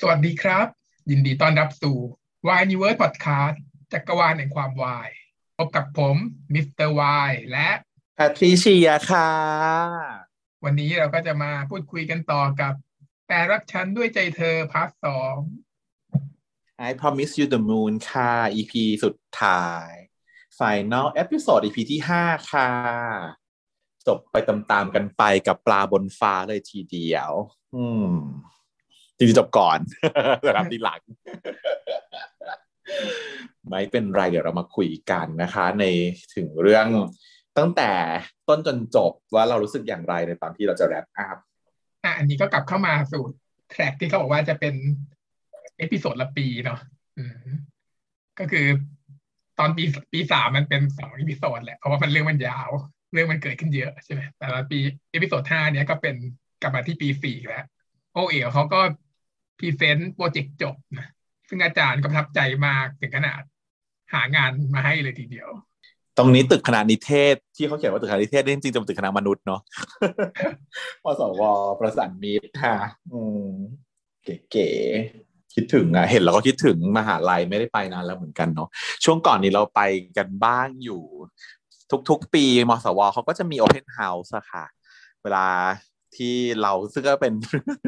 สวัสดีครับ ยินดีต้อนรับสู่ Why n e w o r s Podcast จักรวาลแห่งความวายพบกับผมมิสเตอร์วายและแพทริเชียค่ะ วันนี้เราก็จะมาพูดคุยกันต่อกับ แปลรักฉันด้วยใจเธอ Part สอง I promise you the moon ค่ะ EP สุดท้าย Final episode EP ที่ห้าค่ะ จบไปตามๆกันไปกับปลาบนฟ้าเลยทีเดียว อืม จริงๆจบก่อนแต่รับทีหลัง ไม่เป็นไรเดี๋ยวเรามาคุยกันนะคะ ในถึงเรื่องตั้งแต่ต้นจนจบว่าเรารู้สึกอย่างไรในตอนที่เราจะ wrap upอะอันนี้ก็กลับเข้ามาสู่ track ที่เขาบอกว่าจะเป็น episode ละปีเนาะอืมก็คือตอนปีปีสามมันเป็นสอง episode แหละเพราะว่ามันเรื่องมันยาว เรื่องมันเกิดขึ้นเยอะใช่ไหมแต่ละปี episode ห้าเนี้ยก็เป็นกลับมาที่ปีสี่แล้วโอเอลเขาก็ present project จบนะซึ่งอาจารย์ก็ประทับใจมากถึงขนาดหางานมาให้เลยทีเดียว ตรงนี้ตึกคณะนิเทศ ที่เขาเขียนว่าตึกคณะนิเทศนี่จริงๆจะเป็นตึกคณะมนุษย์เนาะมศวประสานมิตรค่ะอืมเก๋ๆคิดถึงอะเห็นแล้วก็คิดถึงมหาลัยไม่ได้ไปนานแล้วเหมือนกันเนาะช่วงก่อนนี้เราไปกันบ้างอยู่ ทุกๆ ปีมสวเขาก็จะมี Open House อะค่ะ เวลา ที่เราซึ่งก็เป็น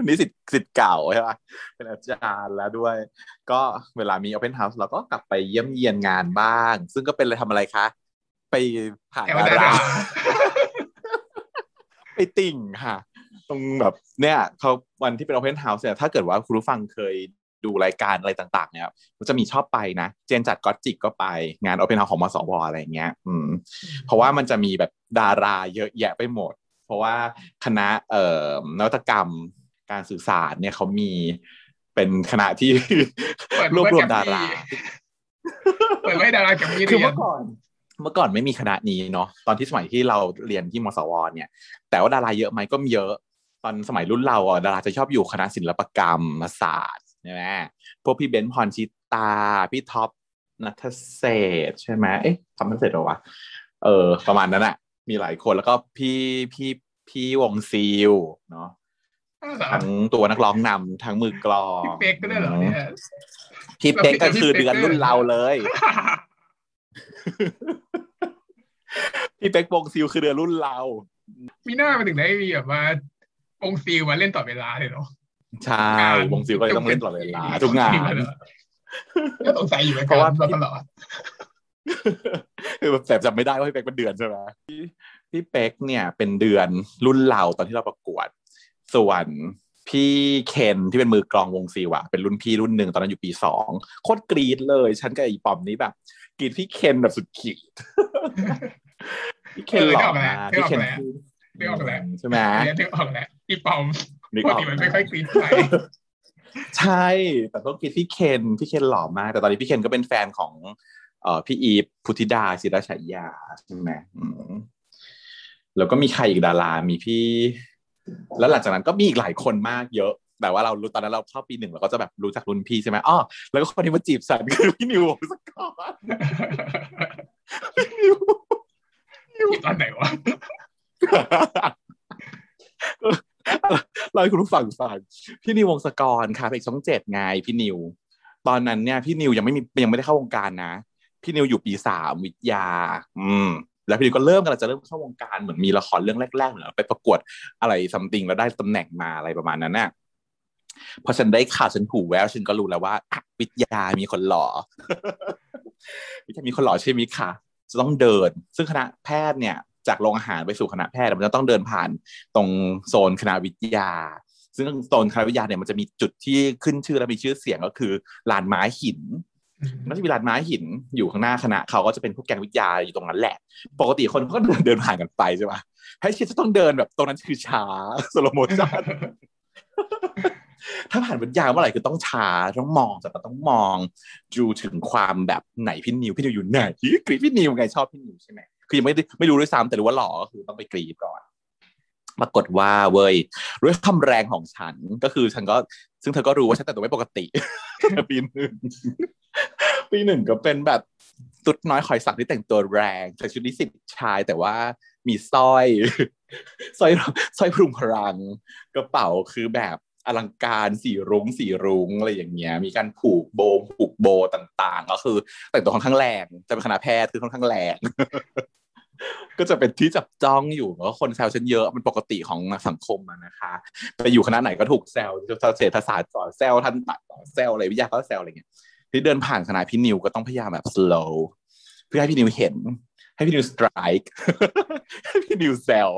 นิสิตสิทธิ์เก่าใช่ปะเป็นอาจารย์แล้วด้วย ก็เวลามี Open House เราก็กลับไปเยี่ยมเยียนงานบ้าง ซึ่งก็เป็นอะไรทำอะไรคะ ไปผ่านแอลดาดาราราไปติ่งค่ะ ตรงแบบเนี่ยเขาวันที่เป็น Open House เนี่ยถ้าเกิดว่าคุณผู้ฟังเคยดูรายการอะไรต่างๆ เนี่ยมันจะมีชอบไปนะ เจนจัดก็อตจิกก็ไปงาน Open House ของมสวอะไรอย่างเงี้ย อืม เพราะว่ามันจะมีแบบดาราเยอะแยะไปหมด เพราะว่าคณะเอ่อนวัตกรรมการสื่อสารเนี่ยเขามีเป็นคณะที่เปิดรวบรวมดาราเปิดไว้ให้ดารากับมีคือเรียนเมื่อก่อน เมื่อก่อนไม่มีคณะนี้เนาะตอนที่สมัยที่เราเรียนที่มสวเนี่ย แต่ว่าดาราเยอะไหมก็มีเยอะตอนสมัยรุ่นเราอะดาราจะชอบอยู่คณะศิลปกรรมศาสตร์ใช่ไหมพวกพี่เบนซ์พรชิตา พี่ท็อปนัทเศรษฐ์ใช่ไหมเอ๊ะทำนัทเศรษฐ์เหรอวะเออ ประมาณนั้นอะ มีหลายคนแล้วก็พี่พี่พี่วงซิลเนาะอ้าวเหรอทั้งตัวนักร้องนำทั้งมือกลองพี่เป๊กก็ได้เหรอเนี่ยพี่เป๊กก็คือเดือนรุ่นเราเลยพี่เป๊กวงซิลคือเดือนรุ่นเรา มีหน้ามาถึงได้มีแบบว่าองค์ซิลมาเล่นต่อเวลาเลยเนาะใช่วงซิลก็เลยต้องเล่นตลอดเวลาทุกงานก็สงสัยอยู่เหมือนเพกันราะว่ามาตลอด คือแบบแต่จำไม่ได้ว่าพี่เป๊กเป็นเดือนใช่ไหมพี่พี่เป๊กเนี่ยเป็นเดือนรุ่นเราตอนที่เราประกวด ส่วนพี่เคนที่เป็นมือกลองวงซิลอะเป็นรุ่นพี่รุ่นหนึ่งตอนนั้นอยู่ปีสองโคตรกรี๊ดเลย ฉันกับไอีปอมนี้แบบกรี๊ดพี่เคนแบบสุดขีดพี่เคนหล่อนะพี่เคนนึกออกแล้วใช่ไหมเนี่ยนึกออกแล้วอีปอมนึกปอกอกติมันไม่ค่อยกรี๊ดใครใช่ แต่ก็คิดพี่เคน พี่เคนหล่อมาก แต่ตอนนี้พี่เคนก็เป็นแฟนของเอ่อ พี่อีฟพุทธิดาศิรชัยยาใช่ไหมอืมแล้วก็มีใครอีกดารา มีพี่ แล้วหลังจากนั้นก็มีอีกหลายคนมากเยอะ แต่ว่าเรารู้ตอนนั้นเราเข้าปีหนึ่งเราก็จะแบบรู้จักรุ่นพี่ใช่ไหมอ้อแล้วก็คนที่มาจีบฉันคือพี่นิววงศกรพี่นิวตอนไหนวะเราให้คุณผู้ฟังฟังพี่นิววงศกรค่ะเพลงช่องเจ็ดไงพี่นิว ตอนนั้นเนี่ยพี่นิวยังไม่มียังไม่ได้เข้าวงการนะ พี่นิวอยู่ปีสามวิทยา อืม แล้วพี่นิวก็เริ่มกันจะเริ่มเข้าวงการเหมือนมีละครเรื่องแรกๆเหมือนไปประกวดอะไรซัมติงแล้วได้ตำแหน่งมาอะไรประมาณนั้นน่ะพอฉันได้ข่าวฉันผูแววฉันก็รู้แล้วว่าวิทยามีคนหล่อวิทยามีคนหล่อใช่ไหมคะจะต้องเดิน ซึ่งคณะแพทย์เนี่ย จากโรงอาหารไปสู่คณะแพทย์มันจะต้องเดินผ่านตรงโซนคณะวิทยา ซึ่งโซนคณะวิทยาเนี่ยมันจะมีจุดที่ขึ้นชื่อและมีชื่อเสียงก็คือลานไม้หิน มันจะมีลานไม้หินอยู่ข้างหน้าคณะเขาก็จะเป็นพวกแกงวิทยาอยู่ตรงนั้นแหละ ปกติคนเขาก็เดินเดินผ่านกันไปใช่ปะให้ชิดจะต้องเดินแบบตรงนั้นคือช้าสโลโมชันถ้าผ่านวิทยาเมื่อไหร่คือต้องช้าต้องมองแต่ต้องมองดูถึงความแบบไหนพี่นิวพี่นิวอยู่ไหนกรีดพี่นิวไงชอบพี่นิวใช่ไหมคือยังไม่ได้ไม่รู้ด้วยซ้ำแต่รู้ว่าหล่อก็คือต้องไปกรีดก่อนปรากฏว่าเว้ยด้วยคำแรงของฉันก็คือฉันก็ ซึ่งเธอก็รู้ว่าฉันแต่งตัวไม่ปกติ ปีหนึ่งปีหนึ่งก็เป็นแบบตุ๊ดน้อยคอยสักที่แต่งตัวแรงใส่ชุดนิสิตชายแต่ว่ามีสร้อยสร้อยสร้อยพรุงพรัง กระเป๋าคือแบบอลังการสีรุ้งสีรุ้งอะไรอย่างเงี้ย มีการผูกโบมผูกโบต่างๆ ก็คือแต่งตัวค่อนข้างแรงจะเป็นคณะแพทย์คือค่อนข้างแรง ก็จะเป็นที่จับจ้องอยู่แล้วคนแซวฉันเยอะมันปกติของสังคมนะคะไปอยู่คณะไหนก็ถูกแซวเศรษฐศาสตร์สอนแซวทันตัดแซวอะไรวิทยาก็แซวอะไรเงี้ยที่เดินผ่านคณะพี่นิวก็ต้องพยายามแบบ slow เพื่อให้พี่นิวเห็น ให้พี่นิว strike ให้พี่นิวแซว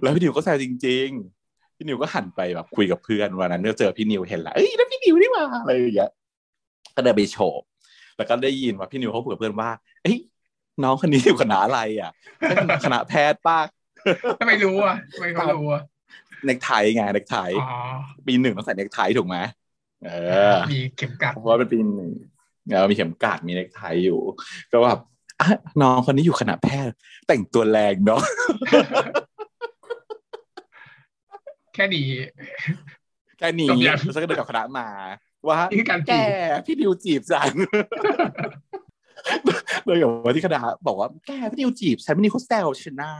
แล้วพี่นิวก็แซวจริง ๆ พี่นิวก็หันไปแบบคุยกับเพื่อนวันนั้นก็เจอพี่นิวเห็นละเอ้ยนั่นพี่นิวนี่มาอะไรอย่างเงี้ยก็เดินไปโฉบแล้วก็ได้ยินว่าพี่นิวเขาคุยกับเพื่อนว่า เอ้ย น้องคนนี้อยู่คณะอะไรอะคณะแพทย์ป้าทำไมรู้อะทำไมเขารู้อะเน็กไทไงเน็กไทอ๋อปีหนึ่งต้องใส่เน็กไทถูกไหมเออ มีเข็มกัดเพราะว่าเป็นปีหนึ่งเออมีเข็มกลัดมีเน็กไทอยู่ ก็แบบอะน้องคนนี้อยู่คณะแพทย์ แต่งตัวแรงเนาะแค่นี้แค่นี้จบยังแล้วฉันก็เดินกับคณะมาว่านี่คือการจีบแกพี่ดิวจีบฉัน เลยบอกว่าที่คณะบอกว่าแกพี่ดิวจีบฉันพี่ดิวเขาแซวฉันหน้า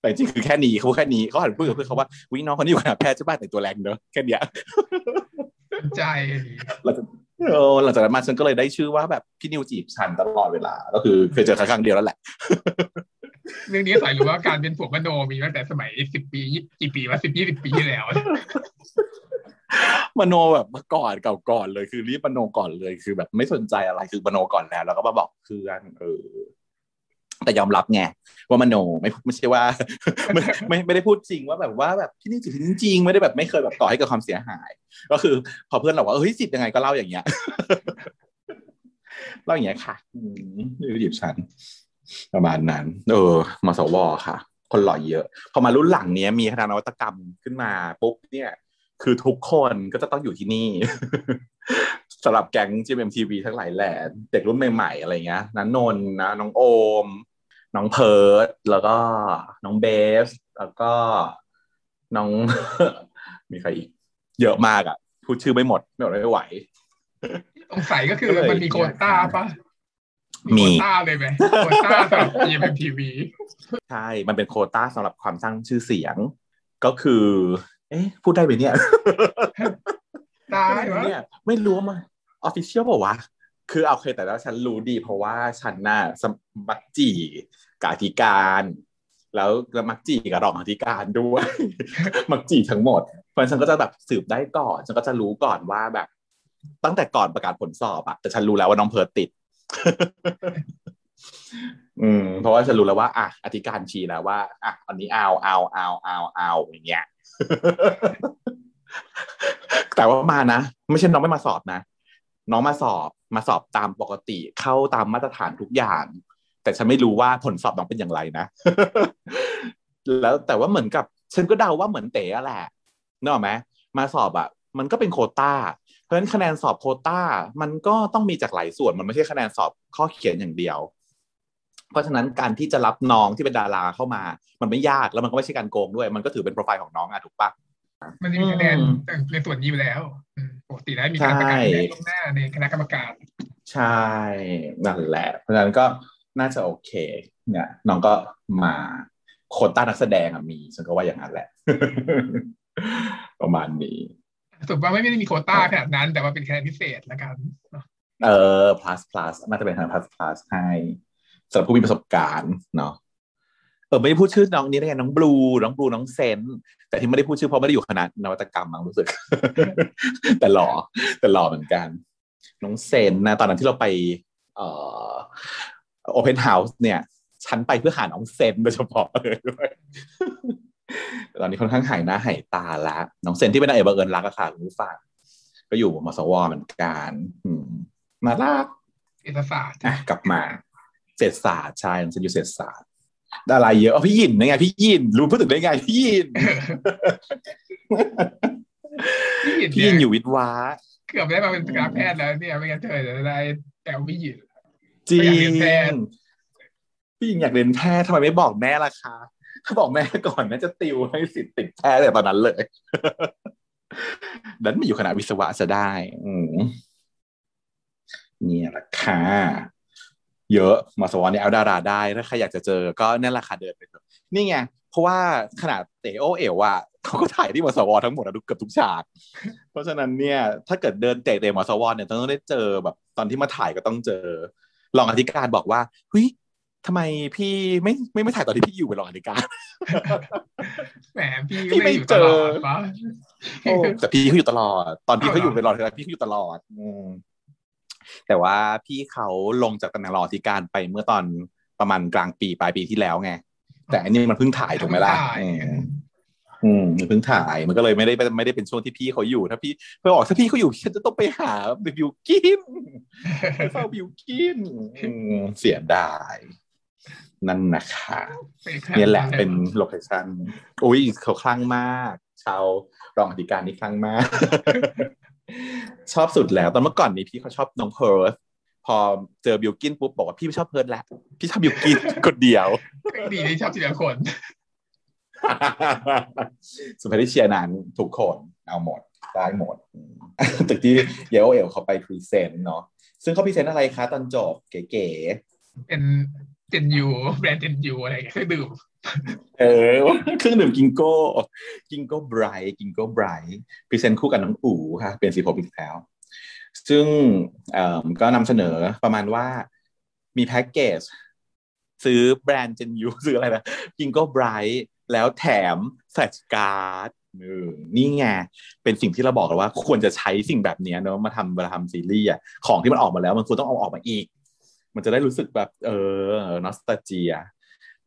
แต่จริงๆคือแค่นี้เขาพูดแค่นี้เขาหันไปพูดกับเพื่อนเขาว่าวิน้องคนนี้อยู่คณะแพทย์ใช่ป่ะแต่งตัวแรงเนอะแค่เนี้ยสนใจหลังจากเออหลังจากนั้นมาฉันก็เลยได้ชื่อว่าแบบพี่นิวจีบฉันตลอดเวลา ก็คือเคยเจอครั้งเดียวแล้วแหละเรื่องนี้สายรู้ว่าการเป็นผัวมโนมีตั้งแต่สมัยสิบปีกี่ปีวะสิบยี่สิบปีที่แล้ว มโนแบบมาก่อนเก่าก่อนเลย คือรีบมโนก่อนเลยคือแบบไม่สนใจอะไรคือมโนก่อนแล้ว แล้วก็มาบอกเพื่อนเออแต่ยอมรับไงว่ามโนไม่ไม่ใช่ว่า ไม่ไม่ได้พูดจริงว่าแบบว่าแบบพี่นี่จีบจริงไม่ได้แบบไม่เคยแบบก่อให้เกิดความเสียหาย ก็คือ พอเพื่อนเราว่าเฮ้ยจีบยังไงก็เล่าอย่างเงี้ยเล่าอย่างเงี้ยค่ะอืมนี่จีบฉันประมาณนั้น เออมาสวค่ะ คนหล่อเยอะ พอมารุ่นหลังเนี้ยมีคณะนวัตกรรมขึ้นมาปุ๊บเนี่ย คือทุกคนก็จะต้องอยู่ที่นี่สำหรับแก๊ง GMMTV ทั้งหลายแหล่เด็กรุ่นใหม่ๆอะไรเงี้ยนันนนท์นะน้องโอม น้องเพิร์ดแล้วก็น้องเบฟแล้วก็น้อง มีใครอีก เยอะมากอะพูดชื่อไม่หมด ไม่หมดไม่ไหวสงสัยก็คือก็เลยมันมีโควต้าปะมีโควต้าเลยไหมโควต้าสำหรับ GMMTV ใช่ มันเป็นโควต้าสำหรับความสร้างชื่อเสียง ก็คือ เอ๊ะพูดได้ไหมเนี่ยได้ไม่วะเนี่ยไม่รู้ว่ามันออฟฟิเชียลป่าวะคือเอาเคยแต่ว่าฉันรู้ดี เพราะว่าฉันน่ะสมัครจีกับอธิการแล้วแล้วมักจีกับรองอธิการด้วย มักจีทั้งหมดเพราะฉะนั้นฉันก็จะแบบสืบได้ก่อน ฉันก็จะรู้ก่อนว่าแบบ ตั้งแต่ก่อนประกาศผลสอบอะแต่ฉันรู้แล้วว่าน้องเพิร์ตติด อืม เพราะว่าฉันรู้แล้วว่าอะอธิการชี้แล้วว่าอะอันนี้เอาเอาเอาเอาเอาอย่างเงี้ย แต่ว่ามานะ ไม่ใช่น้องไม่มาสอบนะ น้องมาสอบมาสอบตามปกติเข้าตามมาตรฐานทุกอย่าง แต่ฉันไม่รู้ว่าผลสอบน้องเป็นอย่างไรนะ แล้วแต่ว่าเหมือนกับ ฉันก็เดาว่าเหมือนเต๋อแหละนึกออกไหมมาสอบอะมันก็เป็นโคต้า เพราะฉะนั้นคะแนนสอบโคต้า มันก็ต้องมีจากหลายส่วนมันไม่ใช่คะแนนสอบข้อเขียนอย่างเดียว เพราะฉะนั้นการที่จะรับน้องที่เป็นดาราเข้ามา มันไม่ยากแล้วมันก็ไม่ใช่การโกงด้วย มันก็ถือเป็นโปรไฟล์ของน้องอะถูกปะมันจะมีคะแนนอืมในส่วนนี้อยู่แล้วอืมปกติแล้วมีการประกาศคะแนนล่วงหน้าในคณะกรรมการ ใช่นั่นแหละ เพราะฉะนั้นก็น่าจะโอเค เนี่ย น้องก็มาโควต้านักแสดงอะมีฉันก็ว่าอย่างนั้นแหละ ประมาณนี้สุดว่าไม่ได้มีโควต้าขนาดนั้น แต่ว่าเป็นคะแนนพิเศษละกันเนาะเออ plus plus น่าจะเป็นทาง plus plus ให้ สำหรับผู้มีประสบการณ์เนาะเออไม่ได้พูดชื่อน้องนี้ได้ไงน้องบลูน้องบลูน้องเซนแต่ที่ไม่ได้พูดชื่อเพราะไม่ได้อยู่คณะนวัตกรรมมั้งรู้สึก แต่หล่อแต่หล่อเหมือนกัน น้องเซนนะตอนนั้นที่เราไป เอ่อโอเพนเฮาส์เนี่ย ฉันไปเพื่อหาน้องเซนโดยเฉพาะเลยด้วยแต่ตอนนี้ค่อนข้างหายหน้าหายตาละน้องเซนที่เป็นนางเอกบังเอิญรักอะค่ะคุณผู้ฟังก็อยู่มสวเหมือนกันอืมน่ารักเศรษฐศาสตร์อะกลับมา เศรษฐศาสตร์ใช่น้องเซนอยู่เศรษฐศาสตร์ดาราเยอะเอาพี่ยินได้ไง พี่ยินรู้พูดถึงได้ไง พี่ยินพี่หยินพี่เนี่ยินยอยู่วิทย์วะเกือบได้มาเป็นการแพทย์แล้วเนี่ยไม่งั้นเธอจะได้แอลพี่หยินจริอยากเรียนแพทย์งพี่ยินอยากเรียนแพทย์ทำไมไม่บอกแม่ล่ะคะถ้าบอกแม่ก่อนน่าจะติวให้สิทธิ์ติดแพทย์แต่ตอนนั้นเลยดันมาอยู่คณะวิศวะจะได้ อืมเนี่ยแหละค่ะ เยอะมาสวรรค์เนี่ยเอาดาราได้ถ้าใครอยากจะเจอก็นั่นแหละค่ะเดินไปเถอะนี่ไงเพราะว่าขนาดเตโอเอ๋วอะเขาก็ถ่ายที่มสวทั้งหมดอะทุกเกือบทุกฉาก เพราะฉะนั้นเนี่ยถ้าเกิดเดินเตะเตะมสวเนี่ยต้องได้เจอแบบตอนที่มาถ่ายก็ต้องเจอรองอธิการบอกว่าเฮ้ยทำไมพี่ไม่ไม่ไม่ถ่ายตอนที่พี่อยู่เป็นรองอธิการแหมพี่พี่ก็ไม่ไม่อยู่เจตอลอดปะโอ้แต่พี่เขาอยู่ตลอด ตอนพี่เอาเขาเหรออยู่เป็นรองอธิการพี่เขาอยู่ตลอด อืม แต่ว่าพี่เขาลงจากตำแหน่งรองอธิการไปเมื่อตอนประมาณกลางปีปลายปีที่แล้วไงแต่อันนี้มันเพิ่งถ่ายถูกไหมล่ะถ่ายอืมอืมมันเพิ่งถ่ายมันก็เลยไม่ได้ไม่ได้เป็นช่วงที่พี่เขาอยู่ ถ้าพี่เพื่อบอกถ้าพี่เขาอยู่ฉันจะต้องไปหาบิวกินไปเฝ้าบิวกินอืมเสียดายนั่นนะคะเนี่ยแหละเป็นโลเคชั่นอุ้ยเขาคลั่งมาก ชาวรองอธิการนี่คลั่งมาก ชอบสุดแล้ว ตอนเมื่อก่อนนี้พี่เขาชอบน้องเพิร์ธพอเจอบิวกินปุ๊บบอกว่าพี่ไม่ชอบเพิร์ธแล้วพี่ชอบบิวกินคนเดียวดีที่ชอบทีละคนสุภาพที่เชียร์นั้นทุกคนเอาหมดได้หมดตึกที่เยโอเอลเขาไปพรีเซนต์เนาะซึ่งเขา present อะไรคะตอนจบเก๋เป็น เจนยูแบรนด์เจนยูอะไรเครื่องดื่ม เออ เครื่องดื่มกิงโก้กิงโก้ไบรท์กิงโก้ไบรท์ present คู่กับน้องอู๋ค่ะเป็นสีผมอีกแล้ว ซึ่งเออก็นำเสนอประมาณว่ามีแพ็กเกจซื้อแบรนด์เจนยูซื้ออะไรนะกิงโก้ไบรท์แล้วแถม flash card นี่ไง เป็นสิ่งที่เราบอกกันว่า ควรจะใช้สิ่งแบบนี้เนอะมาทำเวลาทำซีรีส์อะของที่มันออกมาแล้วมันควรต้องเอาออกมาอีก มันจะได้รู้สึกแบบเออ nostalgia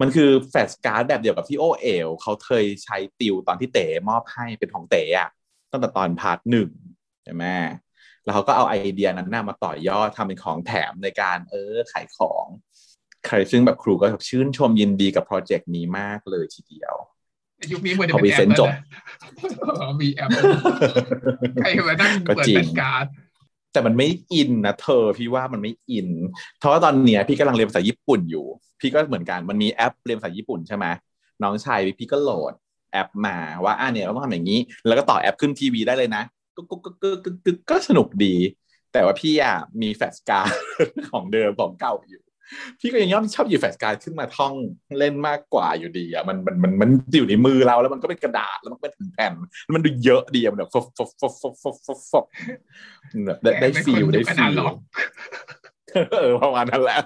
มันคือ flash card แบบเดียวกับที่โอเอลเขาเคยใช้ติวตอนที่เต๋มอบให้เป็นของเต๋อะตั้งแต่ตอน part หนึ่งใช่ไหมแล้วเขาก็เอาไอเดียนั้นน่ะมาต่อยอดทำเป็นของแถมในการเออขายของใครซึ่งแบบครูก็ชื่นชมยินดีกับ project นี้มากเลยทีเดียวยุคนี้มันจะพอเป็นพรีแอเซปนต์แล้วจบนะอ๋อมีแอปใครมานั่งก็เปิดจริงแบงการ์ด แต่มันไม่อินนะเธอพี่ว่ามันไม่อิน เพราะว่าตอนเนี้ยพี่กำลังเรียนภาษาญี่ปุ่นอยู่ พี่ก็เหมือนกันมันมีแอปเรียนภาษาญี่ปุ่นใช่ไหมน้องชายพี่ก็โหลดแอปมาว่าอ่าเนี่ยเราต้องทำอย่างนี้ แล้วก็ต่อแอปขึ้นทีวีได้เลยนะก็ก็ก็ก็ก็ก็ก็สนุกดี แต่ว่าพี่อะมีแฟลชการ์ดของเดิมของเก่าอยู่ พี่ก็ยังย่อมชอบหยิบแฟลชการ์ดขึ้นมาท่องเล่นมากกว่าอยู่ดีอะมันมันมันมันอยู่ในมือเราแล้วมันก็เป็นกระดาษแล้วมันก็เป็นแผ่นแล้วมันดูเยอะดีอะมันแบบฟบฟบฟบฟบฟบฟบฟบแบบได้ได้แต่ฟีลเป็นคนได้ยุคอฟีนาลล็อกเออประมาณนั้นแหละ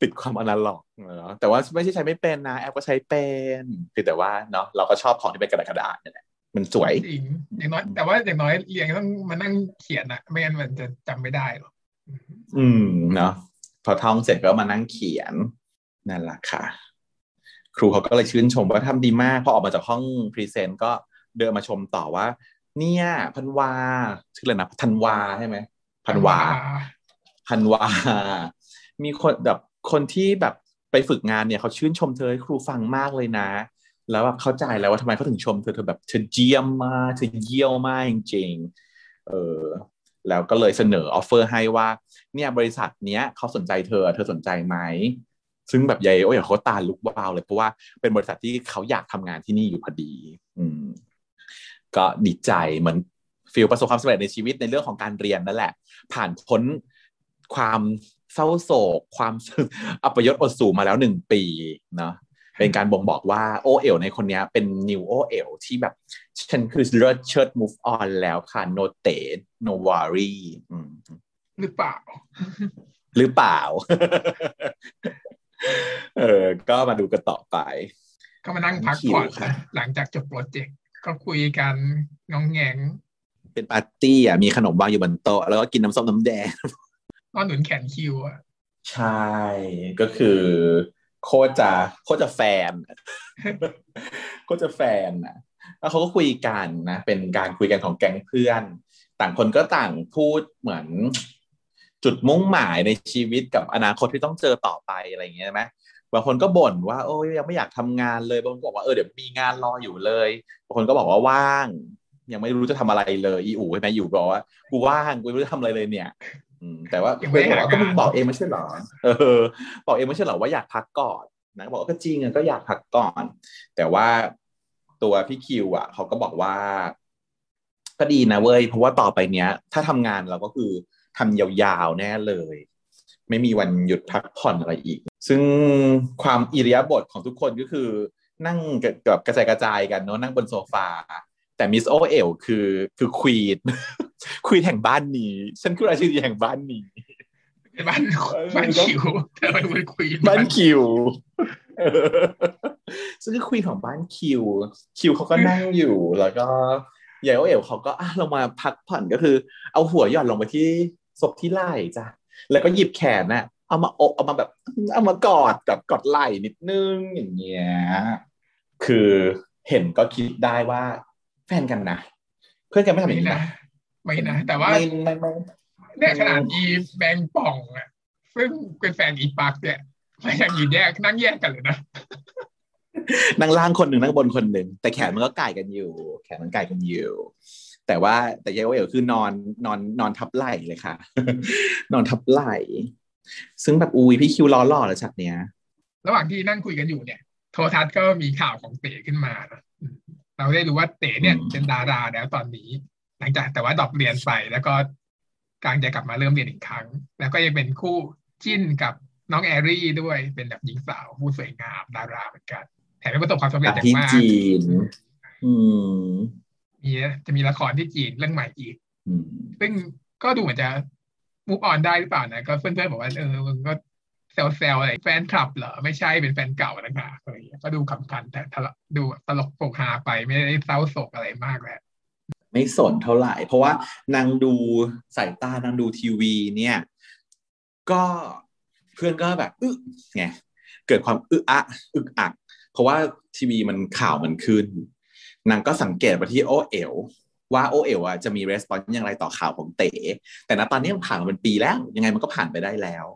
ติดความอนาล็อกเนาะแต่ว่าไม่ใช่ใช้ไม่เป็นนะ แอปก็ใช้เป็นเพียงแต่ว่าเนาะเราก็ชอบของที่เป็นกระดาษกระดาษนี่แหละมันสวยจริงอย่างน้อยแต่ว่าอย่างน้อยเรียนก็ต้องมานั่งเขียนอะไม่งั้นมันจะจำไม่ได้หรอก อืมเนาะพอท่องเสร็จก็มานั่งเขียนนั่นแหละค่ะ ครูเขาก็เลยชื่นชมว่าทำดีมากพอออกมาจากห้องพรีเซนต์ก็เดินมาชมต่อว่า เนี่ยพันวาชื่ออะไรนะธันวาใช่ไหมพันวาพันวา มีคนแบบคนที่แบบไปฝึกงานเนี่ยเขาชื่นชมเธอให้ครูฟังมากเลยนะ แล้วแบบเข้าใจแล้วว่าทำไมเขาถึงชมเธอเธอแบบเธอเยี่ยมมากเธอเยี่ยวมากจริงๆเออ แล้วก็เลยเสนอ offer ให้ว่าเนี่ยบริษัทเนี้ยเขาสนใจเธอเธอสนใจไหมซึ่งแบบยายโอเอลเขาตาลุกวาวเลยเพราะว่าเป็นบริษัทที่เขาอยากทำงานที่นี่อยู่พอดี อืม ก็ดีใจเหมือน feel ประสบความสำเร็จในชีวิตในเรื่องของการเรียนนั่นแหละ ผ่านพ้นความเศร้าโศก ความอัปยศอดสูมาแล้วหนึ่งปีเนาะ เป็นการบ่งบอกว่าโอเอลในคนนี้เป็นนิวโอเอลที่แบบ ฉันคือเลิศเชิด move on แล้วค่ะ no เต no worry อืมหรือเปล่า หรือเปล่า เออ ก็มาดูกันต่อไป ก็มานั่งพักผ่อนหิวค่ะนะหลังจากจบโปรเจกต์ก็คุยกันงองแงง เป็นปาร์ตี้อะมีขนมวางอยู่บนโต๊ะแล้วก็กินน้ำส้มน้ำแดงนอนหนุนแขนคิวอะใช่ ก็คือ โคจะโคจะแฟนโคจะแฟนนะแล้วเขาก็คุยกันนะเป็นการคุยกันของแก๊งเพื่อน ต่างคนก็ต่างพูดเหมือนจุดมุ่งหมายในชีวิตกับอนาคตที่ต้องเจอต่อไปอะไรอย่างเงี้ยใช่ไหมบางคนก็บ่นว่าโอ้ยยังไม่อยากทำงานเลยบางคนก็บอกว่าเออเดี๋ยวมีงานรออยู่เลยบางคนก็บอกว่าว่าง ยังไม่รู้จะทำอะไรเลยอีอูใช่ไหมอยู่บอกว่ากูว่างกูไม่รู้จะทำอะไรเลยเนี่ย แต่ว่ายังไม่เพื่อนบอกว่าก็หางานมึงบอกเองไม่ใช่เหรอเออ บอกเองไม่ใช่เหรอว่าอยากพักก่อนนะบอกว่าก็จริงอะก็อยากพักก่อน แต่ว่าตัวพี่คิว อะเขาก็บอกว่า ก็ดีนะเว้ยเพราะว่าต่อไปเนี้ย ถ้าทำงานเราก็คือทำยาวๆแน่เลย ไม่มีวันหยุดพักผ่อนอะไรอีก ซึ่งความอิริยาบถของทุกคนก็คือ นั่งกับกระจายกระจายกันเนาะนั่งบนโซฟา แต่มิสโอเอลคือคือควีนควีนแห่งบ้านนี้ ฉันคือราชินีแห่งบ้านนี้บ้านบ้านคิวแต่มันเป็นควีนบ้านคิวซึ่งคือควีนของบ้านคิว คิวเขาก็นั่งอยู่แล้วก็ยายโอเอลเขาก็อะลงมาพักผ่อนก็คือ เอาหัวหย่อนลงไปที่ศพที่ไหล่จ้ะแล้วก็หยิบแขนน่ะ เอามาอกเอามาแบบ เอามากอดกับกอดไหล่นิดนึงอย่างเงี้ยคือเห็นก็คิดได้ว่า แฟนกันนะเพื่อนกันไม่ทำอย่างไม่นี้นะนะไม่นะแต่ว่าไม่ไม่ไม่เนี่ยขนาดอีแบงป่องอะซึ่งเป็นแฟนอีปักเนี่ยมันยังยืนแยกนั่งแยกกันเลยนะนั่งล่างคนหนึ่งนั่งบนคนหนึ่งแต่แขนมันก็ก่ายกันอยู่ แขนมันก่ายกันอยู่ แต่ว่าแต่ยายโอเอ๋วคือนอนนอนนอนทับไหล่เลยค่ะ นอนทับไหล่ซึ่งแบบอุ้ยพี่คิวล้อหล่อเลยฉากเนี้ย ระหว่างที่นั่งคุยกันอยู่เนี่ย โทรทัศน์ก็มีข่าวของเต๋ขึ้นมานะอืม เราได้รู้ว่าเต๋เนี่ยอืมเป็นดาราแล้วตอนนี้ หลังจากแต่ว่าดรอปเรียนไปแล้วก็กำลังจะกลับมาเริ่มเรียนอีกครั้ง แล้วก็ยังเป็นคู่จิ้นกับน้องแอรี่ด้วยเป็นแบบหญิงสาวผู้สวยงามดาราเหมือนกันแถมยังประสบความสำเร็จจากอย่างที่มากจีนอืมมีจะมีละครที่จีนเรื่องใหม่อีกอืมซึ่งก็ดูเหมือนจะมุกออนได้หรือเปล่านะก็เพื่อนๆบอกว่าเออมึงก็ เซลเซลอะไรแฟนคลับเหรอ ไม่ใช่เป็นแฟนเก่านะคะอะไรอย่างเงี้ยก็ดูขำขันแต่ทะเลาะดูตลกโปกฮาไปไม่ได้เศร้าโศกอะไรมากแหละไม่สนเท่าไหร่ เพราะว่านางดูสายตานางดูทีวีเนี่ย ก็เพื่อนก็แบบอึไงเกิดความอึอะอึกอัก เพราะว่าทีวีมันข่าวมันขึ้นนางก็สังเกตไปที่โอเอ๋วว่าโอเอ๋วอะจะมีรีสปอนส์อย่างไรต่อข่าวของเต๋แต่ณตอนนี้มันผ่านมาเป็นปีแล้ว ยังไงมันก็ผ่านไปได้แล้ว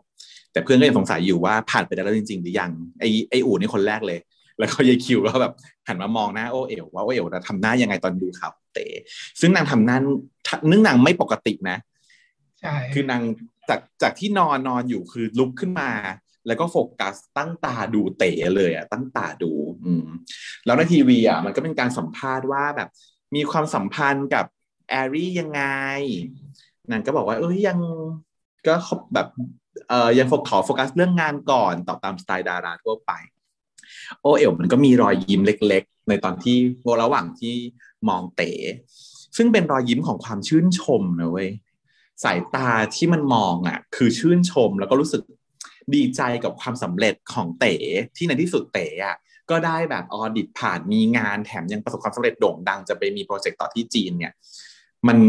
แต่เพื่อนก็ยังสงสัยอยู่ว่าผ่านไปได้แล้วจริงๆหรือยังไอไออู๋นี่คนแรกเลย แล้วก็ยายคิวก็แบบหันมามองหน้าโอเอ๋วว่าโอเอ๋วจะทำหน้ายังไงตอนดูข่าวเต๋ซึ่งนางทำหน้านึกนางไม่ปกตินะใช่คือนางจากจากที่นอนนอนอยู่คือลุกขึ้นมา แล้วก็โฟกัสตั้งตาดูเต๋เลยอะตั้งตาดู อืมแล้วในทีวีอะมันก็เป็นการสัมภาษณ์ว่าแบบ มีความสัมพันธ์กับแอรี่ยังไงนางก็บอกว่า เอ้ยยังก็แบบ เอ่อยังโฟขอโฟกัสเรื่องงานก่อนตอบตามสไตล์ดาราทั่วไป โอเอ๋วมันก็มีรอยยิ้มเล็ก ๆ ในตอนที่ระหว่างที่มองเต๋ซึ่งเป็นรอยยิ้มของความชื่นชมนะเว้ยสายตาที่มันมองอะ คือชื่นชมแล้วก็รู้สึกดีใจกับความสำเร็จของเต๋ที่ในที่สุดเต๋อะก็ได้แบบออดิตผ่านมีงานแถมยังประสบความสำเร็จโด่งดังจะไปมีโปรเจกต์ต่อที่จีนเนี่ย มัน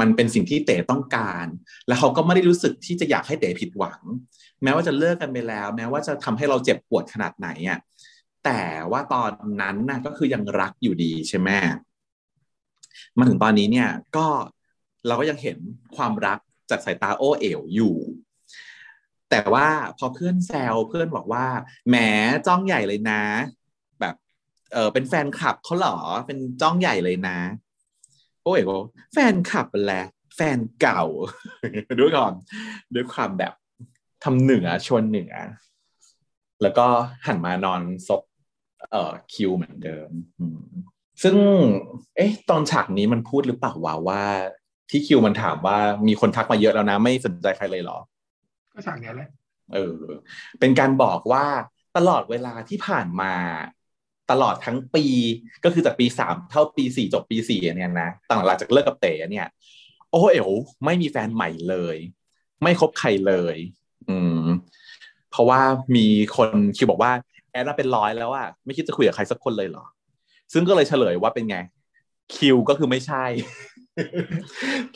มันเป็นสิ่งที่เต๋ต้องการ แล้วเขาก็ไม่ได้รู้สึกที่จะอยากให้เต๋ผิดหวัง แม้ว่าจะเลิกกันไปแล้ว แม้ว่าจะทำให้เราเจ็บปวดขนาดไหนอะแต่ว่าตอนนั้นน่ะก็คือยังรักอยู่ดีใช่ไหมมาถึงตอนนี้เนี่ยก็เราก็ยังเห็นความรักจากสายตาโอเอ๋วอยู่ แต่ว่าพอเพื่อนแซวเพื่อนบอกว่าแหมจ้องใหญ่เลยนะ แบบเออเป็นแฟนคลับเขาเหรอเป็นจ้องใหญ่เลยนะ โอ้ยก็แฟนคลับแหละแฟนเก่าด้วยความด้วยความแบบทำเหนือชวนเหนือ แล้วก็หันมานอนซบเอ่อคิวเหมือนเดิมอืมซึ่ง เอ๊ะ ตอนฉากนี้มันพูดหรือเปล่าวะว่า ที่คิวมันถามว่ามีคนทักมาเยอะแล้วนะ ไม่สนใจใครเลยเหรอ ก็ฉากเนี้ยแหละเออ เป็นการบอกว่าตลอดเวลาที่ผ่านมา ตลอดทั้งปีก็คือจากปีสามเท่าปีสี่จบปีสี่เนี่ยนะต่างหลังจากเลิกกับเต๋เนี่ย โอ้เอ๋วไม่มีแฟนใหม่เลย ไม่คบใครเลย อืม เพราะว่ามีคนคิวบอกว่า แอดมาเป็นร้อยแล้วอะไม่คิดจะคุยกับใครสักคนเลยเหรอ ซึ่งก็เลยเฉลยว่าเป็นไง คิวก็คือไม่ใช่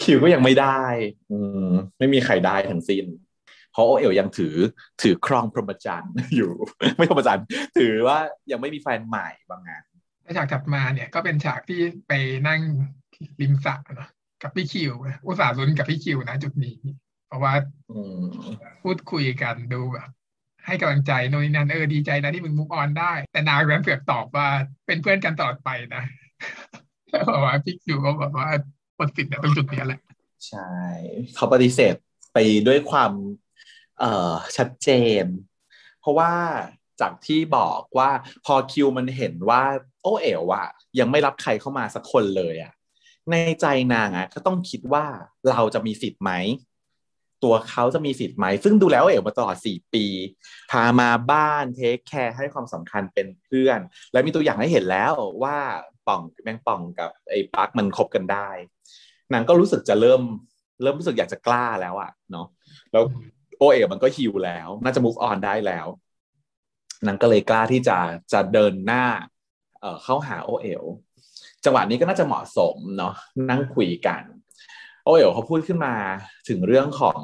คิวก็ยังไม่ได้ อืมไม่มีใครได้ทั้งสิ้น เพราะโอเอ๋วยังถือถือครองพรหมจรรย์อยู่ ไม่พรหมจรรย์ถือว่ายังไม่มีแฟนใหม่บางงานแล้วฉากถัดมาเนี่ยก็เป็นฉากที่ไปนั่งริมสระเนอะกับพี่คิวนะอุตส่าห์ลุ้นกับพี่คิวนะจุดนี้ เพราะว่าอืมพูดคุยกันดูแบบให้กำลังใจโน่นนี่นั่นเออดีใจนะที่มึงมุกออนได้ แต่นางแรมเสือกตอบว่าเป็นเพื่อนกันตลอดไปนะแล้วบอกว่าพี่คิวก็บอกว่าหมดสิทธิ์นะตรงจุดเนี้ยแหละใช่ เขาปฏิเสธไปด้วยความ เอ่อชัดเจน เพราะว่าจากที่บอกว่าพอคิวมันเห็นว่า โอเอ๋วอะยังไม่รับใครเข้ามาสักคนเลยอะในใจนางอะก็ต้องคิดว่าเราจะมีสิทธิ์ไหมตัวเขาจะมีสิทธิ์ไหม ซึ่งดูแล้วเอ๋มาตลอดสี่ปี พามาบ้านเทคแคร์ให้ความสำคัญเป็นเพื่อน และมีตัวอย่างให้เห็นแล้วว่าป่องแมงป่องกับไอ้ปักมันคบกันได้นางก็รู้สึกจะเริ่ม เริ่มรู้สึกอยากจะกล้าแล้วอะเนาะแล้ว โอเอ๋มันก็ฮิวแล้ว น่าจะ move on ได้แล้วนางก็เลยกล้าที่จะจะเดินหน้าเข้าหาโอเอ๋จังหวะนี้ก็น่าจะเหมาะสมเนาะนั่งคุยกันโอเอ๋เขาพูดขึ้นมาถึงเรื่องของ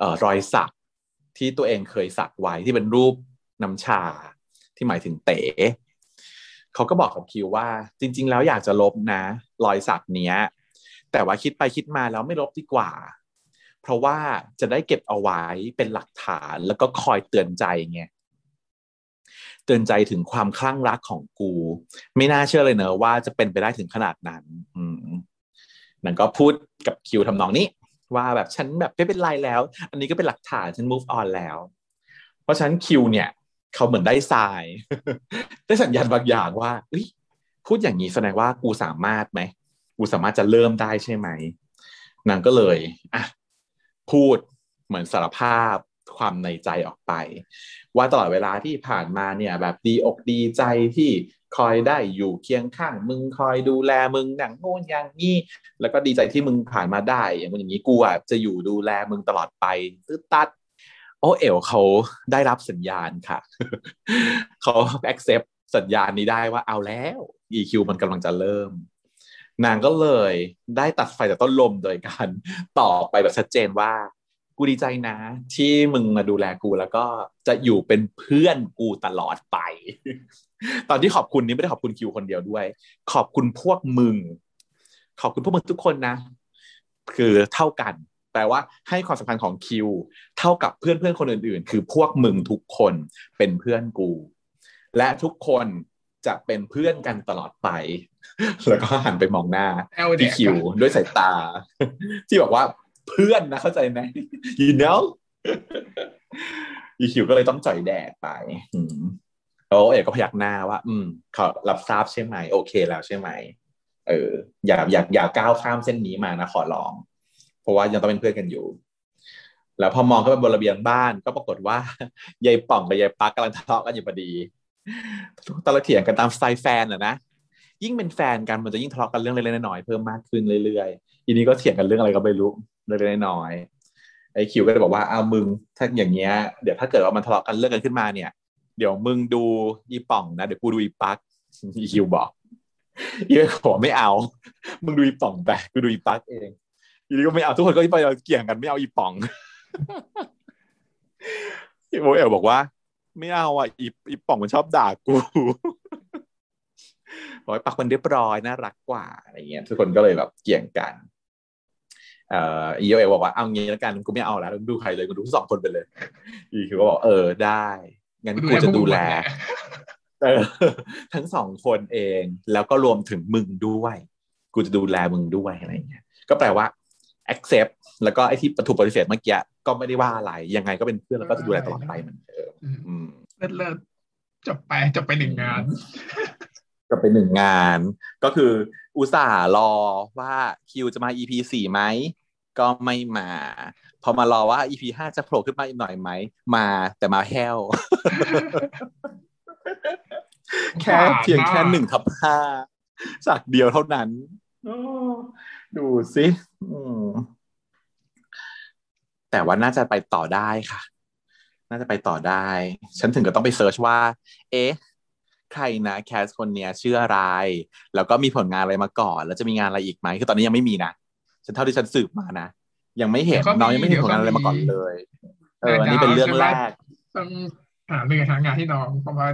อรอยสักที่ตัวเองเคยสักไว้ที่เป็นรูปน้ำชาที่หมายถึงเต๋เขาก็บอกกับคิวว่า จริง ๆ แล้วอยากจะลบนะ รอยสักเนี้ย แต่ว่าคิดไปคิดมาแล้วไม่ลบดีกว่า เพราะว่าจะได้เก็บเอาไว้เป็นหลักฐานแล้วก็คอยเตือนใจไงเตือนใจถึงความคลั่งรักของกู ไม่น่าเชื่อเลยเนอะว่าจะเป็นไปได้ถึงขนาดนั้น อืมนั่นก็พูดกับคิวทำนองนี้ ว่าแบบฉันแบบไม่เป็นไรแล้ว อันนี้ก็เป็นหลักฐานฉัน move on แล้ว เพราะฉันคิวเนี่ย เขาเหมือนได้ทราย ได้สัญญาณบางอย่างว่าพูดอย่างนี้แสดงว่ากูสามารถไหมกูสามารถจะเริ่มได้ใช่ไหมนางก็เลยอะ พูดเหมือนสารภาพความในใจออกไป ว่าตลอดเวลาที่ผ่านมาเนี่ยแบบดีอกดีใจที่คอยได้อยู่เคียงข้าง มึงคอยดูแลมึงอย่างโน้นอย่างนี้แล้วก็ดีใจที่มึงผ่านมาได้ อย่างอย่างนี้กูอะจะอยู่ดูแลมึงตลอดไปตื้อตัดโอเอ๋วเขาได้รับสัญญาณค่ะ เขา accept สัญญาณนี้ได้ว่าเอาแล้ว EQ มันกำลังจะเริ่ม นางก็เลยได้ตัดไฟจากต้นลมโดยการตอบไปแบบชัดเจนว่า กูดีใจนะ ที่มึงมาดูแลกูแล้วก็จะอยู่เป็นเพื่อนกูตลอดไป ตอนที่ขอบคุณนี้ไม่ได้ขอบคุณคิวคนเดียวด้วย ขอบคุณพวกมึง ขอบคุณพวกมึงทุกคนนะ คือเท่ากัน แปลว่าให้ความสำคัญของคิว เท่ากับเพื่อนเพื่อนคนอื่น ๆ คือพวกมึงทุกคนเป็นเพื่อนกู และทุกคนจะเป็นเพื่อนกันตลอดไป แล้วก็หันไปมองหน้าแอลเด็พี่กคิวด้วยสายตา ที่บอกว่าเพื่อนนะเข้าใจไหม you know พี่คิวก็เลยต้องจ่อยแดดไปอืมแล้วเอกก็พยักหน้าว่า อืมเขารับทราบใช่ไหม โอเคแล้วใช่ไหม เออ อย่าอย่าอย่าก้าวข้ามเส้นนี้มานะขอร้อง เพราะว่ายังต้องเป็นเพื่อนกันอยู่ แล้วพอมองเข้าไปบนระเบียงบ้าน ก็ปรากฏว่ายายป่องกับยายปักกำลังทะเลาะกันอยู่พอดีตะละเถียงกันตามสไตล์แฟนอะนะ ยิ่งเป็นแฟนกันมันจะยิ่งทะเลาะกันเรื่องเล็กๆน้อยๆเพิ่มมากขึ้นเรื่อยๆทีนี้ก็เถียงกันเรื่องอะไรก็ไม่รู้เล็กๆน้อยๆไอ้คิวก็เลยบอกว่าอ้าวมึงถ้าอย่างเงี้ยเดี๋ยวถ้าเกิดว่ามันทะเลาะกันเรื่องกันขึ้นมาเนี่ย เดี๋ยวมึงดูอีป่องนะเดี๋ยวกูดูอีปักอีคิวบอกอีก็ขอไม่เอา มึงดูอีป่องไปกูดูอีปักเองทีนี้ก็ไม่เอาทุกคนก็ไปเกี่ยงกันไม่เอาอีป่องอีโมเอลบอกว่า ไม่เอาอะอีอีป่องมันชอบด่ากู บอกให้ปักมันเรียบร้อยน่ารักกว่าอะไรเงี้ยทุกคนก็เลยแบบเกี่ยงกันเอ่ออีโอเอบอกว่าเอางี้แล้วกันกูไม่เอาแล้วดูใครเลยกูดูสองคนไปเลยอีคิวก็บอกเออได้งั้นกูจะดูแลเออทั้งสองคนเอง แล้วก็รวมถึงมึงด้วย กูจะดูแลมึงด้วยอะไรเงี้ย ก็แปลว่า accept แล้วก็ไอ้ที่ถูกปฏิเสธเมื่อกี้ก็ไม่ได้ว่าอะไร ยังไงก็เป็นเพื่อนแล้วก็จะดูแลตลอดไปเหมือนเดิมอืมเลิศเลิศจบไปจบไปหนึ่งงาน ก็เป็นหนึ่งงาน ก็คืออุตส่าห์รอว่าคิวจะมา EP สี่ไหมก็ไม่มา พอมารอว่า EP ห้าจะโผล่ขึ้นมาอีกหน่อยไหม มาแต่มาแห้ว แค่เพียงแค่หนึ่งทับห้าจากเดียวเท่านั้นโอ้ดูสิอืมแต่ว่าน่าจะไปต่อได้ค่ะ น่าจะไปต่อได้ ฉันถึงก็ต้องไปเซิร์ชว่า เอ๊ะ ใครนะแคสคนเนี้ยชื่ออะไร แล้วก็มีผลงานอะไรมาก่อน แล้วจะมีงานอะไรอีกไหมคือตอนนี้ยังไม่มีนะฉันเท่าที่ฉันสืบมานะยังไม่เห็นเดี๋ยวก็มีน้องยังไม่เห็นผลงานอะไรมาก่อนเลย เอออันนี้เป็นเรื่องแรกต้องหาเรื่องหางานให้น้องเพราะว่า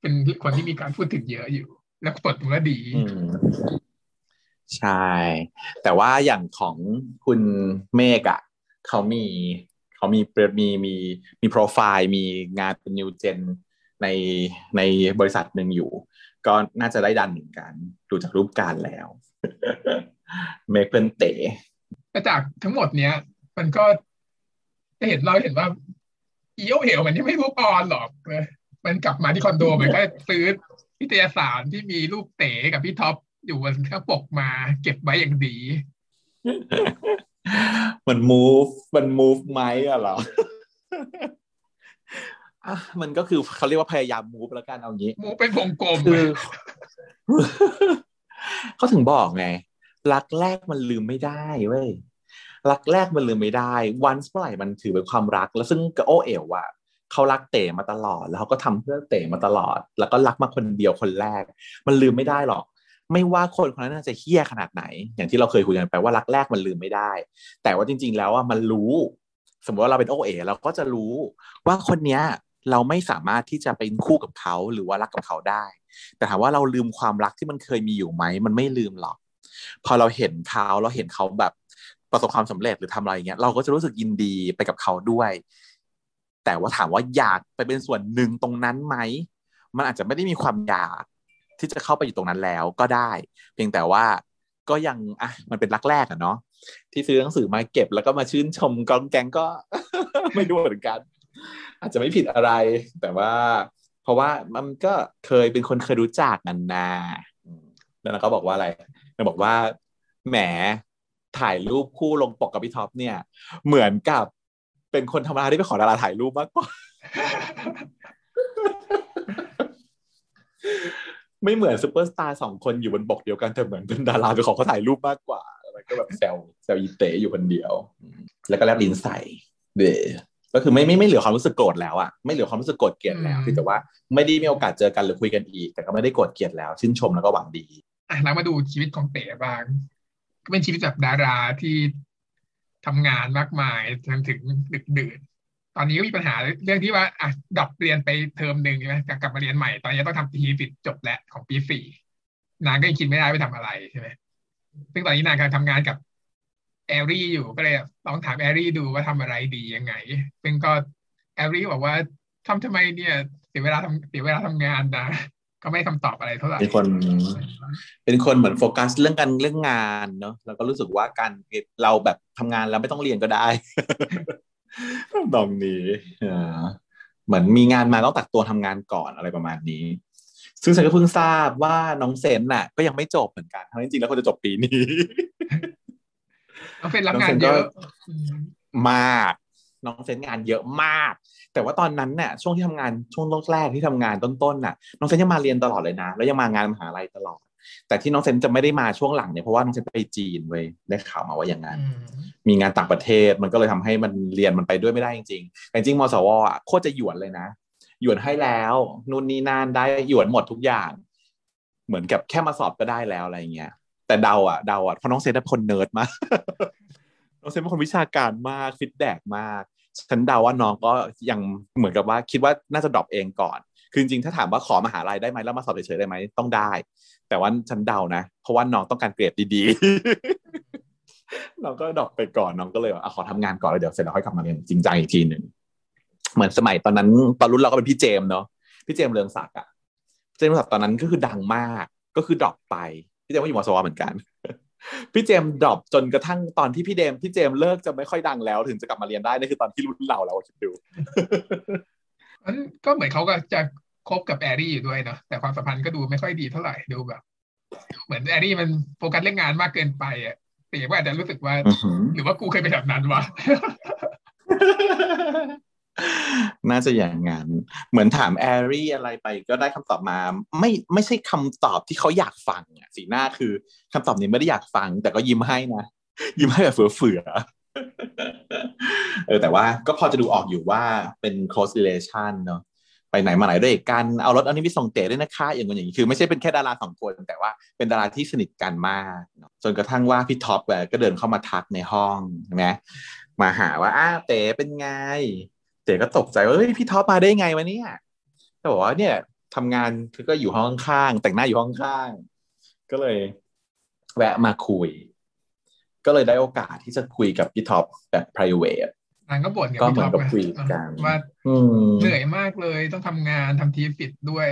เป็นคนที่มีการพูดถึงเยอะอยู่ แล้วเปิดตัวแล้วดีอืมใช่ แต่ว่าอย่างของคุณเมฆอะเขามีเขามีมีมีมีโปรไฟล์มีงานเป็นนิวเจน ในในบริษัทหนึ่งอยู่ ก็น่าจะได้ดันเหมือนกัน ดูจากรูปการแล้วเมฆเป็นเต๋แต่จากทั้งหมดเนี้ย มันก็จะเห็นเราเห็นว่าอีโอเอลมันยังไม่มุกออนหรอกเลยมันกลับมาที่คอนโดมันก็ซื้อนิตยสารที่มีรูปเต๋กับพี่ท็อปอยู่บนข้างปกมาเก็บไว้อย่างดี มัน move มัน move ไหมอะเหรอ อะมันก็คือเขาเรียกว่าพยายาม move แล้วกันเอางี้มูเป็นวงกลมคือเขาถึงบอกไง รักแรกมันลืมไม่ได้เว้ยรักแรกมันลืมไม่ได้วันเมื่อไหร่มันถือเป็นความรัก แล้วซึ่งกบโอเอ๋วอะเขารักเต๋มาตลอด แล้วเขาก็ทำเพื่อเต๋มาตลอด แล้วก็รักมาคนเดียวคนแรก มันลืมไม่ได้หรอก ไม่ว่าคนคนนั้นจะเฮี้ยขนาดไหน อย่างที่เราเคยคุยกันไปว่ารักแรกมันลืมไม่ได้ แต่ว่าจริง ๆ แล้วอะมันรู้ สมมติว่าเราเป็นโอเอ๋เราก็จะรู้ว่าคนเนี้ย เราไม่สามารถที่จะเป็นคู่กับเขาหรือว่ารักกับเขาได้ แต่ถามว่าเราลืมความรักที่มันเคยมีอยู่ไหมมันไม่ลืมหรอก พอเราเห็นเขาเราเห็นเขาแบบประสบความสำเร็จหรือทำอะไรเงี้ยเราก็จะรู้สึกยินดีไปกับเขาด้วย แต่ว่าถามว่าอยากไปเป็นส่วนหนึ่งตรงนั้นไหมมันอาจจะไม่ได้มีความอยากที่จะเข้าไปอยู่ตรงนั้นแล้วก็ได้ เพียงแต่ว่าก็ยังอะมันเป็นรักแรกอะเนาะที่ซื้อหนังสือมาเก็บแล้วก็มาชื่นชมกองแกงก็ไม่รู้เหมือนกัน อาจจะไม่ผิดอะไร แต่ว่า เพราะว่ามันก็เคยเป็นคนเคยรู้จักกันนะแล้วนางก็บอกว่าอะไรนางบอกว่าแหมถ่ายรูปคู่ลงปกกับพี่ท็อปเนี่ย เหมือนกับเป็นคนธรรมดาที่ไปขอดาราถ่ายรูปมากกว่า ไม่เหมือนซูเปอร์สตาร์สองคนอยู่บนปกเดียวกันแต่เหมือนเป็นดาราไปขอเขาถ่ายรูปมากกว่า แล้วก็แบบแซวแซวอีเต๋อยู่คนเดียว แล้วก็แลบลิ้นใส่เด ก็คือไม่ไม่ไม่เหลือความรู้สึกโกรธแล้วอะไม่เหลือความรู้สึกโกรธเกลียดแล้วที่แต่ว่าไม่ได้มีโอกาสเจอกันหรือคุยกันอีก แต่ก็ไม่ได้โกรธเกลียดแล้ว ชื่นชมแล้วก็หวังดีอะเรามาดูชีวิตของเต๋บ้างก็เป็นชีวิตแบบดาราที่ทำงานมากมายจนถึงดึกดื่น ตอนนี้ก็มีปัญหาเรื่องที่ว่าอะดับเรียนไปเทอมหนึ่งใช่ไหมกลับมาเรียนใหม่ ตอนนี้ต้องทำทีสิทธิ์จบแล้วของปีสี่นางก็ยังคิดไม่ได้ไปทำอะไรใช่ไหมซึ่งตอนนี้นางกำลังทำงานกับ แอรี่อยู่ก็เลยลองถามแอรี่ดูว่าทำอะไรดียังไง ซึ่งก็แอรี่บอกว่าทำทำไมเนี่ยเสียเวลาทำเสียเวลาทำงานนะก็ไม่คำตอบอะไรเท่าไหร่เป็นคน เป็นคนเหมือนโฟกัสเรื่องการเรื่องงานเนาะแล้วก็รู้สึกว่าการเราแบบทำงานแล้วไม่ต้องเรียนก็ได้ตรงนี้เหมือนมีงานมาต้องตักตัวทำงานก่อนอะไรประมาณนี้ ซึ่งฉันก็เพิ่งทราบว่าน้องเซนน่ะ ก็ยังไม่จบเหมือนกันทั้งจริงแล้วเขาจะจบปีนี้ น้องเซนรับงานเยอะมากน้องเซนงานเยอะมาก แต่ว่าตอนนั้นเนี่ยช่วงที่ทำงานช่วงแรกที่ทำงานต้นๆน่ะ น้องเซนยังมาเรียนตลอดเลยนะ แล้วยังมางานมหาลัยตลอด แต่ที่น้องเซนจะไม่ได้มาช่วงหลังเนี่ยเพราะว่าน้องเซนไปจีนเว้ยได้ข่าวมาว่าอย่างนั้น มีงานต่างประเทศมันก็เลยทำให้มันเรียนมันไปด้วยไม่ได้จริงๆแต่จริงมสวอะโคตรจะหยวนเลยนะหยวนให้แล้วนู่นนี่นั่นได้หยวนหมดทุกอย่าง เหมือนกับแค่มาสอบก็ได้แล้วอะไรเงี้ย แต่เดาอะเดาอะเพราะน้องเซนเป็นคนเนิร์ดมากน้องเซนเป็นคนวิชาการมากฟิตแดกมากฉันเดาว่าน้องก็ยังเหมือนกับว่าคิดว่าน่าจะ drop เองก่อน คือจริงถ้าถามว่าขอมหาลัยได้ไหมแล้วมาสอบเฉยๆได้ไหมต้องได้ แต่ว่าฉันเดานะ เพราะว่าน้องต้องการเกรดดีๆ น้องก็ drop ไปก่อนน้องก็เลยอะขอทำงานก่อนแล้วเดี๋ยวเสร็จแล้วค่อยกลับมาเรียนจริงจังอีกทีหนึ่งเหมือนสมัยตอนนั้นตอนรุ่นเราก็เป็นพี่เจมเนาะพี่เจมเรืองศักดิ์อะเจมเรืองศักดิ์ตอนนั้นก็คือดังมากก็คือ drop ไป พี่เจมก็อยู่มศวเหมือนกัน พี่เจม drop จนกระทั่งตอนที่พี่เจมพี่เจมเลิกจะไม่ค่อยดังแล้ว ถึงจะกลับมาเรียนได้นี่คือตอนที่รุ่นเราแล้วคิดดูนั้นก็เหมือนเขาก็จะคบกับแอรี่อยู่ด้วยเนาะแต่ความสัมพันธ์ก็ดูไม่ค่อยดีเท่าไหร่ดูแบบ เหมือนแอรี่มันโฟกัสเรื่องงานมากเกินไปอะเต๋ว่าอาจจะรู้สึกว่า หรือว่ากูเคยเป็นแบบนั้นวะ น่าจะอย่างงั้น เหมือนถามแอรี่อะไรไปก็ได้คำตอบมา ไม่ไม่ใช่คำตอบที่เขาอยากฟังอะสีหน้าคือคำตอบนี้ไม่ได้อยากฟัง แต่ก็ยิ้มให้นะยิ้มให้แบบเฟื่อเออแต่ว่าก็พอจะดูออกอยู่ว่าเป็น close relation เนาะไปไหนมาไหนด้วยกันเอารถอันนี้ไปส่งเต๋ด้วยนะคะอย่างเงี้ยอย่างนี้คือไม่ใช่เป็นแค่ดาราสองคน แต่ว่าเป็นดาราที่สนิทกันมากจนกระทั่งว่าพี่ท็อปก็เดินเข้ามาทักในห้องใช่ไหมมาหาว่าอ้าเต๋เป็นไง เต๋ก็ตกใจว่าเฮ้ยพี่ท็อปมาได้ไงวะเนี่ยก็บอกว่าเนี่ยทำงานคือก็อยู่ห้องข้างแต่งหน้าอยู่ห้องข้าง ก็เลย แวะมาคุย ก็เลยได้โอกาสที่จะคุยกับพี่ท็อปแบบ private นางก็บ่นกับพี่ท็อปก็เหมือนกับคุยกันว่าอืมเหนื่อยมากเลยต้องทำงานทำทีฟิตด้วย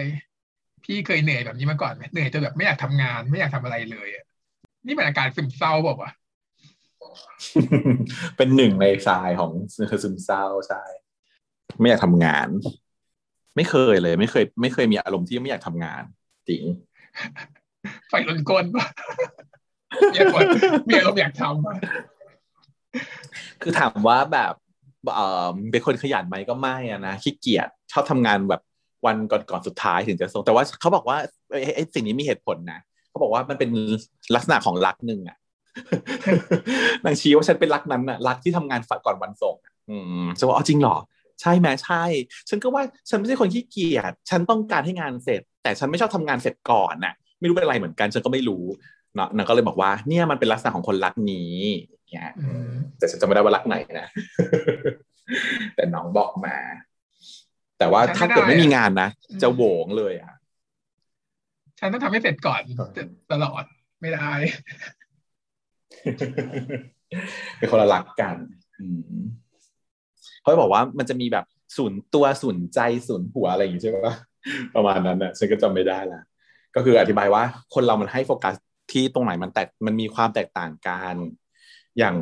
พี่เคยเหนื่อยแบบนี้มาก่อนไหมเหนื่อยจนแบบไม่อยากทำงานไม่อยากทำอะไรเลยอะนี่เป็นอาการซึมเศร้าบอกว่าวเป็นหนึ่งในทรายของซึมเศร้าใช่ ไม่อยากทำงาน ไม่เคยเลย ไม่เคย ไม่เคยมีอารมณ์ที่ไม่อยากทำงาน จริงะไฟลนก้นปะมีอารมณ์มีอารมณ์อยากทำปะคือถามว่าแบบเออเป็นคนขยันไหมก็ไม่อะนะขี้เกียจชอบทำงานแบบวันก่อนก่อนสุดท้ายถึงจะส่งแต่ว่าเขาบอกว่าไอ้สิ่งนี้มีเหตุผลนะเขาบอกว่ามันเป็นลักษณะของรักหนึ่งอะนางชี้ว่าฉันเป็นรักนั้นอะรักที่ทำงานฝัก่อนวันส่งอืมจะว่าอ๋อจริงเหรอ ใช่ไหมใช่ ฉันก็ว่าฉันไม่ใช่คนขี้เกียจฉันต้องการให้งานเสร็จ แต่ฉันไม่ชอบทำงานเสร็จก่อนน่ะ ไม่รู้เป็นอะไรเหมือนกัน ฉันก็ไม่รู้เนาะนางก็เลยบอกว่า เนี่ยมันเป็นลักษณะของคนรักนี้เนี่ยแต่ฉันจะไม่ได้ว่ารักไหนนะแต่น้องบอกมา แต่ว่าถ้าเกิดไม่มีงานนะจะโหวงเลยอะฉันต้องทำให้เสร็จก่อนตลอดไม่ได้เป็นคนละรักกัน เขาบอกว่ามันจะมีแบบศูนย์ตัวศูนย์ใจศูนย์หัวอะไรอย่างงี้ใช่ไหมประมาณนั้นนะฉันก็จำไม่ได้ละก็คืออธิบายว่าคนเรามันให้โฟกัสที่ตรงไหนมันแตกมันมีความแตกต่างกันอย่าง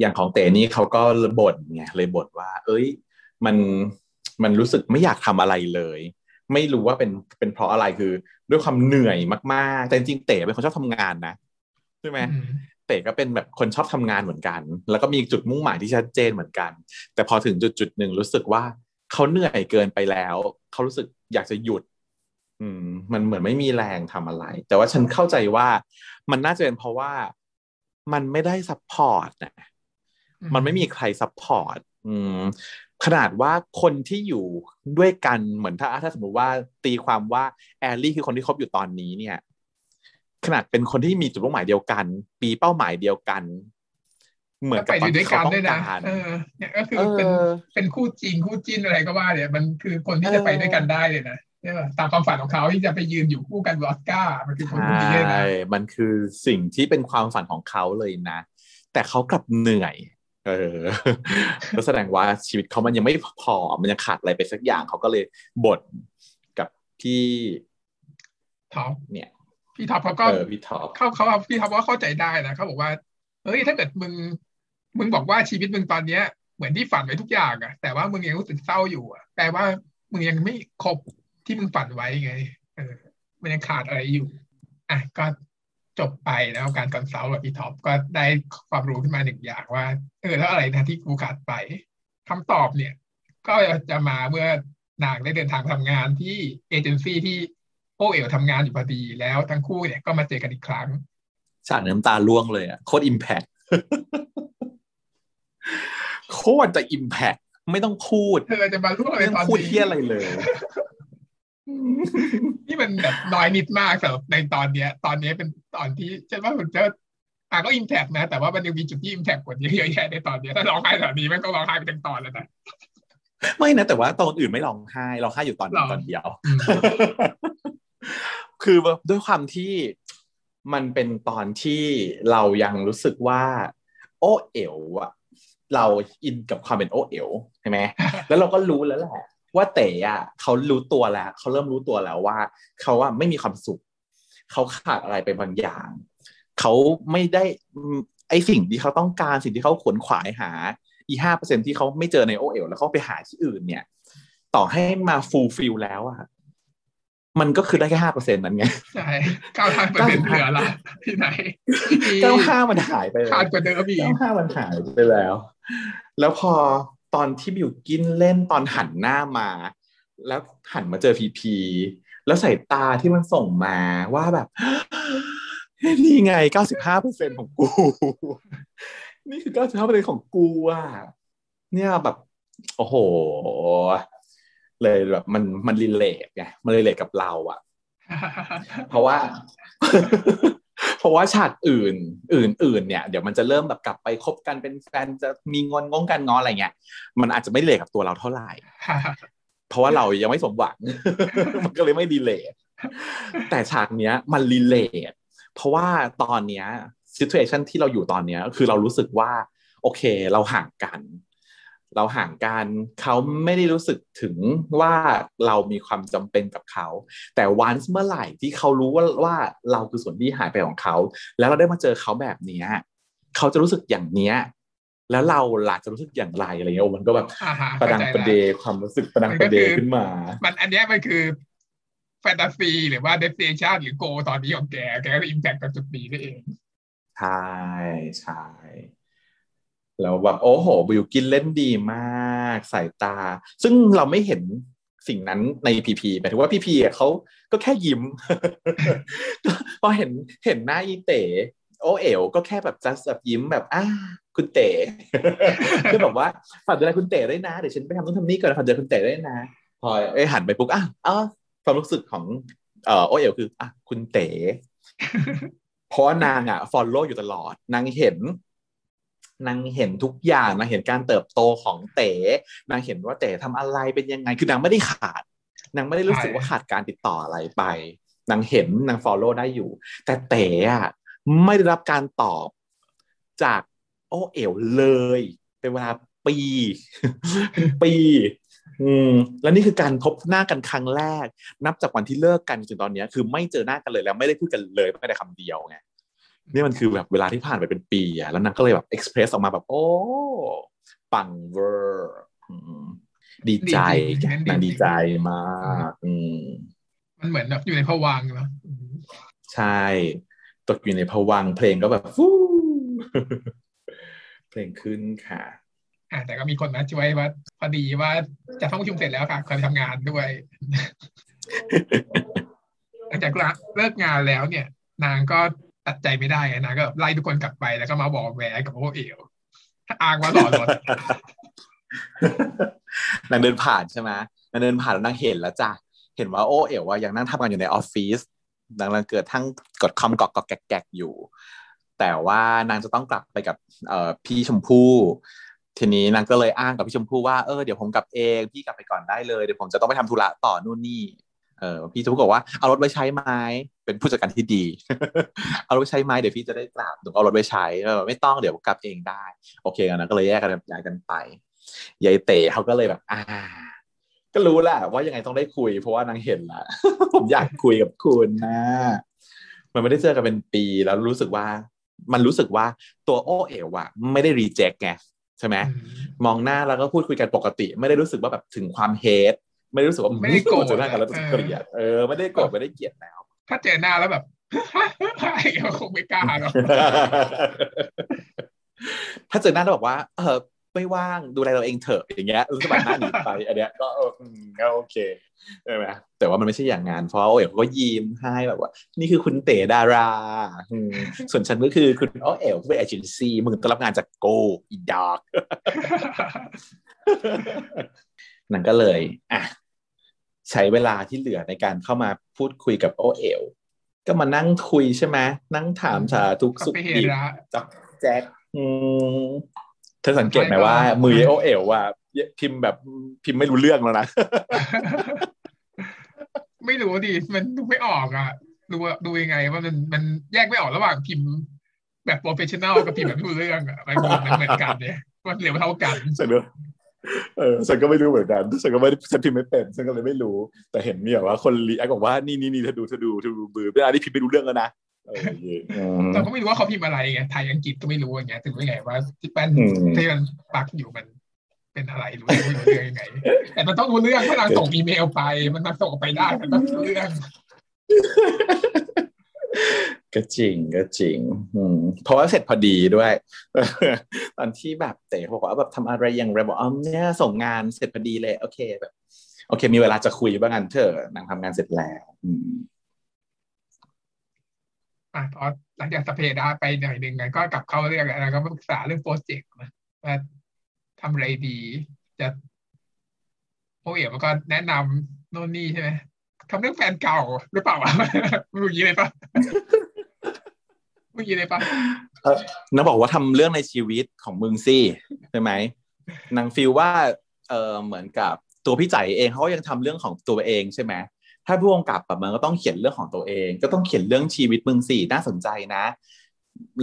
อย่างของเต๋นี่เขาก็บ่นไงเลยบ่นว่า เอ้ย มันมันรู้สึกไม่อยากทำอะไรเลย ไม่รู้ว่าเป็นเป็นเพราะอะไรคือ ด้วยความเหนื่อยมากๆ แต่จริงเต๋เป็นคนชอบทำงานนะใช่ไหม เต๋ก็เป็นแบบคนชอบทำงานเหมือนกัน แล้วก็มีจุดมุ่งหมายที่ชัดเจนเหมือนกัน แต่พอถึงจุดจุดหนึ่งรู้สึกว่าเขาเหนื่อยเกินไปแล้ว เขารู้สึกอยากจะหยุด อืม มันเหมือนไม่มีแรงทำอะไร แต่ว่าฉันเข้าใจว่ามันน่าจะเป็นเพราะว่ามันไม่ได้ support นะมันไม่มีใคร support อืมขนาดว่าคนที่อยู่ด้วยกันเหมือนถ้าถ้าสมมติว่าตีความว่าแอลลี่คือคนที่คบอยู่ตอนนี้เนี่ย ขนาดเป็นคนที่มีจุดมุ่งหมายเดียวกัน มีเป้าหมายเดียวกัน เหมือนกับตอนที่เขาต้องการเออเนี่ยก็คือเป็นเป็นคู่จริงคู่จิ้นอะไรก็ว่าเนี่ยมันคือคนที่จะไปด้วยกันได้เลยนะใช่ป่ะตามความฝันของเขาที่จะไปยืนอยู่คู่กันออสการ์ มันคือคนที่นี้นะมันคือสิ่งที่เป็นความฝันของเขาเลยนะ แต่เขากลับเหนื่อย เออก็แสดงว่าชีวิตเขามันยังไม่พอ มันยังขาดอะไรไปสักอย่างเขาก็เลยบ่นกับพี่ท็อปเนี่ย พี่ท็อปเขาก็เขาเขาพี่ท็อปว่าเข้าใจได้นะเขาบอกว่าเฮ้ยถ้าเกิดมึงมึงบอกว่าชีวิตมึงตอนเนี้ย เหมือนที่ฝันไว้ทุกอย่างอะแต่ว่ามึงยังรู้สึกเศร้าอยู่อะแปลว่ามึงยังไม่ครบที่มึงฝันไว้ไงเออมันยังขาดอะไรอยู่อะก็จบไปแล้วการ consult กับพี่ท็อปก็ได้ความรู้ขึ้นมาหนึ่งอย่างว่า เออแล้วอะไรนะที่กูขาดไปคำตอบเนี่ย ก็จะมาเมื่อนางได้เดินทางทำงานที่เอเจนซี่ที่ โอเอ๋วทำงานอยู่พอดีแล้วทั้งคู่เนี่ยก็มาเจอกันอีกครั้งฉากน้ำตาล่วงเลยอะโคตรอิมแพคโคตรจะอิมแพคไม่ต้องพูดเธอจะมาล่วงเลยตอนนี้พูดเที่ยอะไรเลย นี่มันแบบน้อยนิดมากสำหรับในตอนเนี้ย ตอนนี้เป็นตอนที่ฉันว่าผมจะอะก็อิมแพกนะ แต่ว่ามันยังมีจุดที่อิมแพกกว่านี้เยอะแยะในตอนนี้ถ้าร้องไห้แบบนี้มันก็ร้องไห้ไปทั้งตอนแล้วนะไม่นะแต่ว่าตอนอื่นไม่ร้องไห้ร้องไห้อยู่ตอนนี้ตอนเดียว คือด้วยความที่มันเป็นตอนที่เรายังรู้สึกว่า โอเอ๋วอะเราอินกับความเป็นโอเอ๋วใช่ไหมแล้วเราก็รู้แล้วแหละ ว่าเต๋อะเขารู้ตัวแล้วเขาเริ่มรู้ตัวแล้วว่าเขาว่าไม่มีความสุขเขาขาดอะไรไปบางอย่างเขาไม่ได้ไอสิ่งที่เขาต้องการสิ่งที่เขาขวนขวายหา อีห้าเปอร์เซ็นที่เขาไม่เจอในโอเอ๋วแล้วเขาไปหาที่อื่นเนี่ย ต่อให้มา fulfill แล้วอะ มันก็คือได้แค่ห้าเปอร์เซ็นต์นั้นไง ใช่เก้าห้าเปอร์เซ็นต์เหลือละที่ไหนเก้าห้ามันหายไปขาดกว่าเดิมอีกเก้าห้ามันหายไปแล้ว แล้วพอตอนที่บิวกิ้นเล่นตอนหันหน้ามา แล้วหันมาเจอพีพี แล้วสายตาที่มันส่งมาว่าแบบ นี่ไงเก้าสิบห้าเปอร์เซ็นต์ของกู นี่คือเก้าสิบห้าเปอร์เซ็นต์ของกูอะเนี่ยแบบ โอ้โห เลยแบบมันมัน relate ไงมัน relate กับเราอะเพราะว่า เพราะว่าฉากอื่น อื่นอื่นเนี่ย เดี๋ยวมันจะเริ่มแบบกลับไปคบกันเป็นแฟนจะมีงอนงงกันงอนอะไรเงี้ยมันอาจจะไม่ relate กับตัวเราเท่าไหร่ เพราะว่าเรายังไม่สมหวัง มันก็เลยไม่ relate แต่ฉากเนี้ย มัน relate เพราะว่าตอนเนี้ยซิทูเอชันที่เราอยู่ตอนเนี้ย คือเรารู้สึกว่า โอเค เราห่างกัน เราห่างกันเขาไม่ได้รู้สึกถึงว่าเรามีความจำเป็นกับเขา แต่วันเมื่อไหร่ที่เขารู้ว่าว่าเราคือส่วนที่หายไปของเขา แล้วเราได้มาเจอเขาแบบนี้เขาจะรู้สึกอย่างเนี้ยแล้วเราหลักจะรู้สึกอย่างไรอะไรเงี้ยมันก็แบบประดังประเดความรู้สึกประดังประเดขึ้นมา มันอันนี้มันคือแฟนตาซีหรือว่า destination หรือ goal ตอนนี้ของแก แกก็ impact กับจุดนี้นี่เอง ใช่ใช่ แล้วแบบโอ้โหบิวกิ้นเล่นดีมากสายตา ซึ่งเราไม่เห็นสิ่งนั้นในพีพีหมายถึงว่าพีพีเขาก็แค่ยิ้ม พอเห็นเห็นหน้าอีเต๋โอเอ๋วก็แค่แบบจะแบบยิ้มแบบอ้าคุณเต๋คือแบบว่าฝากดูแลคุณเต๋ได้นะเดี๋ยวฉันไปทำนู่นทำนี่ก่อนฝากดูแลคุณเต๋ได้นะพอไอหันไปปุ๊บอะอ๋อความรู้สึกของเออโอเอ๋วคืออะคุณเต๋เพราะนางอะ follow อยู่ตลอด นางเห็น นางเห็นทุกอย่างนางเห็นการเติบโตของเต๋นางเห็นว่าเต๋ทำอะไรเป็นยังไง คือนางไม่ได้ขาดนางไม่ได้รู้สึกว่าขาดการติดต่ออะไรไปนางเห็นนาง follow ได้อยู่ แต่เต๋อะไม่ได้รับการตอบจากโอเอ๋วเลย เป็นเวลาปีปี อืมแล้วนี่คือการพบหน้ากันครั้งแรก นับจากวันที่เลิกกันจนตอนนี้คือไม่เจอหน้ากันเลยแล้วไม่ได้พูดกันเลยไม่ได้คำเดียวไง นี่มันคือแบบเวลาที่ผ่านไปเป็นปีอะแล้วนางก็เลยแบบเอ็กซ์เพรสออกมาแบบ โอ้ปังเวอร์อืมดีใจดีจริงๆนางดีใจมากอืมมันเหมือนแบบอยู่ในภวังค์เนาะอืมใช่ตกอยู่ในภวังค์เพลงก็แบบฟู้เพลงขึ้นค่ะอะแต่ก็มีคนมาช่วยว่าพอดีว่าจะเข้าประชุมเสร็จแล้วค่ะเคยไปทำงานด้วยหลังจากเลิกงานแล้วเนี่ย นางก็ ตัดใจไม่ได้นางก็ไล่ทุกคนกลับไปแล้วก็มาบอกแหวกับพวกเอวอ้างว่าหลอดรถนางเดินผ่านใช่ไหมนางเดินผ่านแล้วนางเห็นแล้วจ้ะเห็นว่าโอ้เอ๋วว่ายังนั่งทำงานอยู่ในออฟฟิศนางกำลังเกิดทั้งกดคอมกอกกอกแกกแกอยู่ แต่ว่านางจะต้องกลับไปกับเอพี่ชมพู่ทีนี้นางก็เลยอ้างกับพี่ชมพู่ว่าเออเดี๋ยวผมกลับเองพี่กลับไปก่อนได้เลยเดี๋ยวผมจะต้องไปทำธุระต่อนู่นนี่ เออพี่ชมพู่บอกว่าเอารถไว้ใช้ไหมเป็นผู้จัดการที่ดี เอารถไว้ใช้ไหมเดี๋ยวพี่จะได้กลับหนูเอารถไว้ใช้เออไม่ต้องเดี๋ยวกลับเองได้ โอเคกันนะก็เลยแยกกันย้ายกันไปยายเต๋เขาก็เลยแบบ อ่า ก็รู้แหละว่ายังไงต้องได้คุย เพราะว่านางเห็นละผมอยากคุยกับคุณนะมันไม่ได้เจอกันเป็นปีแล้วรู้สึกว่า มันรู้สึกว่าตัวโอเอ๋วอะไม่ได้รีเจ็คไงใช่ไหมอืมมองหน้าแล้วก็พูดคุยกันปกติ ไม่ได้รู้สึกว่าแบบถึงความเฮท ไม่ได้รู้สึกว่าไม่ได้โกรธเจอหน้ากันแล้วจะเกลียดเออไม่ได้โกรธไม่ได้เกลียดแล้ว ถ้าเจอหน้าแล้วแบบก็คงไม่กล้าหรอกถ้าเจอหน้าแล้วบอกว่า เออไม่ว่างดูแลเราเองเถอะอย่างเงี้ยรู้สึกแบบหน้าหนีไปอันเนี้ยก็เอออืมก็โอเคใช่ไหมแต่ว่ามันไม่ใช่อย่างงานเพราะว่าโอเอ๋วเขาก็ยิ้มให้แบบว่า นี่คือคุณเต๋ดาราอืมส่วนฉันก็คือคุณโอเอ๋วผู้เป็นเอเจนซี่มึงต้องรับงานจากโกอีดอกนั่นก็เลยอะ ใช้เวลาที่เหลือในการเข้ามาพูดคุยกับโอเอ๋วก็มานั่งคุยใช่ไหมนั่งถามสารทุกข์ก็สุขไปเห็ดินบละจับแจ็คอืมเธอสังเกตไหมใช่ก็ว่า มือโอเอ๋วอะพิมพ์แบบพิมพ์ไม่รู้เรื่องแล้วนะ ไม่รู้ดิมันดูไม่ออกอะดูว่าดูยังไงว่ามันมันแยกไม่ออกระหว่างพิมพ์ แบบโปรเฟชชั่นแนลกับพิมพ์แบบไม่รู้เรื่องอะมันมันเหมือนกันเนี่ยมันเหลือเท่ากันฉันก็ เออฉันก็ไม่รู้เหมือนกันฉันก็ไม่ได้ฉันพิมพ์ไม่เป็นฉันก็เลยไม่รู้ แต่เห็นเนี่ยว่าคน react บอกว่านี่นี่นี่เธอดูเธอดูเธอดูมือเวลาที่พิมพ์ไม่รู้เรื่องแล้วนะเอออย่างงี้อืมเราก็ไม่รู้ว่าเขาพิมพ์อะไรไงไทยอังกฤษก็ไม่รู้อย่างเงี้ยถึงไม่ไงว่าที่แป้นอืมที่มันปักอยู่มันเป็นอะไรรู้ไม่รู้เรื่องยังไง แต่มันต้องรู้เรื่องถ้านางส่งอีเมลไป มันมาส่งไปได้มันต้องรู้เรื่อง ก็จริงก็จริง อืมเพราะว่าเสร็จพอดีด้วย ตอนที่แบบเต๋บอกว่าแบบทำอะไรอย่างไรบอกอ๋อเนี่ยส่งงานเสร็จพอดีเลย โอเคแบบ โอเค มีเวลาจะคุยบ้างกันเถอะนางทำงานเสร็จแล้ว อืมอะพอหลังจากสพเปดาไปหน่อยหนึ่งก็กลับเข้าเรื่องแล้วก็ปรึกษาเรื่องโปรเจกต์นะว่าทำอะไรดี จะโอเอ๋มันก็แนะนำโน่นนี่ใช่ไหมทำเรื่องแฟนเก่าหรือเปล่าวะไม่รู้อยางงี้เลยปะ ม่รู้อยางงี้เลยปะนางบอกว่าทำเรื่องในชีวิตของมึงสิใช่ไหมนางฟีลว่าเออเหมือนกับตัวพี่ใจายเองเขาก็ยังทำเรื่องของตัวเองใช่ไหมถ้าผู้กำกับแบบมันก็ต้องเขียนเรื่องของตัวเอง ก็ต้องเขียนเรื่องชีวิตมึงสิน่าสนใจนะ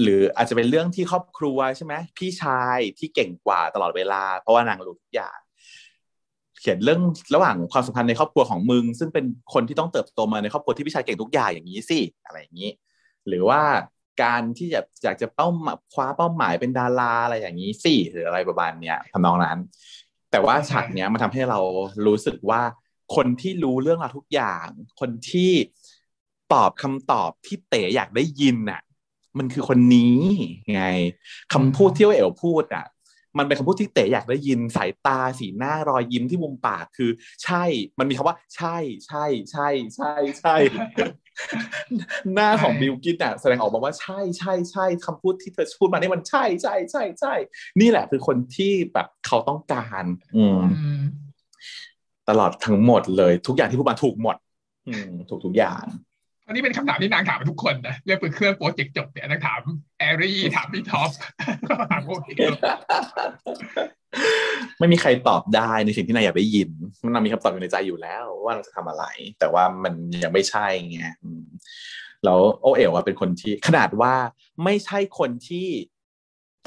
หรืออาจจะเป็นเรื่องที่ครอบครัวใช่ไหมพี่ชายที่เก่งกว่าตลอดเวลา เพราะว่านางรู้ทุกอย่าง เขียนเรื่องระหว่างความสัมพันธ์ในครอบครัวของมึง ซึ่งเป็นคนที่ต้องเติบโตมาในครอบครัวที่พี่ชายเก่งทุกอย่างอย่างนี้สิอะไรอย่างนี้ หรือว่า การที่จะอยากจะเป้าคว้าเป้าหมายเป็นดาราอะไรอย่างนี้สิหรืออะไรประมาณเนี้ยทำนองนั้น แต่ว่าฉากเนี้ยมันทำให้เรารู้สึกว่าคนที่รู้เรื่องราวทุกอย่าง คนที่ตอบคำตอบที่เต๋อยากได้ยินน่ะ มันคือคนนี้ไงคำพูดที่ว่าเอ๋วพูดอะ มันเป็นคำพูดที่เต๋อยากได้ยินสายตาสีหน้ารอยยิ้มที่มุมปากคือ ใช่ มันมีคำว่า ใช่ใช่ใช่ใช่ใช่ หน้าของบิลกินอะแสดงออกมาว่าใช่ใช่ใช่คำพูดที่เธอพูดมานี่มันใช่ใช่ใช่ใช่นี่แหละคือคนที่แบบเขาต้องการ อืมตลอดทั้งหมดเลย ทุกอย่างที่พูดมาถูกหมด อืมถูกทุกอย่าง อันนี้เป็นคำถามที่นางถามทุกคนนะเรื่องปิดเครื่องโปรเจกต์จบเนี่ยนางถามแอรี่ถามพี่ท็อปถามโอเคไม่มีใครตอบได้ในสิ่งที่นายอยากได้ยิน มันนำมีคำตอบอยู่ในใจอยู่แล้ว ว่าเราจะทำอะไร แต่ว่ามันยังไม่ใช่ไงแล้วโอเอ๋วอะเป็นคนที่ขนาดว่าไม่ใช่คนที่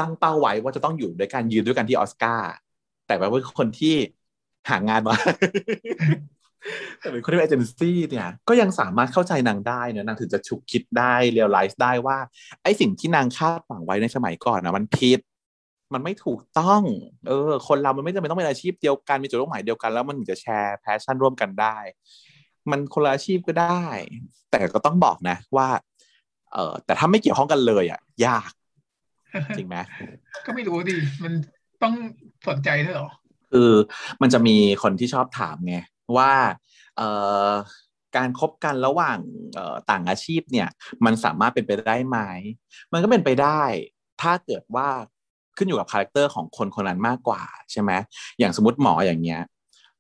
ตั้งเป้าไว้ว่าจะต้องอยู่ด้วยกันยืนด้วยกันที่ออสการ์แต่ว่าเป็นคนที่หางานมา แต่เป็นคนที่เป็นเอเจนซี่เนี่ยก็ยังสามารถเข้าใจนางได้เนอะนางถึงจะฉุกคิดได้เรียลไลซ์ได้ว่า ไอ้สิ่งที่นางคาดหวังไว้ในสมัยก่อนนะมันผิด มันไม่ถูกต้อง เออ คนเรามันไม่จำเป็นต้องเป็นอาชีพเดียวกันมีจุดมุ่งหมายเดียวกันแล้วมันถึงจะแชร์แพชชั่นร่วมกันได้ มันคนละอาชีพก็ได้ แต่ก็ต้องบอกนะว่า เออแต่ถ้าไม่เกี่ยวข้องกันเลยอะ ยาก จริงไหมก็ไม่รู้ดิมันต้องสนใจด้วยเหรอคือมันจะมีคนที่ชอบถามไง ว่าเอ่อการคบกันระหว่างเอ่อต่างอาชีพเนี่ยมันสามารถเป็นไปได้ไหมมันก็เป็นไปได้ ถ้าเกิดว่าขึ้นอยู่กับ character ของคนคนนั้นมากกว่าใช่ไหมอย่างสมมติหมออย่างเงี้ย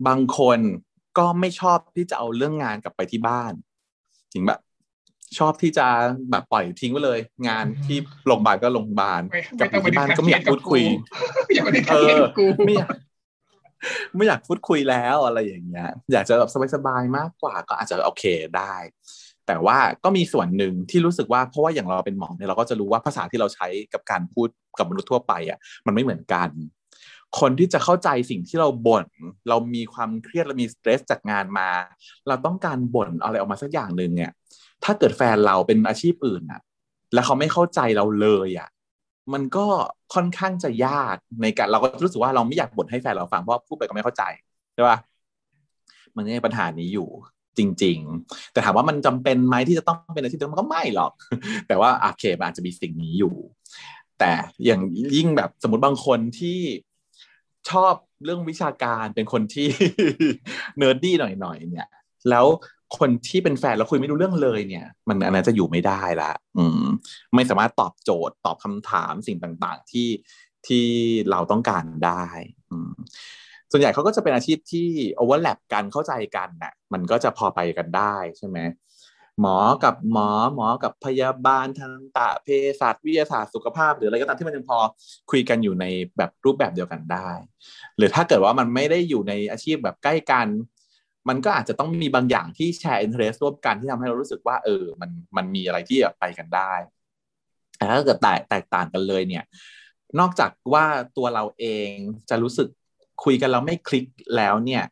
บางคนก็ไม่ชอบที่จะเอาเรื่องงานกลับไปที่บ้านจริงแบบชอบที่จะแบบปล่อยทิ้งไว้เลย งานที่โรงพยาบาลก็โรงพยาบาลไม่กลับไม่ไปต้องมาที่บ้านก็ไม่อยากพูดคุยอย่ามา diarrhea กับกูไม่อยาก ไม่อยากพูดคุยแล้วอะไรอย่างเงี้ย อยากจะแบบสบายๆมากกว่าก็อาจจะโอเคได้ แต่ว่าก็มีส่วนหนึ่งที่รู้สึกว่าเพราะว่าอย่างเราเป็นหมอเนี่ยเราก็จะรู้ว่าภาษาที่เราใช้กับการพูดกับมนุษย์ทั่วไปอะมันไม่เหมือนกัน คนที่จะเข้าใจสิ่งที่เราบ่น เรามีความเครียดเรามีสเตรสจากงานมา เราต้องการบ่นอะไรออกมาสักอย่างหนึ่งเนี่ย ถ้าเกิดแฟนเราเป็นอาชีพอื่นอะ แล้วเขาไม่เข้าใจเราเลยอะมันก็ ค่อนข้างจะยากในการเราก็รู้สึกว่าเราไม่อยากบ่นให้แฟนเราฟังเพราะพูดไปก็ไม่เข้าใจใช่ปะมันมีปัญหานี้อยู่จริง ๆ แต่ถามว่ามันจำเป็นไหมที่จะต้องเป็นอาชีพเดิมมันก็ไม่หรอก แต่ว่าโอเคมันอาจจะมีสิ่งนี้อยู่ แต่อย่างยิ่งแบบสมมติบางคนที่ชอบเรื่องวิชาการเป็นคนที่ nerdy หน่อยๆเนี่ย แล้ว คนที่เป็นแฟนแล้วคุยไม่รู้เรื่องเลยเนี่ย มันอันนั้นจะอยู่ไม่ได้ละ อืม ไม่สามารถตอบโจทย์ตอบคำถามสิ่งต่างๆ ที่ที่เราต้องการได้ อืมส่วนใหญ่เขาก็จะเป็นอาชีพที่ overlap กันเข้าใจกันน่ะ มันก็จะพอไปกันได้ใช่ไหมหมอกับหมอหมอกับพยาบาลทันตะเภสัชวิทยาศาสตร์สุขภาพ หรืออะไรก็ตามที่มันยังพอคุยกันอยู่ในแบบรูปแบบเดียวกันได้ หรือถ้าเกิดว่ามันไม่ได้อยู่ในอาชีพแบบใกล้กัน มันก็อาจจะต้องมีบางอย่างที่ share interest ร่วมกันที่ทำให้เรารู้สึกว่า เออ มันมันมีอะไรที่ไปกันได้แต่ถ้าเกิดแตกแตกต่างกันเลยเนี่ย นอกจากว่าตัวเราเองจะรู้สึกคุยกันแล้วไม่คลิกแล้วเนี่ย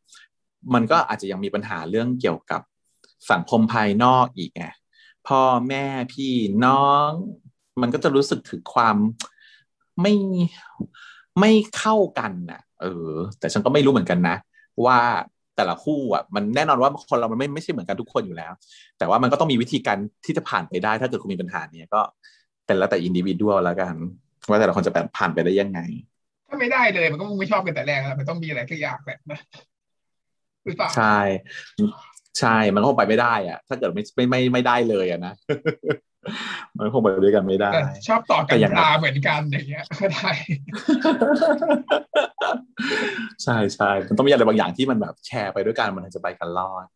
มันก็อาจจะยังมีปัญหาเรื่องเกี่ยวกับสังคมภายนอกอีกไงพ่อแม่พี่น้อง มันก็จะรู้สึกถึงความไม่ไม่เข้ากันน่ะ เออ แต่ฉันก็ไม่รู้เหมือนกันนะ ว่า แต่ละคู่อะมันแน่นอนว่าคนเรามันไม่ไม่ใช่เหมือนกันทุกคนอยู่แล้ว แต่ว่ามันก็ต้องมีวิธีการที่จะผ่านไปได้ ถ้าเกิดคุณมีปัญหาเนี้ยก็เป็นแล้วแต่อินดิวิดวแล้วกันว่าแต่ละคนจะแบบผ่านไปได้ยังไง ถ้าไม่ได้เลยมันก็ไม่ชอบกันแต่แรกแล้วมันต้องมีอะไรสักอย่างแหละนะหรือเปล่าใช่ใช่มันคงไปไม่ได้อะถ้าเกิดไม่ไม่ไม่ไม่ได้เลยอะนะ มันคงไปด้วยกันไม่ได้แต่ชอบต่อกัแต่นอย่างตาเหมือนกันอย่างเงี้ยก็ได้ใช่ใช่มันต้องมีอะไรบางอย่างที่มันแบบแชร์ไปด้วยกันมันถึงจะไปกันรอด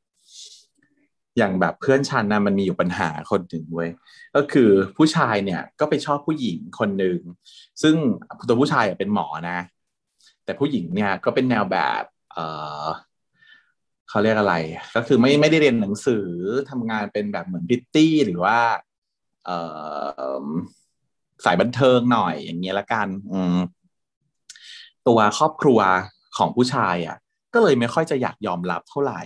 อย่างแบบเพื่อนฉันนะมันมีอยู่ปัญหาคนหนึ่งเว้ยก็คือผู้ชายเนี่ยก็ไปชอบผู้หญิงคนหนึ่งซึ่งตัวผู้ชายอะเป็นหมอนะ แต่ผู้หญิงเนี่ยก็เป็นแนวแบบ เออเขาเรียกอะไร ก็คือไม่ไม่ได้เรียนหนังสือทำงานเป็นแบบเหมือนพิตตี้หรือว่าเออ สายบันเทิงหน่อยอย่างเงี้ยละกันตัวครอบครัวของผู้ชายอะ ก็เลยไม่ค่อยจะอยากยอมรับเท่าไหร่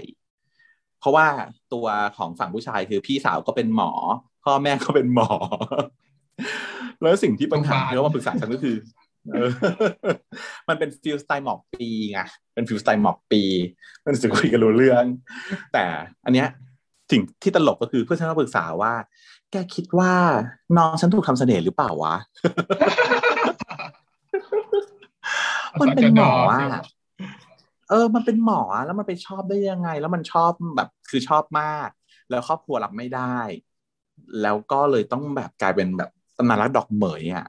เพราะว่าตัวของฝั่งผู้ชายคือพี่สาวก็เป็นหมอ พ่อแม่ก็เป็นหมอ แล้วสิ่งที่ปัญหาที่เขามาปรึกษาฉันก็คือมันเป็น feel style หมอกปีไงเป็น feel style หมอกปี มันรู้สึกคุยกันรู้เรื่อง แต่อันเนี้ยสิ่งที่ตลกก็คือเพื่อนฉันก็ปรึกษาว่า แกคิดว่าน้องฉันถูกทำเสน่ห์หรือเปล่าวะ มันเป็นหมออะเออ มันเป็นหมอแล้วมันไปชอบได้ยังไง แล้วมันชอบแบบคือชอบมาก แล้วครอบครัวรับไม่ได้ แล้วก็เลยต้องแบบกลายเป็นแบบตำนานรักดอกเหมยอะ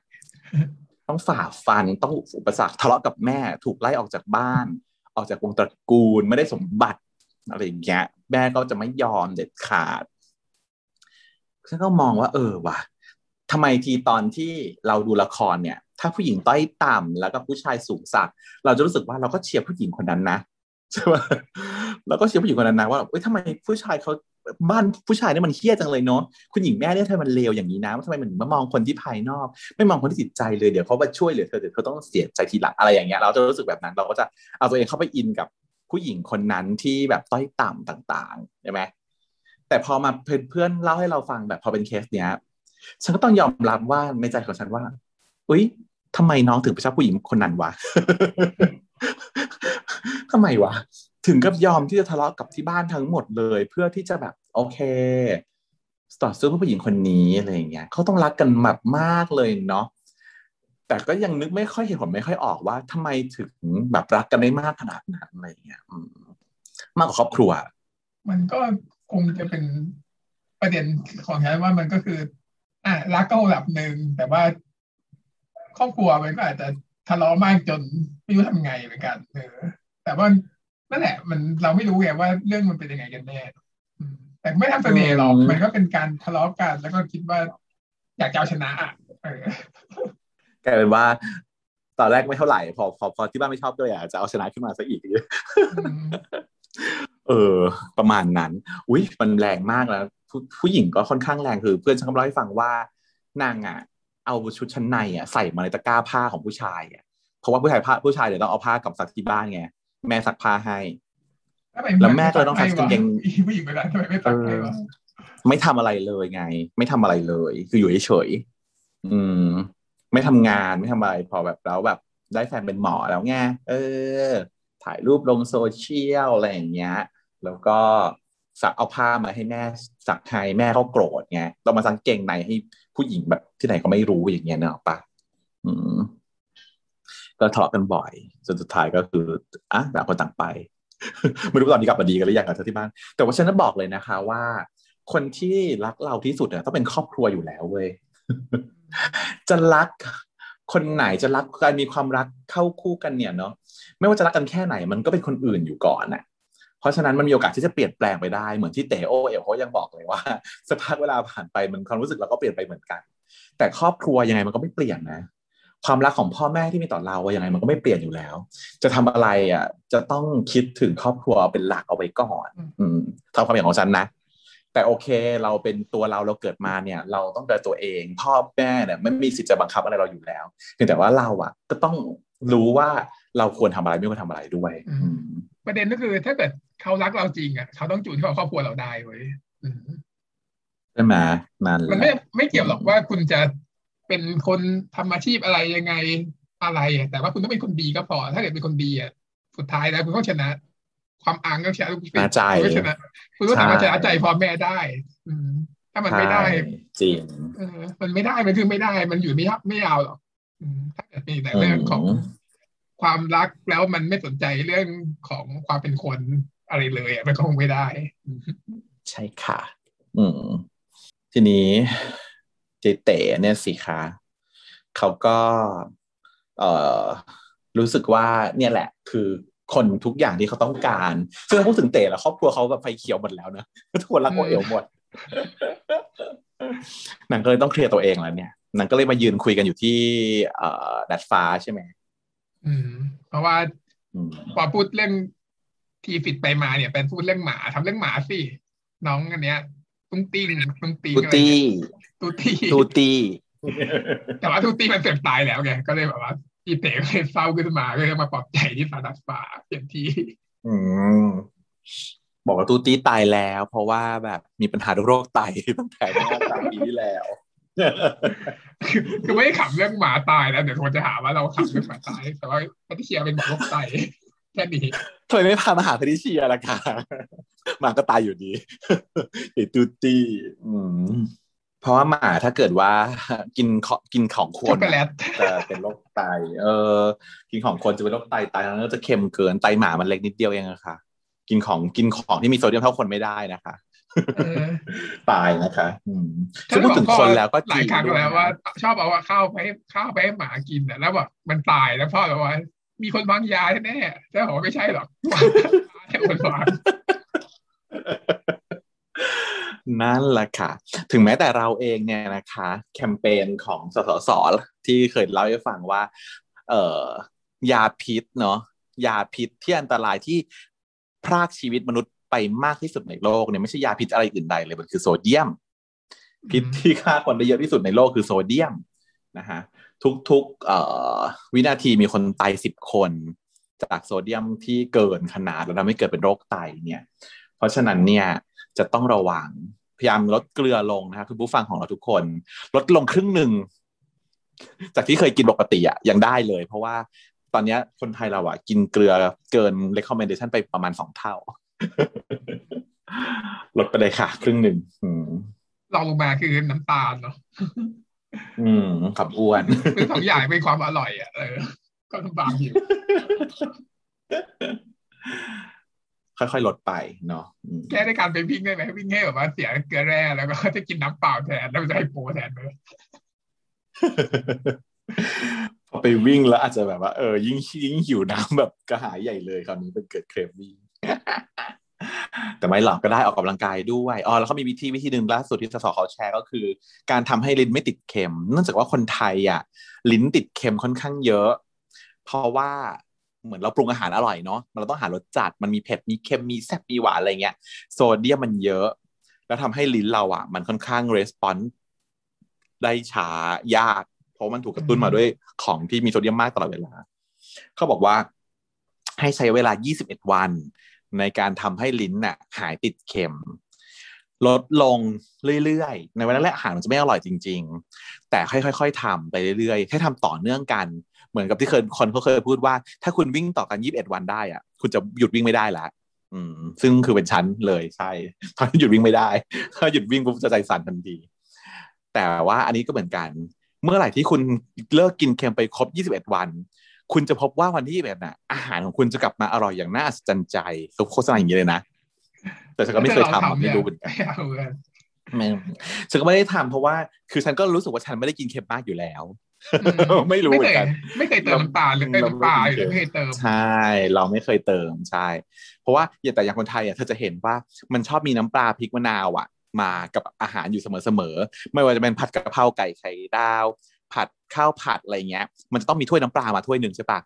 ต้องฝ่าฟันต้องอุปสรรคทะเลาะกับแม่ ถูกไล่ออกจากบ้าน ออกจากวงตระกูลไม่ได้สมบัติอะไรอย่างเงี้ยแม่ก็จะไม่ยอมเด็ดขาด ฉันก็มองว่า เออว่ะทำไมทีตอนที่เราดูละครเนี่ย ถ้าผู้หญิงต้อยต่ำแล้วก็ผู้ชายสูงสักเราจะรู้สึกว่าเราก็เชียร์ผู้หญิงคนนั้นนะใช่ไหมเราก็เชียร์ผู้หญิงคนนั้นนะว่าเอ้ยทำไมผู้ชายเขาบ้านผู้ชายเนี่ยมันเฮี้ยจังเลยเนาะคุณหญิงแม่เนี่ยทำไมมันเลวอย่างนี้นะทำไมมันมามองคนที่ภายนอก ไม่มองคนที่จิตใจเลยเดี๋ยวเขามาช่วยเหลือเธอเดี๋ยวเขาต้องเสียใจทีหลังอะไรอย่างเงี้ยเราจะรู้สึกแบบนั้น เราก็จะเอาตัวเองเข้าไปอินกับผู้หญิงคนนั้นที่แบบต้อยต่ำต่างๆใช่ไหม แต่พอมาเพื่อนเล่าให้เราฟังแบบพอเป็นเคสเนี้ย ฉันก็ต้องยอมรับว่าในใจของฉันว่าอุ้ยทำไมน้องถึงไปชอบผู้หญิงคนนั้นวะทำไมวะ ถึงกับยอมที่จะทะเลาะกับที่บ้านทั้งหมดเลย เพื่อที่จะแบบโอเคต่อสู้เพื่อผู้หญิงคนนี้อะไรอย่างเงี้ยเขาต้องรักกันแบบมากเลยเนาะแต่ก็ยังนึกไม่ค่อยเห็นผลไม่ค่อยออกว่าทำไมถึงแบบรักกันได้มากขนาดนั้นอะไรอย่างเงี้ยมากกว่าครอบครัว มันก็ คงจะเป็นประเด็นของฉันว่ามันก็คือ อะรักก็ระดับหนึ่งแต่ว่าครอบครัวมันก็อาจจะทะเลาะมากจนไม่รู้ทำไงเหมือนกันเออแต่ว่านั่นแหละ มันเราไม่รู้ไงว่าเรื่องมันเป็นยังไงกันแน่แต่ไม่ทำเสน่ห์หรอกมันก็เป็นการทะเลาะกัน แล้วก็คิดว่า อยากจะเอาชนะอะเออกลายเป็นว่า ตอนแรกไม่เท่าไหร่ พอพอพอที่บ้านไม่ชอบก็อยากจะเอาชนะขึ้นมาซะอีก เออ ประมาณนั้น อุ้ยมันแรงมากแล้วผู้ผู้หญิงก็ค่อนข้างแรงคือ เพื่อนฉันก็เล่าให้ฟังว่านางอะ เอาชุดชั้นในอะใส่มาในตะกร้าผ้าของผู้ชายอะเพราะว่าผู้ชายผ้าผู้ชายเดี๋ยวต้องเอาผ้ากับซักที่บ้านไงแม่ซักผ้าให้ แล้วแม่ก็ต้องซักกางเกงผู้หญิงไปแล้วทำไมไม่ซักให้วะไม่ทำอะไรเลยไง ไม่ทำอะไรเลย คืออยู่เฉยอืม ไม่ทำงานไม่ทำอะไร พอแบบแล้วแบบ ได้แฟนเป็นหมอแล้วไงเออ ถ่ายรูปลงโซเชียลอะไรอย่างเงี้ย แล้วก็สักเอาผ้ามาให้แม่สักให้แม่เขาโกรธไงต้องมาสังเกงในให้ผู้หญิงแบบที่ไหนก็ไม่รู้อย่างเงี้ยเนอะปะอืมก็ทะเลาะกันบ่อยจนสุดท้ายก็คืออะต่างคนต่างไป ไม่รู้ตอนนี้กลับมาดีกันหรือยังกับที่บ้าน แต่ว่าฉันจะบอกเลยนะคะ ว่า คนที่รักเราที่สุดเนี่ยต้องเป็นครอบครัวอยู่แล้วเว้ยจะรักคนไหนจะรักการมีความรักเข้าคู่กันเนี่ยเนาะไม่ว่าจะรักกันแค่ไหน มันก็เป็นคนอื่นอยู่ก่อนน่ะ เพราะฉะนั้นมันมีโอกาสที่จะเปลี่ยนแปลงไปได้เหมือนที่เตโอเอลเขายังบอกเลยว่าสักพักเวลาผ่านไปมันความรู้สึกเราก็เปลี่ยนไปเหมือนกัน แต่ครอบครัวยังไงมันก็ไม่เปลี่ยนนะ ความรักของพ่อแม่ที่มีต่อเราว่ายังไงมันก็ไม่เปลี่ยนอยู่แล้ว จะทำอะไรอะจะต้องคิดถึงครอบครัวเป็นหลักเอาไว้ก่อนอืมทำความเห็นของฉันนะแต่โอเคเราเป็นตัวเราเราเกิดมาเนี่ย เราต้องดูตัวเองพ่อแม่เนี่ยไม่มีสิทธิ์จะบังคับอะไรเราอยู่แล้วเพียงแต่ว่าเราอะก็ต้องรู้ว่าเราควรทำอะไรไม่ควรทำอะไรด้วย ประเด็นก็คือ ถ้าเกิดเขารักเราจริงอะเขาต้องจูนที่ครอบครัวเราได้เว้ยใช่ไหมนั่นมันไม่ไม่เกี่ยวหรอกว่าคุณจะเป็นคนทำอาชีพอะไรยังไงอะไรแต่ว่าคุณต้องเป็นคนดีก็พอ ถ้าเกิดเป็นคนดีอะสุดท้ายแล้วคุณก็ชนะ ความอ่างก็ชนะทุกสิ่งคุณก็ชนะคุณก็สามารถชนะใจพ่อแม่ได้ อืมถ้ามันไม่ได้จริงเออมันไม่ได้มันคือไม่ได้ มันอยู่ไม่ยับไม่ยาวหรอกถ้าเกิดมีแต่เรื่องของ ความรักแล้วมันไม่สนใจเรื่องของความเป็นคนอะไรเลยอะมันก็คงไม่ได้ ใช่ค่ะ อืมทีนี้เจเต๋เนี่ยสิคะเขาก็เอ่อรู้สึกว่าเนี่ยแหละ คือคนทุกอย่างที่เขาต้องการซึ่งถ้าพูดถึงเต๋แล้วครอบครัวเขาแบบไฟเขียวหมดแล้วนะทุกคนรักโอเอ๋วหมดนางก็เลยต้องเคลียร์ตัวเองแล้วเนี่ยนางก็เลยมายืนคุยกันอยู่ที่เอ่อดัดฟ้าใช่ไหม อืม เพราะว่าพอพูดเรื่องทีฟิตไปมาเนี่ยเป็นพูดเรื่องหมาทำเรื่องหมาสิน้องอันเนี้ยตุ้งติ้งตุ้งติ้งอะไรตูตีตูตีแต่ว่าตูตีมันเสื่อมตายแล้วไงก็เลยแบบว่าอีเต๋เลยเศร้าขึ้นมาก็เลยมาปลอบใจที่สาดัดฟ้าเปลี่ยนที่ อืมบอกว่าตูตีตายแล้ว เพราะว่าแบบมีปัญหาโรคไตตั้งแต่เมื่อสามปีที่แล้ว คือไม่ได้ขำเรื่องหมาตายแล้วเดี๋ยวคนจะหาว่าเราขำเรื่องหมาตาย แต่ว่าพัทเชียเป็นหมอโรคไตแค่นี้ทำไมไม่พามาหาพนิเชียล่ะคะหมาก็ตายอยู่ดีไอ้ตูตี้อืมเพราะว่าหมาถ้าเกิดว่ากินของกินของคช็อนกโกแลอะตจะเป็นโรคไต เออ กินของคนจะเป็นโรคไตไตแล้วก็จะเค็มเกินไตหมามันเล็กนิดเดียวเองอะค่ะ กินของกินของที่มีโซเดียมเท่าคนไม่ได้นะคะเออ ตายนะคะอืมซึ่งพูดถึงคนแล้วก็หลายครั้งจริงด้วยแล้วว่า ชอบเอาว่าข้าวไปให้ข้าวไปให้หมากินแต่แล้วแบบมันตายแล้วพ่อบอกว่า มีคนวางยาแน่ๆแต่บอกว่าไม่ใช่หรอกแค่คนวางนั่นแหละค่ะ ถึงแม้แต่เราเองเนี่ยนะคะ แคมเปญของสสสที่เคยเล่าให้ฟังว่า เอ่อ ยาพิษเนาะยาพิษที่อันตรายที่พรากชีวิตมนุษย์ ไปมากที่สุดในโลกเนี่ยไม่ใช่ยาพิษอะไรอื่นใดเลยมันคือโซเดียม พิษที่ฆ่าคนได้เยอะที่สุดในโลกคือโซเดียมนะฮะทุกๆเอ่อวินาทีมีคนตายสิบคน จากโซเดียมที่เกินขนาดแล้วทำให้เกิดเป็นโรคไตเนี่ย เพราะฉะนั้นเนี่ยจะต้องระวังพยายามลดเกลือลงนะครับคุณผู้ฟังของเราทุกคน ลดลงครึ่งหนึ่งจากที่เคยกินปกติอะยังได้เลย เพราะว่าตอนเนี้ยคนไทยเราอะกินเกลือเกิน recommendation ไปประมาณสองเท่า ลดไปเลยค่ะ ครึ่งหนึ่งอืมลองลงมาคือน้ำตาลเนาะอืมขับอ้วนคือสองอย่างเป็นความอร่อยอะเออก็ลำบากอยู่ ค่อยๆลดไปเนาะอืมแก้ด้วยการไปวิ่งได้ไหมวิ่งให้แบบว่าเสียเกลือแร่แล้วก็จะกินน้ำเปล่าแทนแล้วจะให้โปรแทนไปเลยพอไปวิ่งแล้วอาจจะแบบว่าเออยิ่งยิ่งหิวน้ำแบบกระหายใหญ่เลยคราวนี้เป็นเกิดเครมวิ่ง แต่ไม่หรอกก็ได้ออกกำลังกายด้วยอ๋อแล้วเขามีวิธีวิธีหนึ่งล่าสุดที่สสเขาแชร์ก็คือ การทำให้ลิ้นไม่ติดเค็ม เนื่องจากว่าคนไทยอะลิ้นติดเค็มค่อนข้างเยอะ เพราะว่าเหมือนเราปรุงอาหารอร่อยเนาะเราต้องหารสจัดมันมีเผ็ดมีเค็มมีแซ่บมีหวานอะไรเงี้ยโซเดียมมันเยอะ แล้วทำให้ลิ้นเราอะ มันค่อนข้างรีสปอนส์ได้ช้ายาก เพราะมันถูกกระตุ้นมาด้วยของที่มีโซเดียมมากตลอดเวลาเขาบอกว่า ให้ใช้เวลา 21 วัน ในการทำให้ลิ้นน่ะหายติดเค็ม ลดลงเรื่อยๆ ในวันแรกๆอาหารมันจะไม่อร่อยจริง ๆ แต่ค่อยๆทำไปเรื่อยๆให้ทำต่อเนื่องกัน เหมือนกับที่เคยคนเขาเคยพูดว่า ถ้าคุณวิ่งต่อกัน 21 วันได้อะคุณจะหยุดวิ่งไม่ได้ละอืม ซึ่งคือเป็นชั้นเลยใช่ตอนนี้หยุดวิ่งไม่ได้ ถ้าหยุดวิ่งปุ๊บจะใจสั่นทันทีแต่ว่าอันนี้ก็เหมือนกัน เมื่อไหร่ที่คุณเลิกกินเค็มไปครบ 21 วัน คุณจะพบว่าวันที่21น่ะอาหารของคุณจะกลับมาอร่อยอย่างน่าอัศจรรย์ใจเขาโฆษณาอย่างนี้เลยนะ แต่ฉันก็ไม่เคยทำอะไม่รู้เหมือนกันไม่เอาเลยไม่ฉันก็ไม่ได้ทำเพราะว่า คือฉันก็รู้สึกว่าฉันไม่ได้กินเค็มมากอยู่แล้วอืมไม่รู้เหมือนกัน ไม่เคยเติมน้ำตาลหรือเติมน้ำปลาหรือไม่เคยเติม ใช่ เราไม่เคยเติมใช่ เพราะว่าอย่างแต่อย่างคนไทยอะเธอจะเห็นว่ามันชอบมีน้ำปลาพริกมะนาวอะมากับอาหารอยู่เสมอๆ ไม่ว่าจะเป็นผัดกะเพราไก่ไข่ดาว ผัดข้าวผัดอะไรเงี้ย มันจะต้องมีถ้วยน้ำปลามาถ้วยหนึ่งใช่ปะ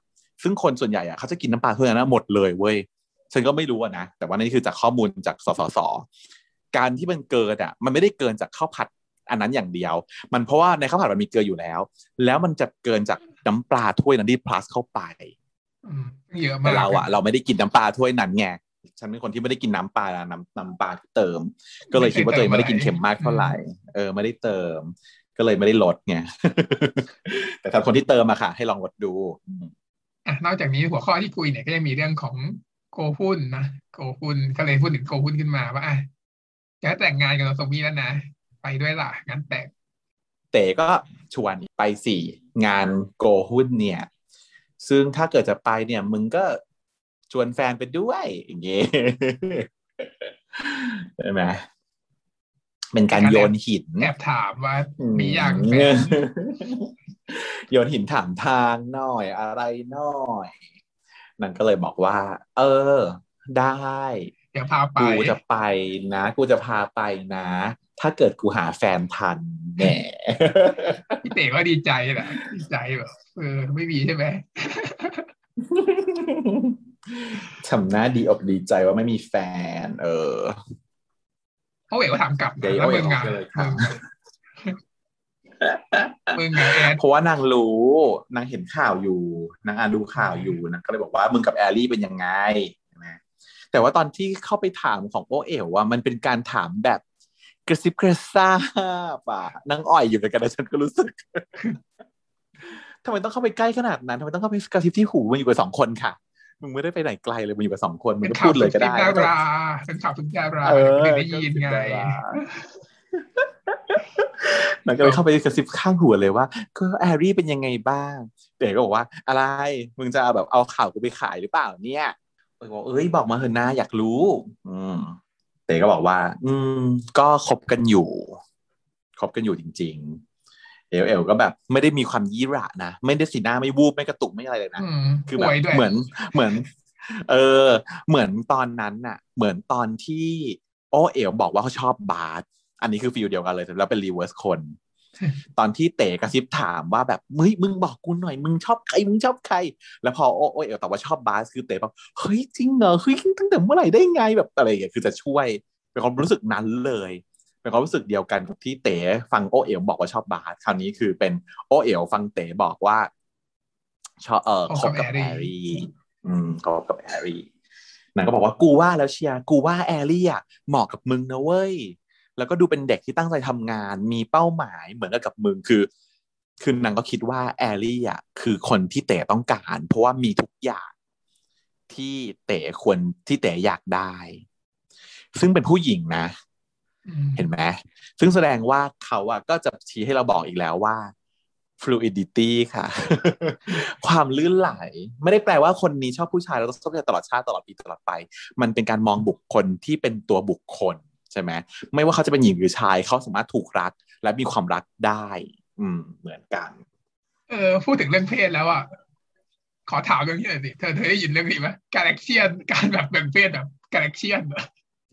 ซึ่งคนส่วนใหญ่อะเขาจะกินน้ำปลาถ้วยนั้นนะหมดเลยเว้ยฉันก็ไม่รู้อะนะ แต่ว่านี่คือจากข้อมูลจากสสสการที่มันเกินอะมันไม่ได้เกินจากข้าวผัดอันนั้นอย่างเดียว มันเพราะว่าในข้าวผัดมันมีเกลืออยู่แล้ว แล้วมันจะเกินจากน้ำปลาถ้วยนั้นที่ plus เข้าไปอืมเยอะมาแต่กเราอะเราไม่ได้กินน้ำปลาถ้วยนั้นไงฉันเป็นคนที่ไม่ได้กินน้ำปลาน้ำน้ำปลาเติม ก็เลยคิดว่าตัวเองไม่ได้กินเค็มมากเท่าไหร่เออไม่ได้เติม ก็เลยไม่ได้ลดไงแต่ถ้าคนที่เติมอะค่ะ ให้ลองลดดูอะนอกจากนี้หัวข้อที่คุยเนี่ยก็ยังมีเรื่องของโกหุ้นนะโกหุ้นก็เลยพูดถึงโกหุ้นขึ้นมาว่าอะจะแต่งงานกับเราสมีแล้วนะ ไปด้วยล่ะงานแต่งเต๋ก็ชวนไปสี่งานโกหุ้นเนี่ย ซึ่งถ้าเกิดจะไปเนี่ย มึงก็ชวนแฟนไปด้วยอย่างเงี้ยใช่ไหม เป็นการโยนหินแอบถามว่ามีอย่างแฟนโยนหินถามทางหน่อยอะไรหน่อยนั่นก็เลยบอกว่า เออ ได้เดี๋ยวพาไปกูจะไปนะ กูจะพาไปนะ ถ้าเกิดกูหาแฟนทันแหมพี่เต๋ก็ดีใจแหละดีใจแบบเออ ไม่มีใช่ไหมทำหน้าดีอกดีใจว่าไม่มีแฟน เออ เขาเอกก็ถามกลับเดี๋นะยวแล้วมึงเอาอะเอกเลยครับมึงอะมึงอะแอดเพราะว่านางรู้นางเห็นข่าวอยู่นางอ่านดูข่าวอยู่นางก็เลยบอกว่ามึงกับแอลลี่เป็นยังไงใช่ไหมแต่ว่าตอนที่เข้าไปถามของโอเอ๋วว่ามันเป็นการถามแบบกระซิบกระซาบอะนางอ่อยอยู่เหมือนกันนะฉันก็รู้สึกทำไมต้องเข้าไปใกล้ขนาดนั้นทำไมต้องเข้าไปกระซิบที่หูมันอยู่กับสองคนค่ะ มึงไม่ได้ไปไหนไกลเลยมึงอยู่กับสองคนมึงเป็นก็ข่าพูวดเลยก็ได้ทุดาราเป็นข่าวทุกดาราเออไม่ได้ยินไงนางก็เลยเข้าไปกระซิบข้างหัวเลยว่าก็แอรี่เป็นยังไงบ้างเต๋ก็บอกว่าอะไรมึงจะเอาแบบเอาข่าวกูไปขายหรือเปล่าเนี่ยบอกเอ้ยบอกมาเถอะนะอยากรู้ อืมเต๋ก็บอกว่า อืม ก็คบกันอยู่คบกันอยู่จริงๆ โอเอ๋วก็แบบไม่ได้มีความยี่หระนะ ไม่ได้สีหน้าไม่วูบไม่กระตุกไม่อะไรเลยนะอืมคือแบบป่วยด้วยเหมือนเหมือน เออ เหมือนตอนนั้นน่ะ เหมือนตอนที่โอเอ๋วบอกว่าเขาชอบบาสอันนี้คือ feel เดียวกันเลยแล้วเป็น reverse คน ตอนที่เต๋กระซิบถามว่าแบบเฮ้ยมึงบอกกูหน่อยมึงชอบใครมึงชอบใคร แล้วพอโอโอเอ๋วตอบว่าชอบบาสคือเต๋บอกเฮ้ยจริงเหรอเฮ้ยตั้งแต่เมื่อไหร่ได้ไงแบบอะไรอย่างเงี้ยคือจะช่วยเป็นความรู้สึกนั้นเลย เป็นความรู้สึกเดียวกันกับที่เต๋ฟังโอเอ๋วบอกว่าชอบบาสคราวนี้คือเป็นโอเอ๋วฟังเต๋บอกว่าชอบเออคบกับแอรี่อืมคบกับแอรี่นางก็บอกว่ากูว่าแล้วเชียวกูว่าแอรี่อะเหมาะกับมึงนะเว้ยแล้วก็ดูเป็นเด็กที่ตั้งใจทำงาน มีเป้าหมายเหมือนกับกับมึงคือ คือนางก็คิดว่าแอรี่อะคือคนที่เต๋ต้องการ เพราะว่ามีทุกอย่างที่เต๋ควรที่เต๋อยากได้ ซึ่งเป็นผู้หญิงนะอืม เห็นไหมซึ่งแสดงว่าเขาอะก็จะชี้ให้เราบอกอีกแล้วว่า fluidity ค่ะ ความลื่นไหล ไม่ได้แปลว่าคนนี้ชอบผู้ชายแล้วต้องชอบผู้ชายตลอดชาติตลอดปีตลอดไป มันเป็นการมองบุคคลที่เป็นตัวบุคคลใช่ไหมไม่ว่าเขาจะเป็นหญิงหรือชาย เขาสามารถถูกรัก และมีความรักได้ อืม เหมือนกัน เออ พูดถึงเรื่องเพศแล้วอะขอถามเรื่องนี้หน่อยสิเธอเธอได้ยินเรื่องนี้ไหม galactian การแบบแบ่งเพศแบบ galactian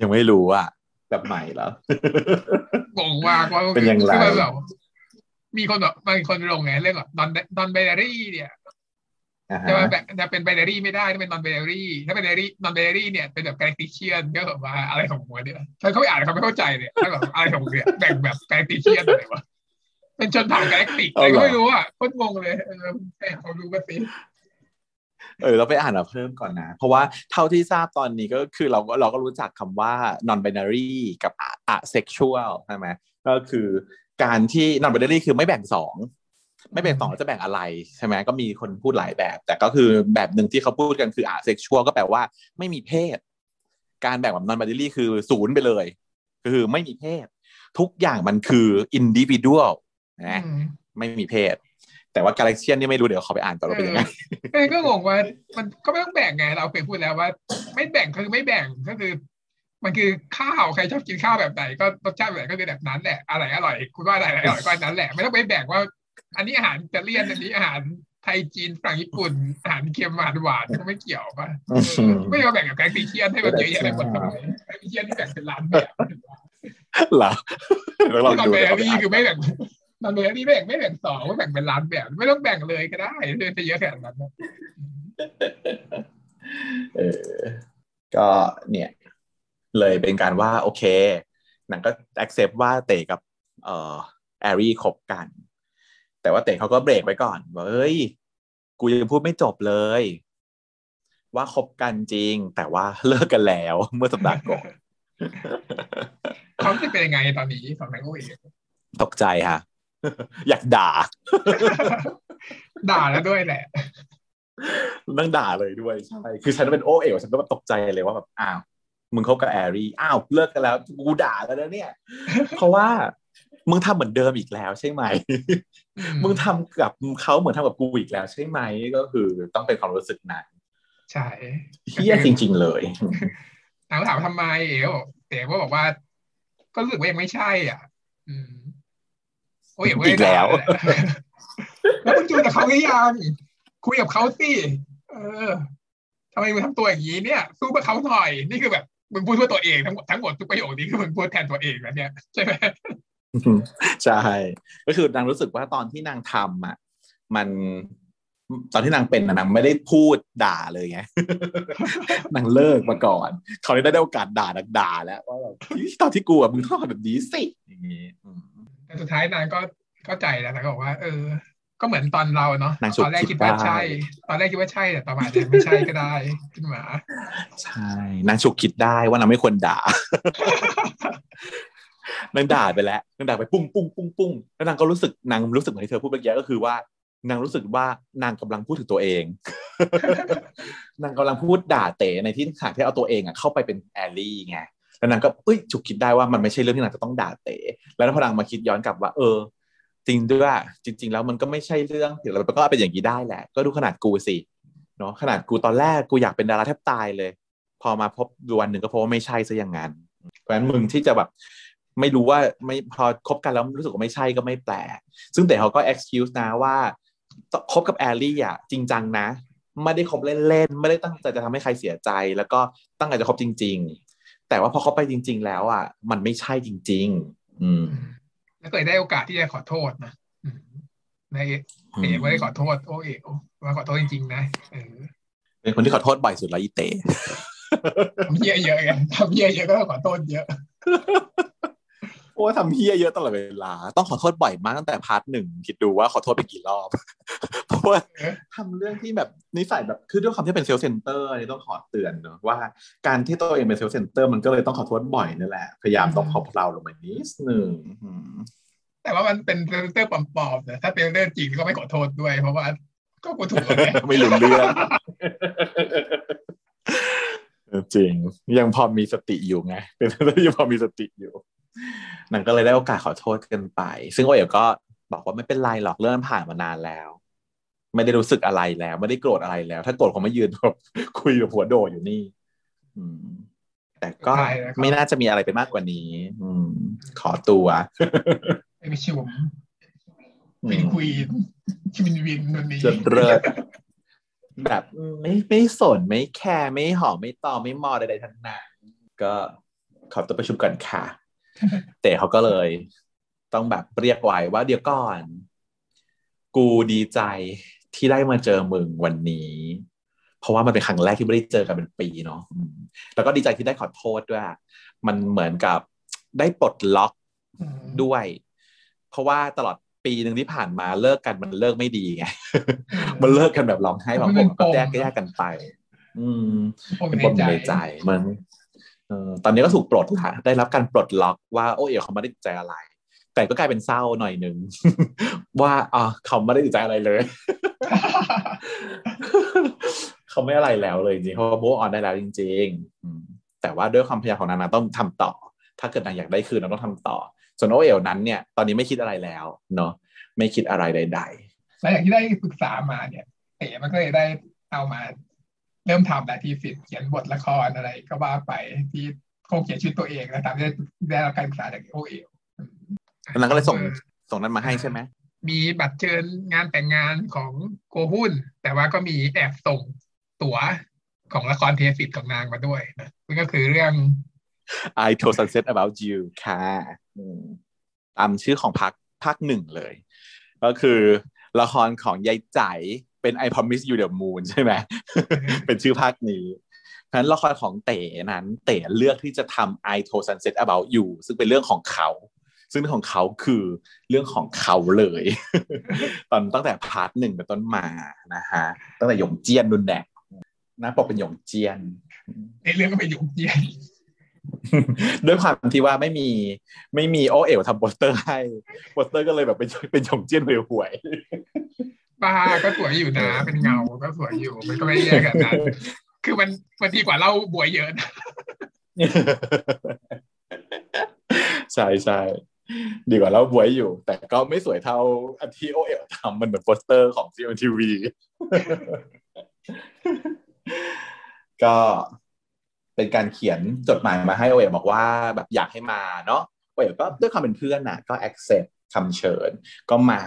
ยังไม่รู้อะ แบบใหม่แล้วงงมากว่าเป็นอย่างไรคือมันแบบมีคนแบบบางคนลงไงเรื่องแบบ non non-binary เนี่ยอ่าฮะจะมาแบบจะเป็น binary ไม่ได้ต้องเป็น non-binary ถ้าเป็น binary non-binary เนี่ยเป็นแบบ galactian ก็แบบว่าอะไรของมึงเนี่ยฉันเขาไม่อ่านเขาไม่เข้าใจเนี่ยแล้วแบบอะไรของมึงเนี่ยแบ่งแบบกาแล็กติเชียนอะไรวะเป็นชนเผ่ากาแล็กติกอะไรก็ไม่รู้อะโคตรงงเลยเออให้เขารู้กันสิ เออเราไปอ่านมาเพิ่มก่อนนะ เพราะว่าเท่าที่ทราบตอนนี้ก็คือเราก็เราก็รู้จักคำว่า non binary กับ asexual ใช่ไหมก็คือการที่ non binary คือไม่แบ่งสองไม่แบ่งสองแล้วจะแบ่งอะไรใช่ไหมก็มีคนพูดหลายแบบ แต่ก็คือแบบหนึ่งที่เขาพูดกันคือ asexual ก็แปลว่าไม่มีเพศ การแบ่งแบบ non binary คือศูนย์ไปเลย คือไม่มีเพศ ทุกอย่างมันคือ individual นะอืมไม่มีเพศ แต่ว่า galaxian นี่ไม่รู้เดี๋ยวเขาไปอ่านต่อว่าเป็นยังไงเออก็งงว่ามันก็ไม่ต้องแบ่งไงเราเคยพูดแล้วว่า ไม่แบ่งคือไม่แบ่งก็คือ มันคือข้าวใครชอบกินข้าวแบบไหนก็รสชาติแบบไหนก็คือแบบนั้นแหละอะไรอร่อยคุณว่าอะไรอร่อยก็อันนั้นแหละไม่ต้องไปแบ่งว่า อันนี้อาหารอิตาเลียนอันนี้อาหารไทยจีนฝรั่งญี่ปุ่นอาหารเค็มอาหารหวานก็ไม่เกี่ยวป่ะเออไม่มาแบ่งกับแกงตีเชียนให้มันเยอะแยะไปหมดทำไมแกงตีเชียนที่แบ่งเป็นร้านแบบเหรอแล้วลองนอนดูเบเดี๋ยวลเขาไปลี่อ่านคือไม่แบ่ง นอนเบลลี่ไม่แบ่งไม่แบ่งสองไม่แบ่งเป็นร้านแบบ ไม่ต้องแบ่งเลยก็ได้จะเยอะขนาดนั้นเออก็เนี่ย เลยเป็นการว่าโอเคหนังก็ accept ว่าเตะกับ เอ่อแอรี่คบกัน แต่ว่าเตะเขาก็เบรกไว้ก่อนว่าเฮ้ย กูยังพูดไม่จบเลย ว่าคบกันจริง แต่ว่าเลิกกันแล้วเมื่อสัปดาห์ก่อนเขาจะเป็นยังไงตอนนี้สองนางโอ้ยตกใจค่ะ อยากด่า ด่าแล้วด้วยแหละนั่งด่าเลยด้วยใช่ คือฉันเป็นโอเอ๋วฉันก็แบบตกใจเลยว่าแบบอ้าวมึงคบกับแอรี่อ้าวเลิกกันแล้วกูด่ากันแล้วเนี่ย เพราะว่ามึงทำเหมือนเดิมอีกแล้วใช่ไหม มึงทำกับเขาเหมือนทำกับกูอีกแล้วใช่ไหมก็คือต้องเป็นความรู้สึกนั้นใช่เฮี้ยจริง ๆ เลยถามถามทำไมเอ๋เต๋ก็บอกว่า ก็รู้สึกว่ายังไม่ใช่ อะ อืม โอ้ยอีกแล้ว แล้วมึงจูนกับเขาหรือยังคุยกับเขาสิเออทำไมมึงทำตัวอย่างนี้เนี่ยสู้กับเขาหน่อย นี่คือแบบมึงพูดเพื่อตัวเองทั้งหมดทั้งหมดทุกประโยคนี้คือมึงพูดแทนตัวเองแล้วเนี่ยใช่ไหมใช่ก็คือนางรู้สึกว่าตอนที่นางทำอะ มันตอนที่นางเป็นน่ะนางไม่ได้พูดด่าเลยไงนางเลิกมาก่อน เขาได้ได้โอกาสด่าดักด่าแล้วว่าแบบตอนที่กูอะมึงต้องทำแบบนี้สิอย่างงี้อืม แต่สุดท้ายนางก็เข้าใจแล้วนางก็บอกว่า เออ ก็เหมือนตอนเราเนาะนางฉุกตอนแรกคิคิดดว่าได้ใช่ ตอนแรกคิดว่าใช่แต่ต่อมาเนี่ยไม่ใช่ก็ได้ขึ้นมา ใช่นางฉุกคิดได้ว่านางไม่ควรด่านางด่าไปแล้วนางด่าไปปุ้งปุ้งปุ้งปุ้งแล้วนางก็รู้สึกนางรู้สึกเหมือนที่เธอพูดเมื่อกี้ก็คือว่านางรู้สึกว่านางกำลังพูดถึงตัวเอง นางกำลังพูดด่าเต๋ในที่ขณะที่เอาตัวเองอะเข้าไปเป็นแอลลี่ไง แล้วนางก็เอ้ยฉุกคิดได้ว่ามันไม่ใช่เรื่องที่นางจะต้องด่าเต๋แล้วพอนางมาคิดย้อนกลับว่า เออ จริงด้วยจริง ๆ แล้วมันก็ไม่ใช่เรื่องเดี๋ยวเราก็เป็นอย่างนี้ได้แหละ ก็ดูขนาดกูสิเนาะขนาดกูตอนแรกกูอยากเป็นดาราแทบตายเลย พอมาพบดูวันหนึ่งก็พบว่าไม่ใช่ซะอย่างนั้นเพราะฉะนั้นมึงที่จะแบบไม่รู้ว่าไม่พอคบกันแล้วรู้สึกว่าไม่ใช่ก็ไม่แปลก ซึ่งแต่เขาก็ excuse นะว่าคบกับแอลลี่อะจริงจังนะ ไม่ได้คบเล่นๆ ไม่ได้ตั้งใจจะทำให้ใครเสียใจ แล้วก็ตั้งใจจะคบจริง แต่ว่าพอเขาไปจริง ๆ แล้วอะมันไม่ใช่จริง ๆ อืมแล้วก็ได้โอกาสที่จะขอโทษนะในเอ๋ไม่ได้ขอโทษโอเอ๋ว่าขอโทษจริง ๆ นะเออเป็นคนที่ขอโทษบ่อยสุดแล้วอีเต๋ทำเหี้ยเยอะไงทำเหี้ยเยอะก็ต้องขอโทษเยอะ โอ้ทำเหี้ยเยอะตลอดเวลา ต้องขอโทษบ่อยมากตั้งแต่ part หนึ่งคิดดูว่าขอโทษไปกี่รอบ เพราะว่าทำเรื่องที่แบบนิสัยแบบคือด้วยความที่เป็น self-center นี่ต้องขอเตือนเนอะว่าการที่ตัวเองเป็น self-center มันก็เลยต้องขอโทษบ่อยนั่นแหละ พยายามต้องขอเราลงมานิดนึงแต่ว่ามันเป็น self-center ปลอมๆแต่ถ้าเป็นเรื่องจริงก็ไม่ขอโทษด้วยเพราะว่าก็กูถูกเลยไม่รู้เรื่องจริงยังพอมีสติอยู่ไง เป็นยังพอมีสติอยู่ นางก็เลยได้โอกาสขอโทษกันไป ซึ่งโอเอ๋ก็บอกว่าไม่เป็นไรหรอกเรื่องผ่านมานานแล้ว ไม่ได้รู้สึกอะไรแล้ว ไม่ได้โกรธอะไรแล้ว ถ้าโกรธคงไม่ยืนแบบคุยกับหัวโดอยู่นี่ อืม แต่ก็ไม่น่าจะมีอะไรไปมากกว่านี้ อืม ขอตัวไปชมเป็นควีนชิมินวินวันนี้จนเลิศแบบไม่ไม่สนไม่แคร์ไม่หอมไม่ต่อไม่มอใดๆทั้งนั้นก็ขอตัวประชุมกันค่ะ แต่เขาก็เลย ต้องแบบเรียกไว้ว่าเดี๋ยวก่อน กูดีใจที่ได้มาเจอมึงวันนี้ เพราะว่ามันเป็นครั้งแรกที่ไม่ได้เจอกันเป็นปีเนาะแล้วก็ดีใจที่ได้ขอโทษด้วย มันเหมือนกับได้ปลดล็อกด้วย เพราะว่าตลอดปีหนึ่งที่ผ่านมาเลิกกันมันเลิกไม่ดีไง มันเลิกกันแบบร้องไห้บางคนก็แยกแยกกันไป อืมเป็นปมในใจมันเออ ตอนนี้ก็ถูกปลดละได้รับการปลดล็อกว่าโอเอ๋เขาไม่ได้ติดใจอะไร แต่ก็กลายเป็นเศร้าหน่อยหนึ่งว่าอ๋อเขาไม่ได้ติดใจอะไรเลย เขาไม่อะไรแล้วเลยจริงเขาโบออนได้แล้วจริงๆแต่ว่าด้วยความพยายามของนางนาต้องทำต่อ ถ้าเกิดนางอยากได้คืนนางต้องทำต่อ ส่วนโอเอลนั้นเนี่ยตอนนี้ไม่คิดอะไรแล้วเนาะไม่คิดอะไรใดๆแล้วอย่างที่ได้ปรึกษามาเนี่ยเอ๋มันก็เลยได้เอามา เริ่มทำแล้วที่สิทธิ์เขียนบทละครอะไรก็ว่าไปที่โคเขียนชีวิตตัวเองแล้วตามที่ได้รับการปรึกษาจากโอเอลนางก็เลยส่งส่งนั้นมาให้ใช่ไหมมีบัตรเชิญงานแต่งงานของโกหุ้น แต่ว่าก็มีแอบส่งตั๋วของละครเทสิตของนางมาด้วยนะนั่นก็คือเรื่อง I told sunset about you ค่ะตามชื่อของพักภาคหนึ่งเลย ก็คือละครของยายใจ เป็น I promise you the moon ใช่ไหมเป็นชื่อภาคนี้เพราะฉะนั้นละครของเต๋นั้น เต๋เลือกที่จะทำ I told sunset about you ซึ่งเป็นเรื่องของเขา ซึ่งของเขาคือเรื่องของเขาเลย ตอนตั้งแต่พาร์ทหนึ่งเป็นต้นมานะฮะตั้งแต่หยงเจียนนุนแดกนะปกเป็นหยงเจียนในเรื่องก็เป็นหยงเจียนด้วยความที่ว่าไม่มีไม่มีโอเอ๋วทำโปสเตอร์ให้โปสเตอร์ก็เลยแบบเป็นเป็นหยงเจียนห่วย ป้าก็สวยอยู่นะ เป็นเงาก็สวยอยู่ มันก็ไม่แย่กันนั้นคือมันมันดีกว่าเล่าบวยเยอะนะใช่ใช่ดีกว่าเล่าบวยอยู่ แต่ก็ไม่สวยเท่าอันที่โอเอ๋วทำมันเหมือนโปสเตอร์ของซีอ็ทีวีก็เป็นการเขียนจดหมายมาให้โอเอ๋บอกว่าแบบอยากให้มาเนาะโอเอ๋ก็ด้วยความเป็นเพื่อนน่ะ ก็ accept คำเชิญก็มา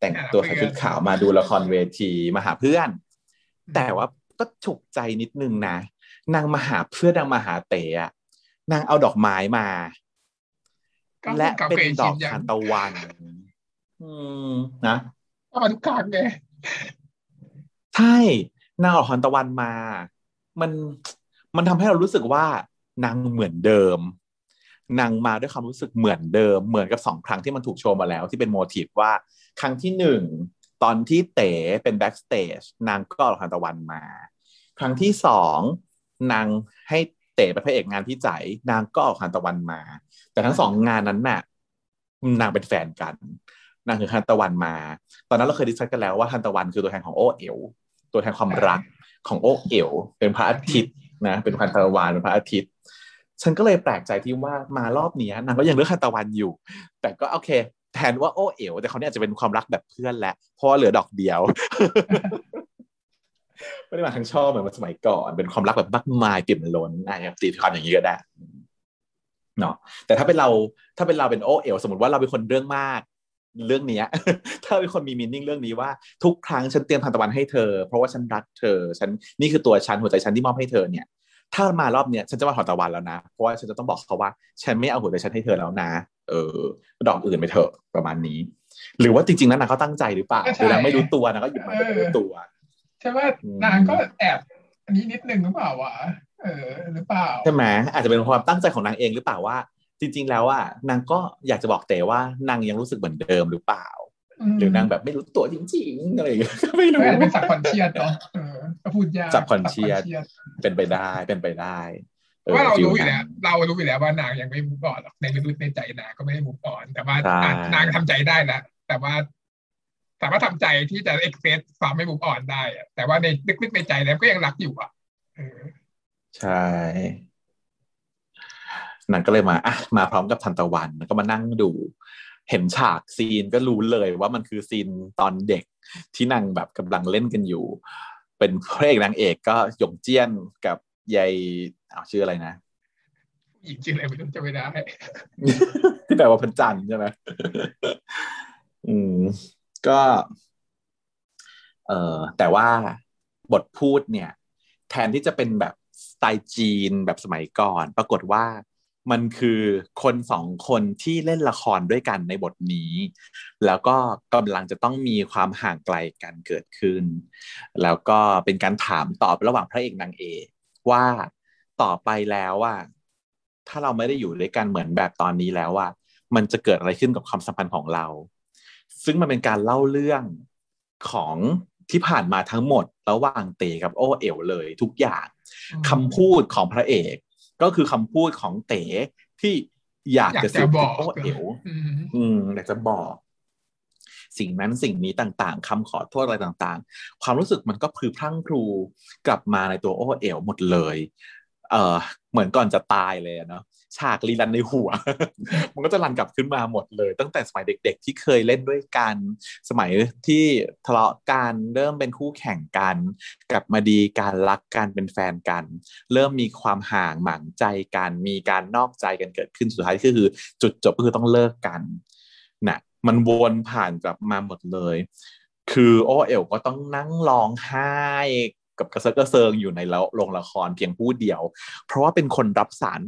แต่งตัวใส่ชุดขาวมาดูละครเวทีมาหาเพื่อน แต่ว่าก็ฉุกใจนิดนึงนะนางมาหาเพื่อนนางมาหาเตะนางเอาดอกไม้มา และเป็นดอกทานตะวันอืมนะเอามาทุกครั้งเลยใช่นางออกทานตะวันมา มันมันทำให้เรารู้สึกว่านางเหมือนเดิม นางมาด้วยความรู้สึกเหมือนเดิมเหมือนกับสองครั้งที่มันถูกโชว์มาแล้ว ที่เป็น motif ว่าครั้งที่หนึ่งตอนที่เต๋เป็น backstage นางก็ออกทานตะวันมา ครั้งที่สองนางให้เต๋เป็นพระเอกงานพี่ใจนางก็ออกทานตะวันมา แต่ทั้งสองงานนั้นน่ะนางเป็นแฟนกัน นางคือทานตะวันมา ตอนนั้นเราเคยดิสคัสกันแล้วว่าทานตะวันคือตัวแทนของโอเอ๋วตัวแทนความรักของโอเอ๋วเป็นพระอาทิตย์นะเป็นพันตะวันเป็นพระอาทิตย์ ฉันก็เลยแปลกใจที่ว่ามารอบนี้นางก็ยังเลือกคันตะวันอยู่ แต่ก็โอเค แทนว่าโอเอ๋วแต่เขาเนี่ยอาจจะเป็นความรักแบบเพื่อนแหละเพราะว่าเหลือดอกเดียวไม่ได้มาทั้งชอบเหมือนสมัยก่อนเป็นความรักแบบมากมายเปี่ยมล้นนะครับตีความอย่างนี้ก็ได้เนาะแต่ถ้าเป็นเราถ้าเป็นเราเป็นโอเอ๋วสมมติว่าเราเป็นคนเรื่องมากเรื่องนี้ถ้าเป็นคนมีมินนิ่งเรื่องนี้ว่าทุกครั้งฉันเตรียมทานตะวันให้เธอ เพราะว่าฉันรักเธอ ฉันนี่คือตัวฉันหัวใจฉันที่มอบให้เธอเนี่ย ถ้ามารอบเนี้ยฉันจะมาถอนตะวันแล้วนะ เพราะว่าฉันจะต้องบอกเขาว่า ฉันไม่เอาหัวใจฉันให้เธอแล้วนะ เออ ดอกอื่นไปเถอะประมาณนี้ หรือว่าจริงๆนั้นนางเขาตั้งใจหรือเปล่าหรือนางไม่รู้ตัวนะก็หยิบมาไม่รู้ตัวใช่ว่านางก็แอบอันนี้นิดนึงหรือเปล่าวะเออหรือเปล่าใช่ไหมอาจจะเป็นความตั้งใจของนางเองหรือเปล่าว่า จริง ๆ แล้วอะนางก็อยากจะบอกเต๋ว่านางยังรู้สึกเหมือนเดิมหรือเปล่าหรือนางแบบไม่รู้ตัวจริงๆอะไรอย่างเงี้ยไม่รู้เป็นสับคอนเชียสเนาะ ก็พูดยากสับคอนเชียสเป็นไปได้เป็นไปได้ว่าเรารู้อยู่แล้วเรารู้อยู่แล้วว่านางยังไม่มุกก่อนหรอกในลึกๆในใจนางก็ไม่ได้มุกก่อน แต่ว่านางทำใจได้แล้วแต่ว่าสามารถทำใจที่จะเอ็กเซสความไม่มุกอ่อนได้อะแต่ว่าในลึกๆในใจแล้วก็ยังรักอยู่อะใช่นั่นก็เลยมาอะมาพร้อมกับทันตะวันแล้วก็มานั่งดู เห็นฉากซีนก็รู้เลยว่ามันคือซีนตอนเด็กที่นางแบบกำลังเล่นกันอยู่ เป็นพระเอกนางเอกก็หยงเจี้ยนกับยายเอาชื่ออะไรนะหญิงชื่ออะไรไม่รู้จะไม่ได้ ที่แปลว่าพันจันใช่ไหมอืม ก็ เอ่อแต่ว่าบทพูดเนี่ย แทนที่จะเป็นแบบสไตล์จีนแบบสมัยก่อน ปรากฏว่า มันคือคนสองคนที่เล่นละครด้วยกันในบทนี้ แล้วก็กำลังจะต้องมีความห่างไกลกันเกิดขึ้น แล้วก็เป็นการถามตอบระหว่างพระเอกนางเอกว่าต่อไปแล้วว่า ถ้าเราไม่ได้อยู่ด้วยกันเหมือนแบบตอนนี้แล้วว่า มันจะเกิดอะไรขึ้นกับความสัมพันธ์ของเรา ซึ่งมันเป็นการเล่าเรื่องของที่ผ่านมาทั้งหมด ระหว่างเตกับโอเอ๋วเลยทุกอย่างคำพูดของพระเอก ก็คือคำพูดของเต๋ที่อยากจะสื่อถึงโอเอ๋วอืมอยากจะบอก สิ่งนั้นสิ่งนี้ต่างๆคำขอโทษอะไรต่างๆ ความรู้สึกมันก็คือพรั่งพรูกลับมาในตัวโอเอ๋วหมดเลย เออเหมือนก่อนจะตายเลยเนาะ ฉากรีรันในหัว มันก็จะรันกลับขึ้นมาหมดเลย ตั้งแต่สมัยเด็ก ๆ ที่เคยเล่นด้วยกัน สมัยที่ทะเลาะกันเริ่มเป็นคู่แข่งกันกลับมาดีการรักกันเป็นแฟนกัน เริ่มมีความห่างหมางใจกันมีการนอกใจกันเกิดขึ้นสุดท้ายก็คือ จุดจบก็คือต้องเลิกกันนะมันวนผ่านกลับมาหมดเลย คือโอเอลก็ต้องนั่งร้องไห้กับกระเซาะกระเซิงอยู่ในโรงละครเพียงผู้เดียว เพราะว่าเป็นคนรับสาร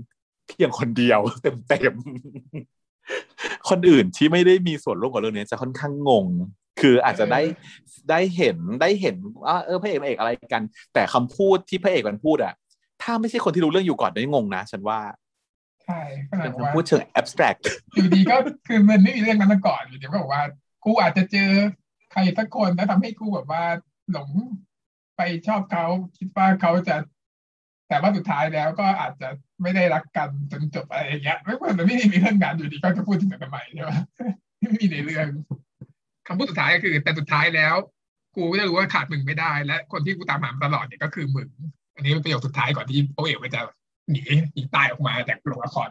เพียงคนเดียวเต็มเต็มคนอื่นที่ไม่ได้มีส่วนร่วมกับเรื่องนี้จะค่อนข้างงง คืออาจจะได้ได้เห็นได้เห็นว่าเออพระเอกนางเอกอะไรกัน แต่คำพูดที่พระเอกมันพูดอะถ้าไม่ใช่คนที่รู้เรื่องอยู่ก่อนได้งงนะ ฉันว่าใช่เป็นคำพูดเชิง abstract อยู่ดีก็คือมันไม่มีเรื่องนั้นมาก่อนอยู่ดีก็บอกว่ากูอาจจะเจอใครสักคนแล้วทำให้กูแบบว่าหลงไปชอบเขาคิดว่าเขาจะ แต่ว่าสุดท้ายแล้วก็อาจจะไม่ได้รักกันจนจบอะไรอย่างเงี้ยไม่ควรจะไม่มีเรื่องงานอยู่ดีก็จะพูดถึงกันทำไมใช่ไหมไม่มีในเรื่องคำพูดสุดท้ายก็คือ แต่สุดท้ายแล้ว กูก็จะรู้ว่าขาดมึงไม่ได้ และคนที่กูตามหาตลอดเนี่ยก็คือมึงอันนี้เป็นประโยคสุดท้ายก่อนที่โอเอ๋มันจะหนีหนีตายออกมาจากโรงละคร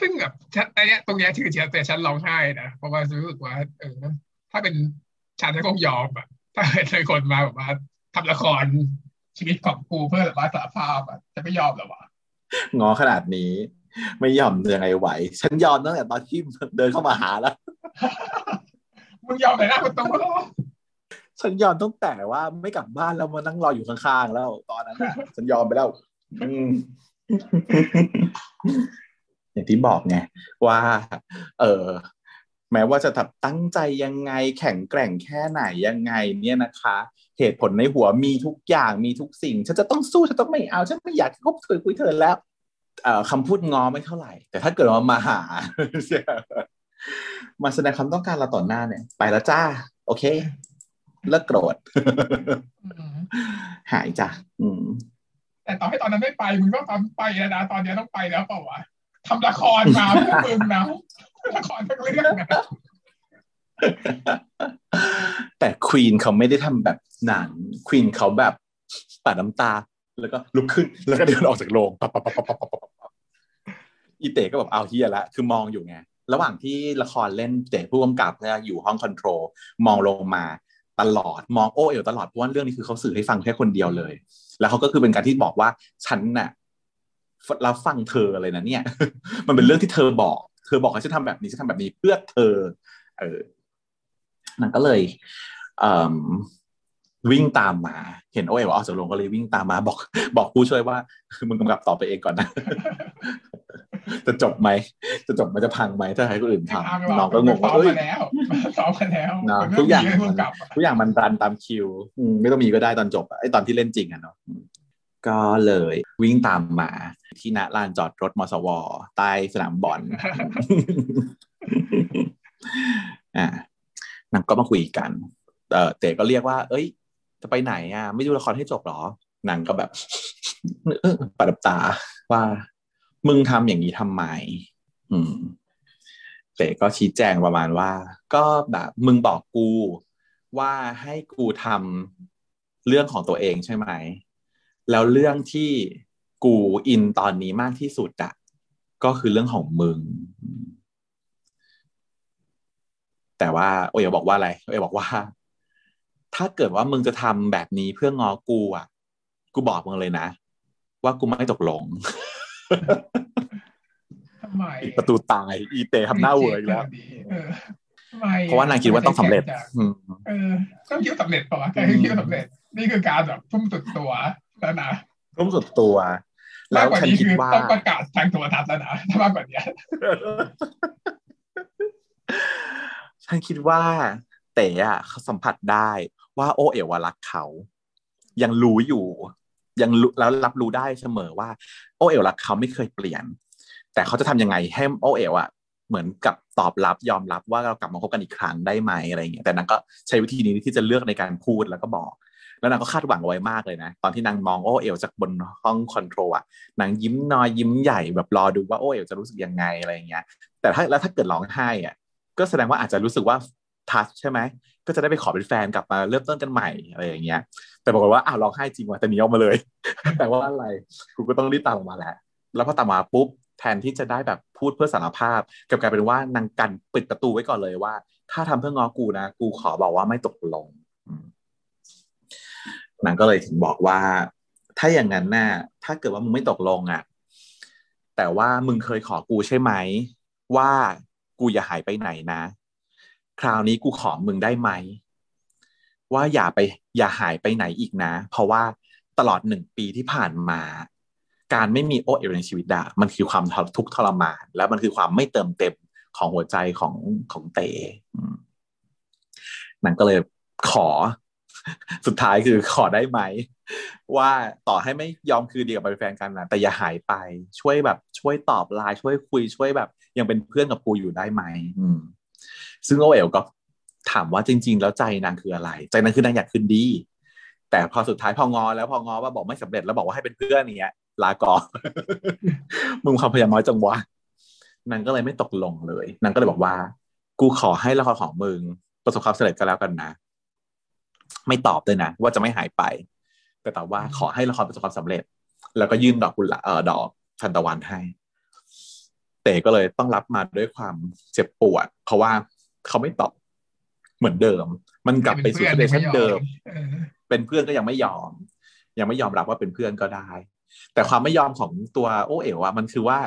ซึ่งแบบอันนี้ตรงนี้คือเชียร์แต่ฉันร้องไห้นะเพราะว่ารู้สึกว่าเออถ้าเป็นฉันจะคงยอมอะถ้าเป็นคนมาแบบว่าทำละคร ชีวิตของกูเพื่อแบบว่าสารภาพอะจะไม่ยอมหรอวะงอขนาดนี้ ไม่ยอมยังไงไหว ฉันยอมตั้งแต่ตอนที่เดินเข้ามาหาแล้วมึงยอมไหนนะประตูฉันยอมตั้งแต่ว่าไม่กลับบ้านแล้วมานั่งรออยู่ข้างๆแล้ว ตอนนั้นฉันยอมไปแล้วอย่างที่บอกไงว่า เออแม้ว่าจะทับตั้งใจยังไงแข็งแกร่งแค่ไหนยังไง เนี่ยนะคะ เหตุผลในหัวมีทุกอย่างมีทุกสิ่ง ฉันจะต้องสู้ฉันต้องไม่เอาฉันไม่อยากคบเธอคุยเธอแล้วเอ่อคำพูดงอไม่เท่าไหร่ แต่ถ้าเกิดว่ามาหา มาแสดงความต้องการเราต่อหน้าเนี่ย ไปแล้วจ้า โอเคเลิกโกรธหายจ้ะอืม แต่ต่อให้ตอนนั้นไม่ไปมึงก็ทำไปแล้วนะตอนนี้ต้องไปแล้วเปล่าวะทำละครมาเพื่อมึงนะละครทั้งเรื่องนะแต่ควีนเขาไม่ได้ทำแบบ นั้นควีนเขาแบบปัดน้ำตา แล้วก็ลุกขึ้นแล้วก็เดินออกจากโรงปั๊บปั๊บปั๊บปั๊บปั๊บปั๊บอีเต๋ก็แบบเอาเฮียละคือมองอยู่ไงระหว่างที่ละครเล่นเต๋ผู้กำกับเนี่ยอยู่ห้องคอนโทรลมองลงมาตลอดมองโอเอ๋วตลอดเพราะว่าเรื่องนี้คือเขาสื่อให้ฟังแค่คนเดียวเลย แล้วเขาก็คือเป็นการที่บอกว่าฉันน่ะรับฟังเธออะไรนะเนี่ย มันเป็นเรื่องที่เธอบอก เธอบอกให้ฉันทำแบบนี้ฉันทำแบบนี้เพื่อเธอ เออนั่นก็เลยเอ วิ่งตามมา เห็นโอเอ๋วออกจากโรงก็เลยวิ่งตามมาบอก บอกผู้ช่วยว่าคือมึงกำกับต่อไปเองก่อนนะ จะจบไหม จะจบมันจะพังไหมถ้าให้คนอื่นทำน้องก็งงซ้อว่ามเอ้ยมาแล้วซ้อมมาแล้วเนอะมันทุกอย่างไม่มีให้ผู้กำกับอะทุกอย่างมันรันตามคิวอืมไม่ต้องมีก็ได้ตอนจบอะไอตอนที่เล่นจริงอะเนาะอืมก็เลยวิ่งตามมา ที่ณลานจอดรถมสวใต้สนามบอลอ่านางก็มาคุยกันเออเต๋ก็เรียกว่า เอ้ย จะไปไหนอะ ไม่ดูละครให้จบหรอนางก็แบบเออปัดตาว่า มึงทำอย่างนี้ทำไมอืมเต๋ก็ชี้แจงประมาณว่า ก็แบบมึงบอกกู ว่าให้กูทำเรื่องของตัวเองใช่ไหม แล้วเรื่องที่กูอินตอนนี้มากที่สุดอะก็คือเรื่องของมึง แต่ว่าโอเอ๋บอกว่าอะไรโอเอ๋บอกว่า ถ้าเกิดว่ามึงจะทำแบบนี้เพื่องอกูอะ กูบอกมึงเลยนะ ว่ากูไม่ตกลงทำไมปิดประตูตาย อีเตทำหน้าเวอร์อีกแล้วเออทำไมเพราะว่านางคิดว่าต้องสำเร็จอืมเออต้องคิดว่าสำเร็จป่าวะใครก็คิดว่าสำเร็จ นี่คือการแบบทุ่มสุดตัวแล้วนะทุ่มสุดตัว แล้มากวกว่าฉันนี้คิดคือว่าต้องประกาศทางโทรทัศน์แล้วนะถ้ามากกว่านี้ฉันคิดว่า เต๋อะเขาสัมผัสได้ว่าโอเอ๋วรักเขา ยังรู้อยู่ ยังรู้แล้วรับรู้ได้เสมอว่า โอเอ๋วรักเขาไม่เคยเปลี่ยน แต่เขาจะทำยังไงให้โอเอ๋วอะเหมือนกับตอบรับยอมรับว่าเรากลับมาคบกันอีกครั้งได้ไหมอะไรอย่างเงี้ยแต่นางก็ใช้วิธีนี้ที่จะเลือกในการพูดแล้วก็บอก แล้วนางก็คาดหวังเอาไว้มากเลยนะ ตอนที่นางมองโอเอ๋จากบนห้องคอนโทรลอะนางยิ้มน้อยยิ้มใหญ่แบบรอดูว่าโอเอ๋จะรู้สึกยังไงอะไรอย่างเงี้ยแต่ถ้าแล้วถ้าเกิดร้องไห้อะก็แสดงว่าอาจจะรู้สึกว่า ทัชใช่ไหมก็จะได้ไปขอเป็นแฟนกลับมาเริ่มต้นกันใหม่อะไรอย่างเงี้ย แต่ปรากฏว่าอ้าวร้องไห้จริงว่ะแต่หนีออกมาเลย แต่ว่าอะไรกูก็ต้องรีบตามออกมาแหละแล้วพอตามมาปุ๊บแทนที่จะได้แบบพูดเพื่อสารภาพกลับกลายเป็นว่านางกันปิดประตูไว้ก่อนเลยว่า ถ้าทำเพื่องอกูนะ กูขอบอกว่าไม่ตกลงนางก็เลยถึงบอกว่า ถ้าอย่างนั้นน่ะถ้าเกิดว่ามึงไม่ตกลงอะ แต่ว่ามึงเคยขอกูใช่ไหมว่ากูอย่าหายไปไหนนะ คราวนี้กูขอมึงได้ไหม ว่าอย่าไปอย่าหายไปไหนอีกนะ เพราะว่าตลอดหนึ่งปีที่ผ่านมา การไม่มีโอเอลในชีวิตอะมันคือความทุกข์ทรมาน แล้วมันคือความไม่เติมเต็มของหัวใจของของเตอืมนั่นก็เลยขอ สุดท้ายคือขอได้ไหม ว่าต่อให้ไม่ยอมคืนดีกับเป็นแฟนกันนะแต่อย่าหายไปช่วยแบบ ช่วยตอบไลน์ช่วยคุยช่วยแบบ ยังเป็นเพื่อนกับกูอยู่ได้ไหมอืม ซึ่งโอเอ๋วก็ถามว่าจริง ๆ แล้วใจนางคืออะไร ใจนางคือนางอยากคืนดี แต่พอสุดท้ายพองอแล้วพองอว่าบอกไม่สำเร็จแล้วบอกว่าให้เป็นเพื่อนเนี้ยลาก่อนมึงความพยายามน้อยจังวะนางก็เลยไม่ตกลงเลยนางก็เลยบอกว่า กูขอให้ละครของมึงประสบความสำเร็จก็แล้วกันนะ ไม่ตอบเลยนะว่าจะไม่หายไป แต่ตอบว่าขอให้ละครประสบความสำเร็จ แล้วก็ยื่นดอกกุหลาบเออดอกทันตะวันให้เต๋ก็เลยต้องรับมาด้วยความเจ็บปวด เพราะว่า เขาไม่ตอบเหมือนเดิม มันกลับไปสู่เป็นสเตเพื่อนชันเดิมเออเป็นเพื่อนก็ยังไม่ยอม ยังไม่ยอมรับว่าเป็นเพื่อนก็ได้ แต่ความไม่ยอมของตัวโอเอ๋วอะมันคือว่า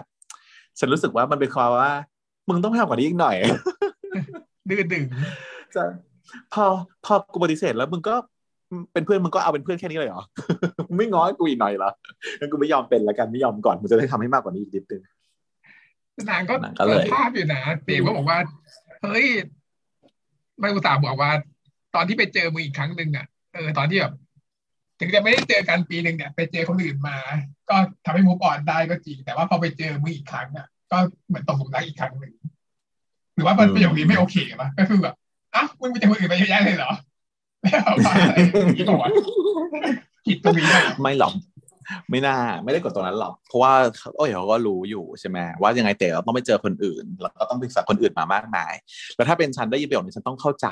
ฉันรู้สึกว่ามันเป็นความว่า มึงต้องทำกว่านี้อีกหน่อยดื้อดึงจะพอพอกูปฏิเสธแล้วมึงก็เป็นเพื่อนมึงก็เอาเป็นเพื่อนแค่นี้เลยเหรอมึงไม่ง้อกูอีกหน่อยเหรองั้นกูไม่ยอมเป็นแล้วกันไม่ยอมก่อนมึงจะได้ทำให้มากกว่านี้อีกนิดนึงนางก็นางก็เลยเปิดภาพอยู่นะเต๋ก็บอกว่า เฮ้ยไม่อุตส่าห์บอกว่า ตอนที่ไปเจอมึงอีกครั้งหนึ่งอะเออตอนที่แบบถึงจะไม่ได้เจอกันปีหนึ่งเนี่ยไปเจอคนอื่นมา ก็ทำให้มูฟออนได้ก็จริง แต่ว่าพอไปเจอมึงอีกครั้งอะ ก็เหมือนตกหลุมรักอีกครั้งหนึ่งหรือว่ามันประโยคนี้ไม่โอเคปะก็คือแบบอ้าวมึงไปเจอคนอื่นไปเยอะแยะเลยเหรอแล้วว่าอะไรอย่างนี้ก่อนผิดตรงนี้ไม่หรอก ไม่น่าไม่ได้กดตรงนั้นหรอก เพราะว่าโอ้ยเขาก็รู้อยู่ใช่ไหมว่ายังไงเต๋อเราต้องไปเจอคนอื่น แล้วก็ต้องปรึกษาคนอื่นมามากมาย แล้วถ้าเป็นฉันได้ยินประโยคนี้ฉันต้องเข้าใจ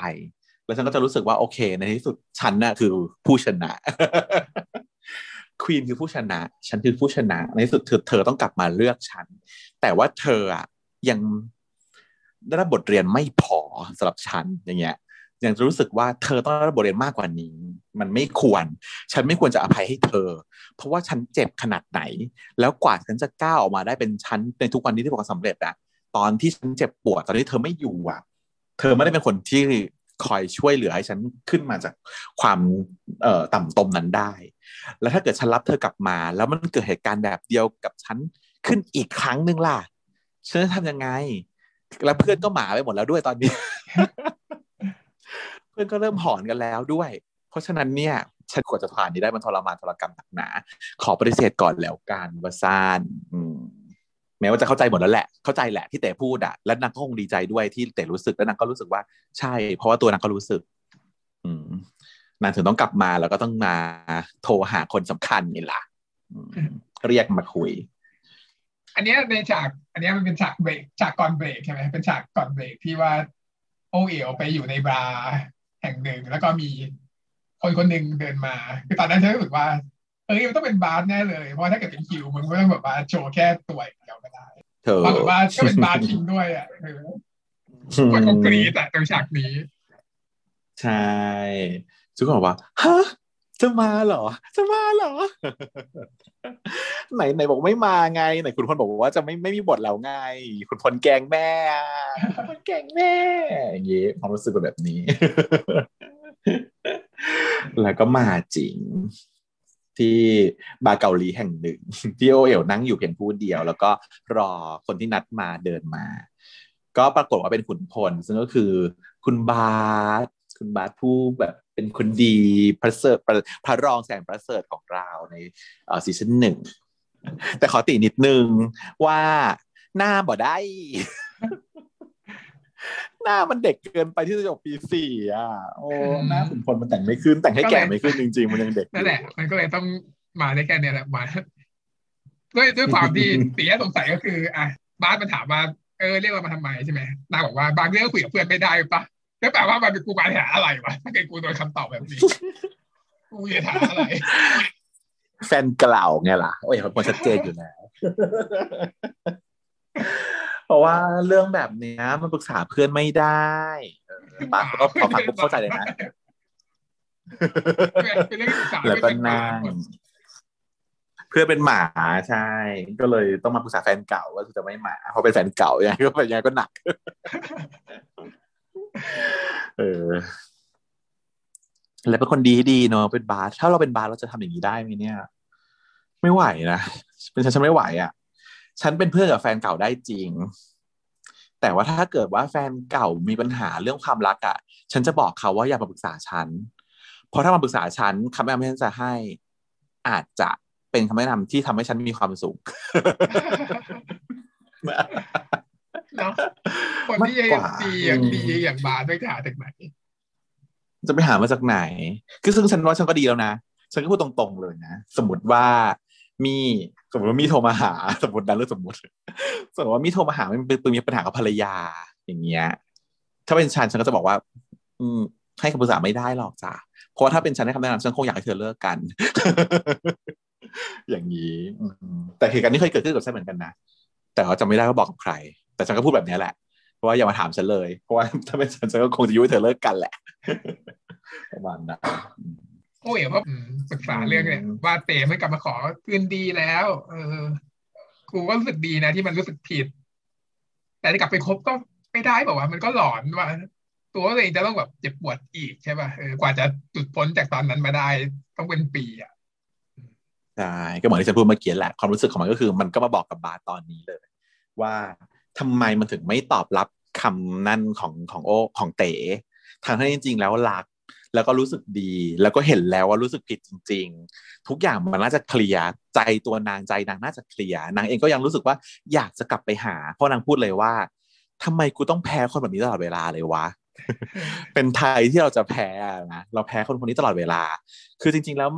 แล้วฉันก็จะรู้สึกว่าโอเค ในที่สุดฉันน่ะคือผู้ชนะควีนคือผู้ชนะ ฉันคือผู้ชนะ ในที่สุดเธอเธอต้องกลับมาเลือกฉัน แต่ว่าเธออะยังได้รับบทเรียนไม่พอสำหรับฉันอย่างเงี้ย ยังจะรู้สึกว่าเธอต้องรับบทเรียนมากกว่านี้ มันไม่ควร ฉันไม่ควรจะอภัยให้เธอ เพราะว่าฉันเจ็บขนาดไหน แล้วกว่าฉันจะก้าวออกมาได้เป็นฉันในทุกวันนี้ที่บอกสำเร็จอะตอนที่ฉันเจ็บปวดตอนที่เธอไม่อยู่อะเธอไม่ได้เป็นคนที่คอยช่วยเหลือให้ฉันขึ้นมาจากความเอ่อต่ำตมนั้นได้ แล้วถ้าเกิดฉันรับเธอกลับมา แล้วมันเกิดเหตุการณ์แบบเดียวกับฉันขึ้นอีกครั้งหนึ่งล่ะฉันจะทำยังไง แล้วเพื่อนก็หมาไปหมดแล้วด้วยตอนนี้ อนก็เริ่มหอนกันแล้วด้วย เพราะฉะนั้นเนี่ยฉันกว่าจะผ่านนี้ได้มันทรมานทรกรรมหนักหนา ขอปฏิเสธก่อนแล้วกันว่าซ่านแม้ว่าจะเข้าใจหมดแล้วแหละ เข้าใจแหละที่เต๋พูดอะและนางก็คงดีใจด้วยที่เต๋รู้สึก แล้วนางก็รู้สึกว่าใช่ เพราะว่าตัวนางก็รู้สึก อืมนางถึงต้องกลับมาแล้วก็ต้องมาโทรหาคนสำคัญนี่ล่ะเรียกมาคุย อันนี้ในฉาก อันนี้มันเป็นฉากเบรกฉากก่อนเบรกใช่ไหมเป็นฉากก่อนเบรกที่ว่า โอเอ๋วไปอยู่ในบาร์ แห่งหนึ่ง แล้วก็มีคนคนหนึ่งเดินมาคือตอนนั้นฉันรู้สึกว่าเอ้ยมันต้องเป็นบาร์แน่เลย เพราะถ้าเกิดเป็นคิวมันไม่ต้องแบบว่าโชว์แค่ตัวเดียวก็ได้เธอปรากฏว่าก็เป็นบาร์จริงด้วยอะเออคนก็กรี๊ดอะตรงฉากนี้ ใช่ทุกคนบอกว่าฮะ จะมาเหรอ จะมาเหรอ ไหนไหนบอกไม่มาไงไหนคุณพลบอกว่าจะไม่ไม่มีบทแล้วไง คุณพลแกงแม่คุณพลแกงแม่อย่างงี้ความรู้สึกเป็นแบบนี้ แล้วก็มาจริง ที่บาร์เกาหลีแห่งหนึ่ง ที่โอเอ๋วนั่งอยู่เพียงผู้เดียว แล้วก็รอคนที่นัดมาเดินมา ก็ปรากฏว่าเป็นขุนพล ซึ่งก็คือคุณบาส คุณบาสผู้แบบเป็นคนดีพระเสริฐพระรองแสงประเสริฐของเราในซีซั่นหนึ่งแต่ขอตินิดนึงว่าหน้าบ่ได้ หน้ามันเด็กเกินไปที่จะจบปีสี่อะ โอ้หน้าขุนพลมันแต่งไม่ขึ้น แต่งให้แก่ไม่ขึ้นจริง ๆ มันยังเด็กนั่นแหละมันก็เลยต้องมาได้แค่เนี้ยแหละมาด้วยด้วยความที่เสียสงสัยก็คือ อะบ้านมันถามว่าเออเรียกเรามาทำไมใช่ไหมนางบอกว่าบางเรื่องคุยกับเพื่อนไม่ได้ปะ แล้วแปลว่ามันเป็นกูมาหาอะไรวะถ้าเกิดกูโดนคำตอบแบบนี้กูจะถามอะไร แฟนเก่าไงล่ะ โอ้ยมันชัดเจนอยู่แล้วเพราะว่าเรื่องแบบเนี้ย มันปรึกษาเพื่อนไม่ได้ปาก็พอฟังปุ๊บเข้าใจเลยนะเป็นเรื่องศึกษาแล้วก็นั่งเพื่อนเป็นหมาใช่ ก็เลยต้องมาปรึกษาแฟนเก่าว่าจะไม่หมาเพราะเป็นแฟนเก่าอย่างก็เป็นยังไงก็หนัก เออ แล้วเป็นคนดีดีเนาะเป็นบาสถ้าเราเป็นบาสเราจะทำอย่างนี้ได้ไหมเนี่ย ไม่ไหวนะเป็นฉันฉันไม่ไหวอะ่ะ ฉันเป็นเพื่อนกับแฟนเก่าได้จริง แต่ว่าถ้าเกิดว่าแฟนเก่ามีปัญหาเรื่องความรักอะ่ะ ฉันจะบอกเขาว่าอย่ามาปรึกษาฉันเพราะถ้ามาปรึกษาฉันคำแนะนำที่ฉันจะให้ อาจจะเป็นคำแนะนำที่ทำให้ฉันมีความสุข เนาะคนที่ยังดีอย่างดีอย่างบาสด้วยจะหาจากไหนจะไปหามาจากไหน คือซึ่งฉันว่าฉันก็ดีแล้วนะ ฉันก็พูดตรงๆเลยนะ สมมติว่ามีสมมติว่ามีโทรมาหา สมมตินะเรื่องสมมติ สมมติว่ามีโทรมาหามันเป็นมีปัญหากับภรรยาอย่างเงี้ย ถ้าเป็นฉันฉันก็จะบอกว่า อืม ให้คำปรึกษาไม่ได้หรอกจ้ะ เพราะว่าถ้าเป็นฉันให้คำแนะนำฉันคงอยากให้เธอเลิกกัน อย่างนี้แต่เหตุการณ์นี้เคยเกิดขึ้นกับฉันเหมือนกันนะ แต่เขาจำไม่ได้ว่าบอกกับใคร แต่ฉันก็พูดแบบนี้แหละเพราะว่าอย่ามาถามฉันเลย เพราะว่าถ้าเป็นฉันฉันก็คงจะยุให้เธอเลิกกันแหละประมาณนั้นโอ้ยว่าปรึกษาเรื่องเนี่ยว่าเต๋ไม่กลับมาขอคืนดีแล้ว เออกูก็รู้สึกดีนะที่มันรู้สึกผิด แต่จะกลับไปคบก็ไม่ได้บอกว่า มันก็หลอนว่า ตัวเองจะต้องแบบเจ็บปวดอีกใช่ป่ะเออกว่าจะจุดพ้นจากตอนนั้นมาได้ต้องเป็นปีอะใช่ก็เหมือนที่ฉันพูดเมื่อกี้แหละความรู้สึกของมันก็คือ มันก็มาบอกกับบาสตอนนี้เลย ว่า ทำไมมันถึงไม่ตอบรับคำนั่นของของโอของเต๋ทางที่จริง ๆ แล้วรักแล้วก็รู้สึกดี แล้วก็เห็นแล้วว่ารู้สึกผิดจริง ๆ ทุกอย่างมันน่าจะเคลียร์ใจตัวนางใจนางน่าจะเคลียร์นางเองก็ยังรู้สึกว่าอยากจะกลับไปหา เพราะนางพูดเลยว่าทำไมกูต้องแพ้คนแบบนี้ตลอดเวลาเลยวะเป็นไทยที่เราจะแพ้นะเราแพ้คนคนนี้ตลอดเวลา คือจริง ๆ แล้ว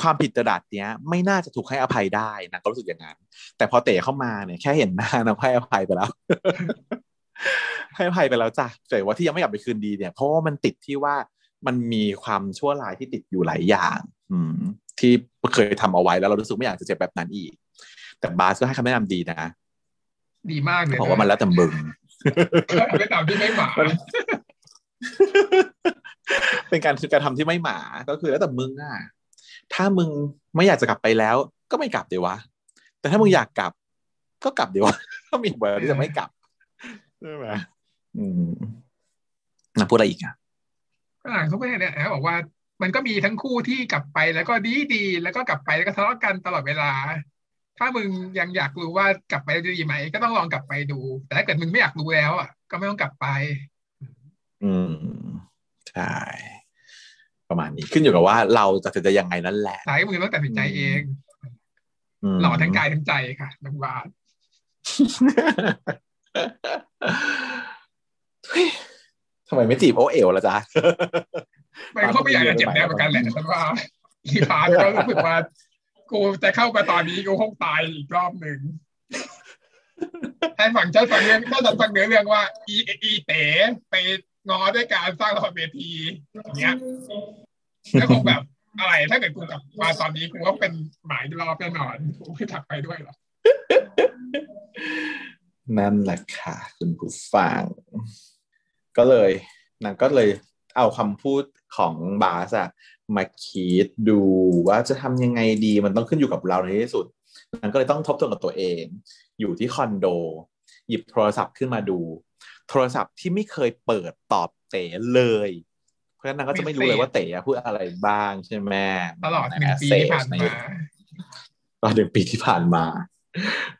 ความผิดระดับเนี้ย ไม่น่าจะถูกให้อภัยได้นะก็รู้สึกอย่างนั้น แต่พอเตะเข้ามาเนี่ยแค่เห็นหน้านะให้อภัยไปแล้ว ให้อภัยไปแล้วจ้ะแต่ว่าที่ยังไม่กลับไปคืนดีเนี่ยเพราะว่ามันติดที่ว่ามันมีความชั่วร้ายที่ติดอยู่หลายอย่าง อืม ที่เคยทำเอาไว้แล้วเรารู้สึกไม่อยากจะเจ็บแบบนั้นอีก แต่บาสก็ให้คำแนะนำดีนะดีมากเลยบอกว่ามันแล้วแต่มึงเป็นตามที่ไม่หมาเป็นการการทำที่ไม่หมาก็คือแล้วแต่มึงอะ ถ้ามึงไม่อยากจะกลับไปแล้ว ก็ไม่กลับเดี๋ยววะ แต่ถ้ามึงอยากกลับ ก็กลับเดี๋ยววะถ้ามีแบบที่จะไม่กลับใช่ไหมอืมนะพูดอะไรอีกอะฝรั่งเขาไม่เนี่ยนะบอกว่ามันก็มีทั้งคู่ที่กลับไปแล้วก็ดีดีแล้วก็กลับไปแล้วก็ทะเลาะกันตลอดเวลา ถ้ามึงยังอยากรู้ว่ากลับไปจะดีไหม ก็ต้องลองกลับไปดู แต่ถ้าเกิดมึงไม่อยากรู้แล้วอะก็ไม่ต้องกลับไป อืมใช่ ประมาณนี้ขึ้นอยู่กับว่าเราจะตัดสินใจยังไงนั่นแหละท้ายมึงต้องตัดสินใจเองมหล่อทั้งกายทั้งใจค่ะน้องบาสเฮ้ยทำไมไม่จีบโอเอ๋วล่ะจ๊ะมันก็ไม่อยากจะเจ็บแน่เหมือนกันแหละฉันว่าอีพาร์ทก็รู้สึกว่า กูจะเข้ามาตอนนี้กูคงตายอีกรอบหนึ่งแทนฝั่งเจ้าฟังเรื่องเจ้าสันฟังเนื้อเรื่องว่า อีอีเต๋ไป ง้อด้วยการสร้างละครเวทีอย่างเงี้ยแล้วคงแบบอะไร ถ้าเกิดกูกลับมาตอนนี้กูก็เป็นหมายรอบแน่นอนกูไม่ถักไปด้วยหรอกนั่นแหละค่ะคุณผู้ฟัง ก็เลยนางก็เลยเอาคำพูดของบาสอะมาคิดดูว่าจะทำยังไงดีมันต้องขึ้นอยู่กับเราในที่สุดนางก็เลยต้องทบทวนกับตัวเอง อยู่ที่คอนโด หยิบโทรศัพท์ขึ้นมาดู โทรศัพท์ที่ไม่เคยเปิดตอบเต๋เลย เพราะฉะนั้นนางก็จะไม่รู้เลยว่าเต๋อะพูดอะไรบ้างใช่ไหมตลอดหนึ่งปีที่ผ่านมาตลอดหนึ่งปีที่ผ่านมา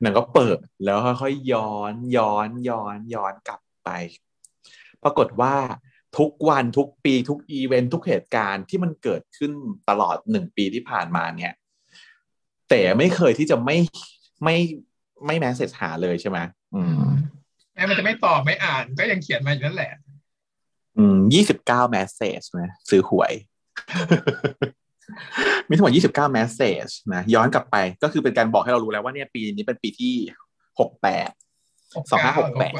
นางก็เปิดแล้วค่อยๆย้อนย้อนย้อนย้อนกลับไป ปรากฏว่าทุกวันทุกปีทุกอีเวนต์ทุกเหตุการณ์ที่มันเกิดขึ้นตลอดหนึ่งปีที่ผ่านมาเนี่ย แต่ไม่เคยที่จะไม่ไม่ไม่แมสเซจหาเลยใช่ไหมอืม แม้มันจะไม่ตอบไม่อ่านก็ยังเขียนมาอยู่นั่นแหละ อืมยี่สิบเก้าแมสเซจนะซื้อหวย มีทั้งหมดยี่สิบเก้าแมสเซจนะย้อนกลับไปก็คือเป็นการบอกให้เรารู้แล้วว่าเนี่ยปีนี้เป็นปีที่หกแปดสองห้าหกแปด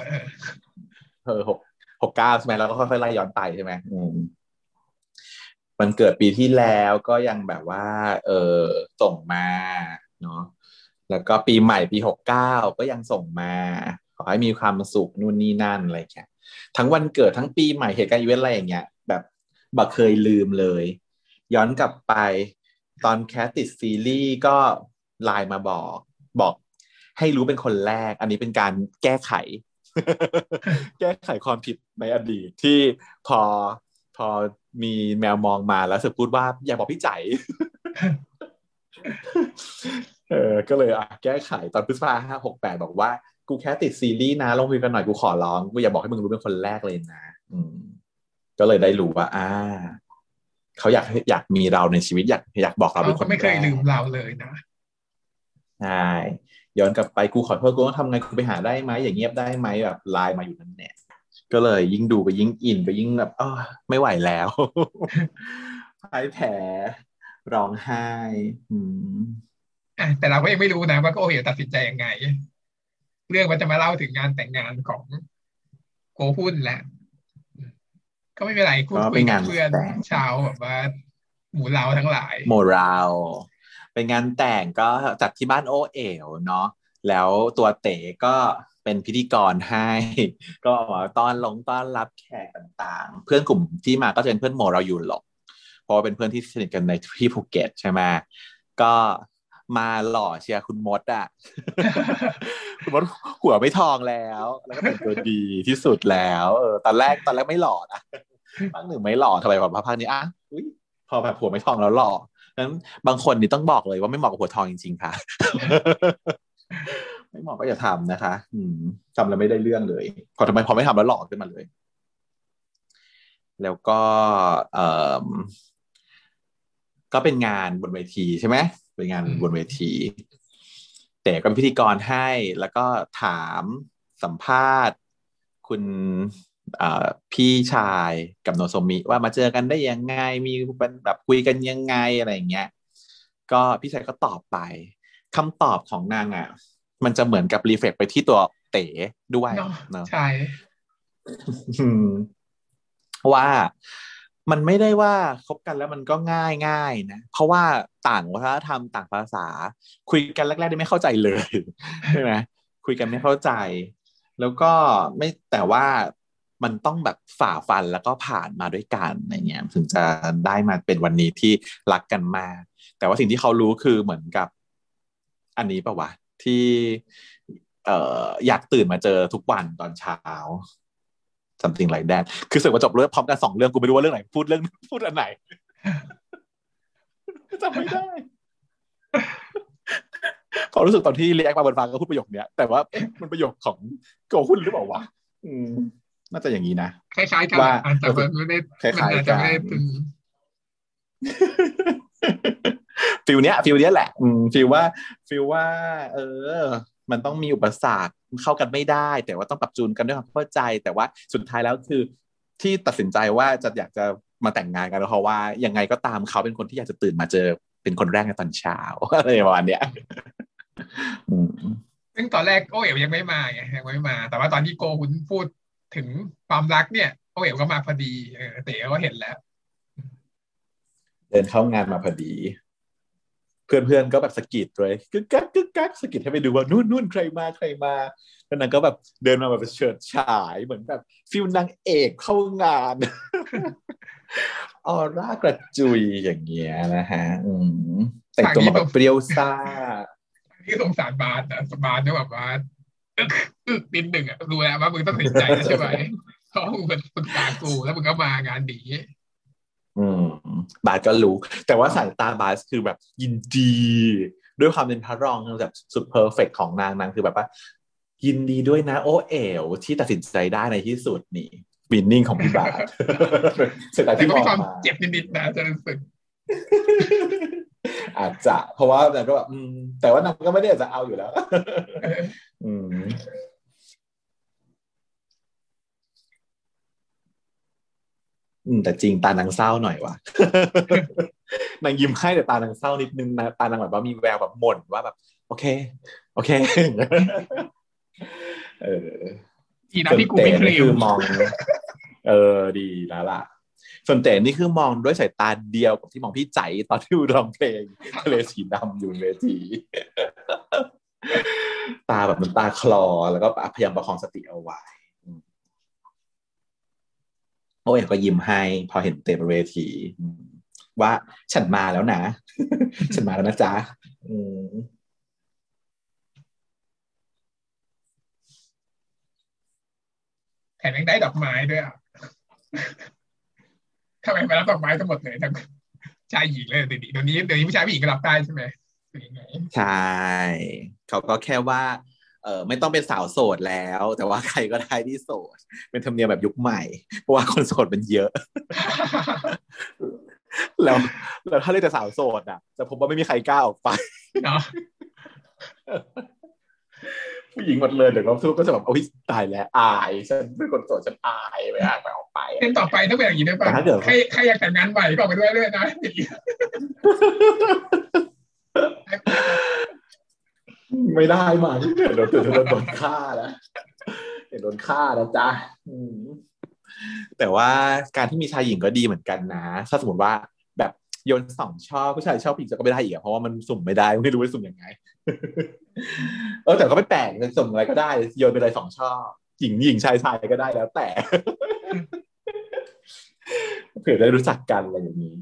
เออหกหกเก้าใช่ไหมแล้วก็ค่อยๆไล่ย้อนไปใช่ไหมอืมมันเกิดปีที่แล้วก็ยังแบบว่า เออส่งมาเนาะแล้วก็ปีใหม่ปีหกเก้าก็ยังส่งมา ขอให้มีความสุขนู่นนี่นั่นอะไรแค่ทั้งวันเกิดทั้งปีใหม่เหตุการณ์อีเวนต์อะไรอย่างเงี้ย แบบไม่เคยลืมเลย ย้อนกลับไป ตอน cast ติดซีรีส์ก็ไลน์มาบอกบอกให้รู้เป็นคนแรก อันนี้เป็นการแก้ไข แก้ไขความผิดในอดีตที่พอพอมีแมวมองมาแล้วเสือพูดว่าอย่าบอกพี่ใจเออก็เลยอะแก้ไขตอนพฤษภาห้าหกแปดบอกว่า กูแค่ติดซีรีส์นะลองคุยกันหน่อยกูขอร้องกูอย่าบอกให้มึงรู้เป็นคนแรกเลยนะ อืม ก็เลยได้รู้ว่า อ่าเขาอยากอยากมีเราในชีวิตอยากอยากบอกเราเป็นคเขานไม่เคยแรกลืมเราเลยนะใช่ย้อนกลับไปกูขอโทษกูต้องทำไงกูไปหาได้ไหมอย่างเงียบได้ไหมแบบไลน์มาอยู่นั่นแหละก็เลยยิ่งดูไปยิ่งอินไปยิ่งแบบอ้อไม่ไหวแล้วพ่ายแผลร้องไห้ อืมอะแต่เราก็ยังไม่รู้นะว่าโกเหียวตัดสินใจยังไง เรื่องมันจะมาเล่าถึงงานแต่งงานของโกหุ้นแหละ ก็ไม่เป็นไรคุยก็คุเป็ยนกังาบนเพื่อนแต่งชาวแบบว่าหมู่เราทั้งหลายโมราลเป็นงานแต่งก็จัดที่บ้านโอเอ๋วเนาะแล้วตัวเต๋ก็เป็นพิธีกรให้ ก็มาต้อนลงต้อนรับแขกต่างๆ เพื่อนกลุ่มที่มาก็จะเป็นเพื่อนโมเราอยู่หรอกเพราะว่าเป็นเพื่อนที่สนิทกันในที่ภูเก็ตใช่ไหมก็ มาหล่อเชียร์คุณมดอะคุณมดหัวไม่ทองแล้ว แล้วก็แต่งตัวดีที่สุดแล้วเออตอนแรกตอนแรกไม่หล่อนะภาคหนึ่งไม่หล่อทำไมแบบภาคนี้อะอุ้ยพอแบบหัวไม่ทองแล้วหล่อนั้นบางคนนี่ต้องบอกเลยว่าไม่เหมาะกับหัวทองจริง ๆ ค่ะ ไม่เหมาะก็อย่าทำนะคะ อืมทำแล้วไม่ได้เรื่องเลยพอทำไมพอไม่ทำแล้วหล่อขึ้นมาเลย แล้วก็เอ่อก็เป็นงานบนเวทีใช่ไหม เป็นงานอืมบนเวที แต่ก็เป็นพิธีกรให้แล้วก็ถามสัมภาษณ์ คุณเอ่อพี่ชายกับโนโซมิว่ามาเจอกันได้ยังไง มีเป็นแบบคุยกันยังไงอะไรอย่างเงี้ย ก็พี่ชายก็ตอบไปคำตอบของนางอะ มันจะเหมือนกับรีเฟกไปที่ตัวเต๋ด้วยเนาะเนาะใช่อืมว่า มันไม่ได้ว่าคบกันแล้วมันก็ง่ายง่ายนะ เพราะว่าต่างวัฒนธรรมต่างภาษา คุยกันแรกๆได้ไม่เข้าใจเลยใช่ไหมคุยกันไม่เข้าใจ แล้วก็ไม่แต่ว่ามันต้องแบบฝ่าฟันแล้วก็ผ่านมาด้วยกันอะไรเงี้ยถึงจะได้มาเป็นวันนี้ที่รักกันมา แต่ว่าสิ่งที่เขารู้คือเหมือนกับ อันนี้ปะวะที่ เอ่ออยากตื่นมาเจอทุกวันตอนเช้า something like that คือสึกว่าจบเรื่องพร้อมกันสองเรื่องกูไม่รู้ว่าเรื่องไหนพูดเรื่องพูดอันไหนจำไม่ได้พอรู้สึกตอนที่เรียกมาบนฟังก็พูดประโยคเนี้ย แต่ว่าเอ๊ะมันประโยคของโกหุ้นหรือเปล่าวะอืมน่าจะอย่างนี้นะคล้ายๆกันว่าอะแต่มันไม่ได้คล้ายๆมันอาจจะไม่ได้กันถึงฟิลเนี้ยฟิลเนี้ยแหละอืมฟิลว่าฟิลว่า เออ มันต้องมีอุปสรรคเข้ากันไม่ได้ แต่ว่าต้องปรับจูนกันด้วยความเข้าใจ แต่ว่าสุดท้ายแล้วคือที่ตัดสินใจว่าจะอยากจะมาแต่งงานกันเพราะว่ายังไงก็ตามเขาเป็นคนที่อยากจะตื่นมาเจอเป็นคนแรกในตอนเช้าอะไรประมาณเนี้ยอืมซึ่งตอนแรกโอเอ๋วยังไม่มาไงยังไม่มา แต่ว่าตอนที่โกหุนพูดถึงความรักเนี่ยโอเอ๋วก็มาพอดีเออเต๋ก็เห็นแล้ว เดินเข้างานมาพอดี เพื่อนๆก็แบบสกิดเลยกึกกักกึกกักสกิดให้ไปดูว่านู่นนู่นใครมาใครมาแล้วนางก็แบบเดินมาแบบเฉิดฉายเหมือนแบบ feel นางเอกเข้างานออร่ากระจุยอย่างเงี้ยนะฮะแต่งตัวแบบเปรี้ยวซ่าที่สงสารบาสนะบาสเนี่ยแบบว่าอึกอึกนิดหนึ่งอะรู้แล้วว่ามึงต้องตัดสินใจใช่ไหมเพราะมึงเป็นปรึกษากูแล้วมึงก็มางานดี อืมบาสก็รู้ แต่ว่าสายตาบาสคือแบบยินดี ด้วยความเป็นพระรองแบบสุด perfect ของนางนางคือแบบว่า ยินดีด้วยนะ โอเอ๋วที่ตัดสินใจได้ในที่สุดนี่วินนิ่งของพี่บาสสายตาแต่ที่ก็มีความเจ็บนิดๆนะจะรู้สึกอาจจะ เพราะว่านางก็แบบแต่ว่านางก็ไม่ได้จะเอาอยู่แล้ว อืม อืม แต่จริงตานางเศร้าหน่อยว่ะนางยิ้มให้แต่ตานางเศร้านิดนึงนะตานางแบบว่ามีแววแบบหม่นว่าแบบ โอเค โอเค เอออีนะที่กูไม่เคลส่วนเต๋นี่มคือมอง เออดีแล้วล่ะส่วนเต๋นี่คือมองด้วยสายตาเดียวกับที่มองพี่ใจตอนที่ร้องเพลงทะเลสีดำอยู่บนเวทีตาแบบมันตาคลอแล้วก็พยายามประคองสติเอาไว้อืม โอ้ยก็ยิ้มให้ พอเห็นเต๋บนเวทีอืมว่าฉันมาแล้วนะ ฉันมาแล้วนะจ๊ะอืมแถมยังได้ดอกไม้ด้วยอะทำไมมารับดอกไม้ทั้งหมดเลยทั้งชายหญิงเลยเดี๋ยวนี้เดี๋ยวนี้เดี๋ยวนี้ผู้ชายผู้หญิงก็รับได้ใช่ไหมหรือยังไงใช่เขาก็แค่ว่า เออไม่ต้องเป็นสาวโสดแล้ว แต่ว่าใครก็ได้ที่โสด เป็นธรรมเนียมแบบยุคใหม่ เพราะว่าคนโสดมันเยอะ แล้วแล้วถ้าเลือกแต่สาวโสดอะจะพบว่าไม่มีใครกล้าออกไปเนาะผู้หญิงหมดเลยเดี๋ยวเราทุกก็จะแบบโอ้ยตายแล้วอายฉันเป็นคนโสดฉันอายไม่อยากไปออกไปเส้นต่อไปต้องเป็นอย่างนี้ด้วยป่ะแต่ถ้าเกิดใครใครอยากแต่งงานใหม่ก็ออกไปด้วยด้วยนะอย่างนี้ ไม่ได้มาเดี๋ยวโดนโดนโดนฆ่านะเดี๋ยวโดนฆ่านะจ๊ะแต่ว่าการที่มีชายหญิงก็ดีเหมือนกันนะ ถ้าสมมติว่าแบบโยนสองชอบผู้ชายชอบผู้หญิงจะก็ไม่ได้อีกเพราะว่ามันสุ่มไม่ได้ไม่รู้ว่าสุ่มยังไง เออแต่ก็ไม่แปลกจะสุ่มอะไรก็ได้ โยนไปเลยสองชอบหญิงหญิงชายชายก็ได้แล้วแต่เผื่อได้รู้จักกันอะไรอย่างนี้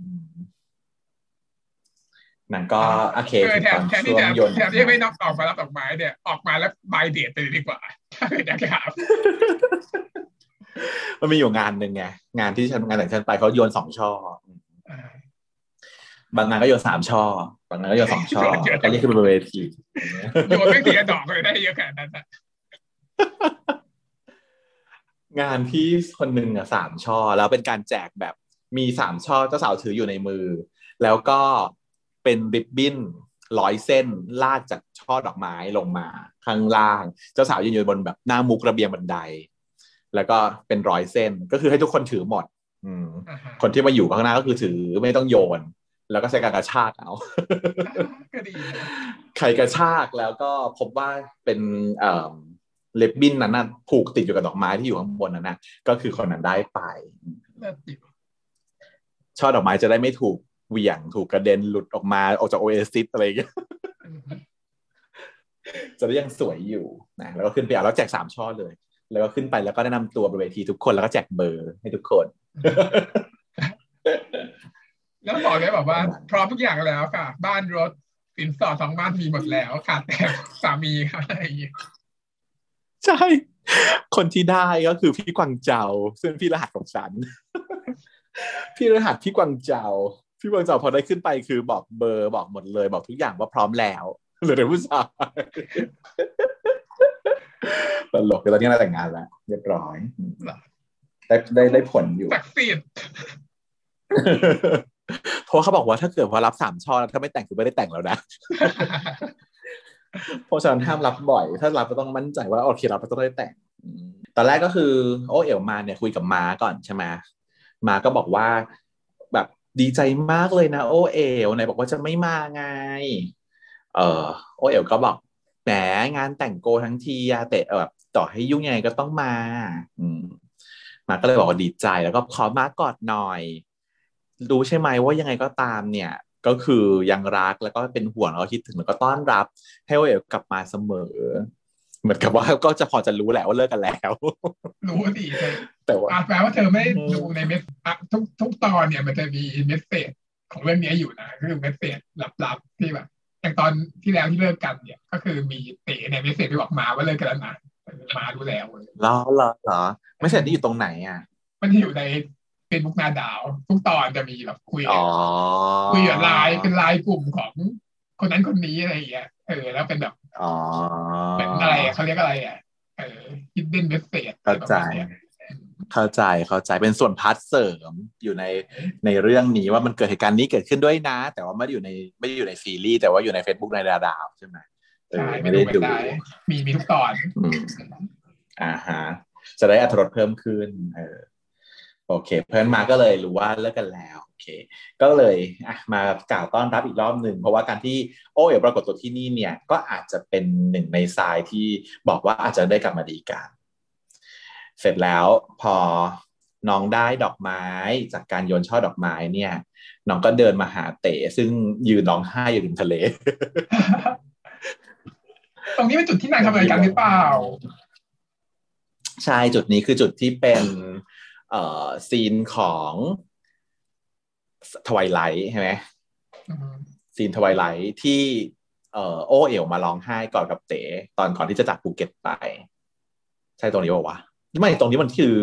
นางก็โอเคเออแทตนอนแทนที่ช่วจะงโยนแทนที่จะไม่นอกออกมารับดอกไม้เนี่ยออกมาแล้วบายเดทไปเลยดีกว่าถ้าเกิดอยากจะถามมันมีอยู่งานหนึ่งไงงานที่ฉันงานแต่งฉันไปเขาโยนสองช่ออ่าบางงานก็โยนสามช่อบางงานก็โยนสองช่อโยนเยอะจัก็งเรียกขึ้นไปบนเวทีโยนไม่ทีละดอกเลยได้เยอะขนาดนั้นนะงานที่คนหนึ่งอะสามช่อแล้วเป็นการแจกแบบมีสามช่อเจ้าสาวถืออยู่ในมือ แล้วก็ เป็นริบบิ้นร้อยเส้นลากจากช่อดอกไม้ลงมาข้างล่าง เจ้าสาวยืนอยู่บนแบบหน้ามุกระเบียงบันได แล้วก็เป็นร้อยเส้นก็คือให้ทุกคนถือหมด อืมอ่าฮะคนที่มาอยู่ข้างหน้าก็คือถือไม่ต้องโยน แล้วก็ใช้การกระชากเอาก็ดีนะใครกระชากแล้วก็พบว่าเป็นเอ่อเล็บบินนั้นน่ะผูกติดอยู่กับดอกไม้ที่อยู่ข้างบนนั้นนะก็คือคนนั้นได้ไปเลิศอยู่ช่อดอกไม้จะได้ไม่ถูก เหวี่ยงถูกกระเด็นหลุดออกมาออกจากโอเอซิสอะไรอย่างเงี้ยอืมจะได้ยังสวยอยู่นะแล้วก็ขึ้นไปเอาแล้วแจกสามช่อเลย แล้วก็ขึ้นไปแล้วก็แนะนำตัวบนเวทีทุกคนแล้วก็แจกเบอร์ให้ทุกคน แล้วบอกเลยแบบว่า พร้อมทุกอย่างแล้วค่ะ บ้านรถสินสอดสองบ้านมีหมดแล้วขาดแต่สามีค่ะอะไรอย่างเงี้ยใช่ คนที่ได้ก็คือพี่กวางเจาซึ่งพี่รหัสของฉัน พี่รหัสพี่กวางเจา พี่กวางเจาพอได้ขึ้นไปคือบอกเบอร์บอกหมดเลย บอกทุกอย่างว่าพร้อมแล้วเหลือแต่ผู้ชายตลกเดี๋ยวตอนนี้เราแต่งงานแล้วเรียบร้อยได้ได้ได้ผลอยู่ศักสิทธิ์เพราะว่าเขาบอกว่าถ้าเกิดว่ารับสามช่อแล้วถ้าไม่แต่งคือไม่ได้แต่งแล้วนะเพราะฉะนั้นห้ามรับบ่อย ถ้ารับก็ต้องมั่นใจว่าโอเครับก็ต้องได้แต่งตอนแรกก็คือ โอเอ๋วมาเนี่ยคุยกับมาก่อนใช่ไหมมาก็บอกว่า ดีใจมากเลยนะโอเอ๋วไหนบอกว่าจะไม่มาไง เออโอเอ๋วก็บอกแหมงานแต่งโกทั้งทีอะแต่แบบต่อให้ยุ่งยังไงก็ต้องมา อืมมาก็เลยบอกว่าดีใจแล้วก็ขอมากอดหน่อยรู้ใช่ไหมว่ายังไงก็ตามเนี่ย ก็คือยังรักแล้วก็เป็นห่วงแล้วก็คิดถึงแล้วก็ต้อนรับ ให้โอเอ๋วกลับมาเสมอ เหมือนกับว่าก็จะพอจะรู้แหละว่าเลิกกันแล้ว รู้ดีเลยแต่ว่าอาจแปลว่าเธอไม่ดูใน mess อะทุกทุกตอนเนี่ยมันจะมี message ของเรื่องนี้อยู่นะก็คือ message ลับๆที่แบบอย่างตอนที่แล้วที่เลิกกันเนี่ย ก็คือมีเต๋เนี่ย message ที่บอกมาว่าเลิกกันแล้วนะเออมารู้แล้วเว้ยเหรอเหรอเหรอ message ที่อยู่ตรงไหนอะ มันจะอยู่ในเฟซบุ๊กนาดาว ทุกตอนจะมีแบบคุยอ๋อคุยกับไลน์เป็นไลน์กลุ่มของคนนั้นคนนี้อะไรอย่างเงี้ยเออแล้วเป็นแบบอ๋อเป็นอะไรอะเขาเรียกอะไรอะเออ hidden message เข้าใจ เข้าใจเข้าใจเป็นส่วน part เสริมอยู่ในในเรื่องนี้ว่ามันเกิดเหตุการณ์นี้เกิดขึ้นด้วยนะ แต่ว่าไม่ได้อยู่ในไม่ได้อยู่ในซีรีส์แต่ว่าอยู่ใน Facebook ในดาดาวใช่ไหมเอใช่อไม่ดูไม่ได้มีมีทุกตอนอืมอ่าฮะจะได้อัตรสเพิ่มขึ้น เออ โอเค เพื่อนมาก็เลยรู้ว่าเลิกกันแล้วโอเค ก็เลยอะมากล่าวต้อนรับอีกรอบหนึ่งเพราะว่าการที่โอเอ๋วปรากฏตัวที่นี่เนี่ยก็อาจจะเป็นหนึ่งในทรายที่บอกว่าอาจจะได้กลับมาดีกันเสร็จแล้วพอน้องได้ดอกไม้จากการโยนช่อดอกไม้เนี่ยน้องก็เดินมาหาเต๋ซึ่งยืนร้องไห้อยู่ริมทะเล ตรงนี้เป็นจุดที่นางทำรายการหรือเปล่าใช่จุดนี้คือจุดที่เป็นเอ่อ scene ของ twilight ใช่ไหมอืม scene twilight ที่เอ่อโอเอ๋วมาร้องไห้ก่อนกับเต๋ตอนก่อนที่จะจากภูเก็ตไป ใช่ตรงนี้ป่าวะไม่ตรงนี้มันคือ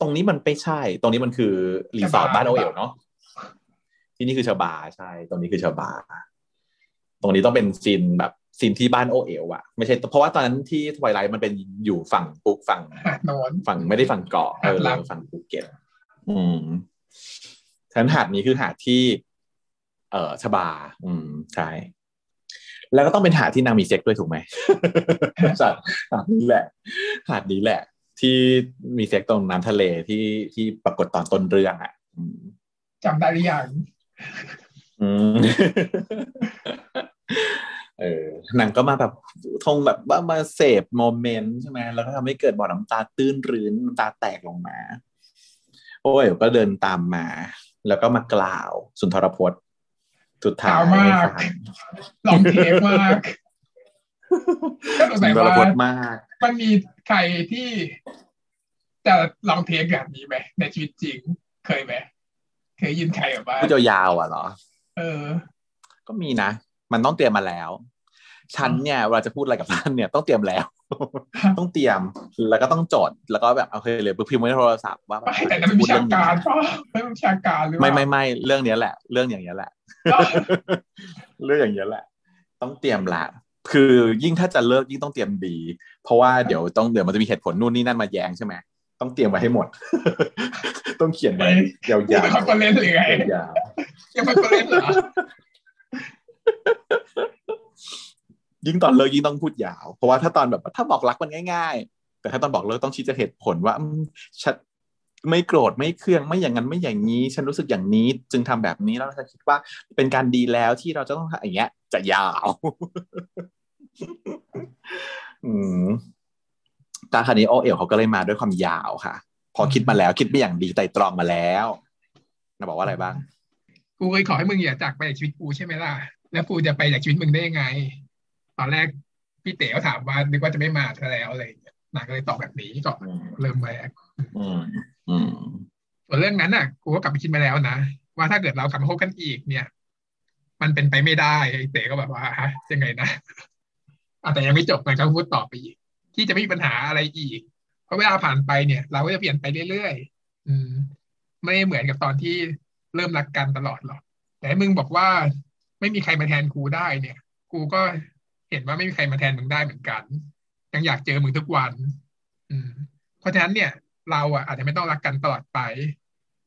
ตรงนี้มันไม่ใช่ ตรงนี้มันคือรีสอร์ทบ้านโอเอ๋วเนาะที่นี่คือชาบาใช่ ตรงนี้คือชาบา ตรงนี้ต้องเป็น scene แบบ scene ที่บ้านโอเอ๋วอะไม่ใช่เพราะว่าตอนนั้นที่ twilight มันเป็นอยู่ฝั่งปุ๊กฝั่งหาดโนนฝั่งไม่ได้ฝั่งเกาะเออหาดลับฝั่งภูเก็ตอืมฉะนั้นหาดนี้คือหาดที่ เอ่อชบา อืมใช่แล้วก็ต้องเป็นหาดที่นางมีเซ็กด้วยถูกไหมใช่หาดนี้แหละ หาดนี้แหละ ที่มีเซ็กตรงน้ำทะเลที่ที่ปรากฏตอนต้นเรื่องอะอืมจำได้หรือยังอืม เออนางก็มาแบบทงแบบว่ามาเสพโมเมนต์ใช่ไหมแล้วก็ทำให้เกิดบ่อน้ำตาตื้นรื้นน้ำตาแตกลงมา โอ้ยก็เดินตามมา แล้วก็มากล่าวสุนทรพจน์สุดท้ายขาวมากให้ฟังลองเทคมากก็สงสุสันยทรว่าพจน์มากมันมีใครที่จะลองเทคแบบนี้ไหมในชีวิตจริงเคยไหมเคยยินใครแบบว่าพูดยาวๆอะเหรอ เออ ก็มีนะ มันต้องเตรียมมาแล้วฉันเนี่ยเวลาจะพูดอะไรกับท่านเนี่ยต้องเตรียมแล้ว ต้องเตรียมแล้วก็ต้องจดแล้วก็แบบโอเคเลยพิมพ์ไว้ในโทรศัพท์ว่าไม่แต่นั้นมันวิชาการป่ะไม่วิชาการหรือเปไม่ล่าไม่ไม่เรื่องเนี้ยแหละ เรื่องอย่างเงี้ยแหละ เรื่องอย่างเงี้ยแหละ ต้องเตรียมละคือยิ่งถ้าจะเลิกยิ่งต้องเตรียมดี เพราะว่าเดี๋ยวต้องเดี๋ยวมันจะมีเหตุผลนู่นนี่นั่นมาแย้งใช่ไหมต้องเตรียมไว้ให้หมด ต้องเขียนไว้ยาวพูดเป็น con ference หรือไงๆยาวยัง confere nce เหรอ ๆ ยิ่งตอนเลิกยิ่งต้องพูดยาว เพราะว่าถ้าตอนแบบถ้าบอกรักมันง่าย ๆ แต่ถ้าตอนบอกเลิกต้องชี้แจงเหตุผลว่าฉันไม่โกรธไม่เครื่องไม่อย่างนั้นไม่อย่างนี้ ฉันรู้สึกอย่างนี้ จึงทำแบบนี้แล้วฉันคิดว่าเป็นการดีแล้วที่เราจะต้องอย่างเงี้ย จะยาว อืมตาคันนี้โอเอ๋วเขาก็เลยมาด้วยความยาวค่ะ พอคิดมาแล้ว คิดไม่อย่างดีไตรตรองมาแล้วนะบอกว่าอะไรบ้าง กูเคยขอให้มึงอย่าจากไปจากชีวิตกูใช่ไหมล่ะ แล้วกูจะไปจากชีวิตมึงได้ยังไง ตอนแรกพี่เต๋อถามว่านึกว่าจะไม่มาซะแล้วอะไรอย่างเงี้ยนางก็เลยตอบแบบนี้ก่อนอืมเริ่มแรกอืมอืมส่วนเรื่องนั้นน่ะ กูก็กลับไปคิดมาแล้วนะ ว่าถ้าเกิดเรากลับมาคบกันอีกเนี่ย มันเป็นไปไม่ได้ไอ้เต๋ก็แบบว่าฮะยังไงนะอะแต่ยังไม่จบมันก็พูดต่อไปอีก ที่จะไม่มีปัญหาอะไรอีก เพราะเวลาผ่านไปเนี่ย เราก็จะเปลี่ยนไปเรื่อยๆอืม ไม่เหมือนกับตอนที่เริ่มรักกันตลอดหรอกแต่ให้มึงบอกว่าไม่มีใครมาแทนกูได้เนี่ย กูก็ เห็นว่าไม่มีใครมาแทนมึงได้เหมือนกัน ยังอยากเจอมึงทุกวัน อืม เพราะฉะนั้นเนี่ย เราอะอาจจะไม่ต้องรักกันตลอดไป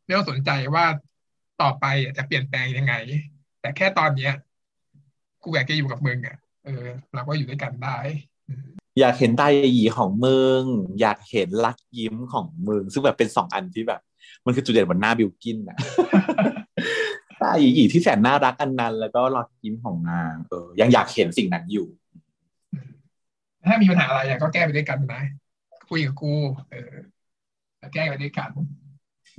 ไม่ต้องสนใจว่าต่อไปอะจะเปลี่ยนแปลงยังไง แต่แค่ตอนเนี้ย กูอยากจะอยู่กับมึงอะเออเราก็อยู่ด้วยกันได้อยากเห็นตาหยีของมึงอยากเห็นรักยิ้มของมึงซึ่งแบบเป็นสองอันที่แบบ มันคือจุดเด่นบนหน้าบิวกินนะ ตาหยีที่แสนน่ารักอันนั้น แล้วก็รักยิ้มของนางเออยังอยากเห็นสิ่งนั้นอยู่ ถ้ามีปัญหาอะไรอะก็แก้ไปด้วยกันนะคุยกับกู เออแล้วแก้ไปด้วยกัน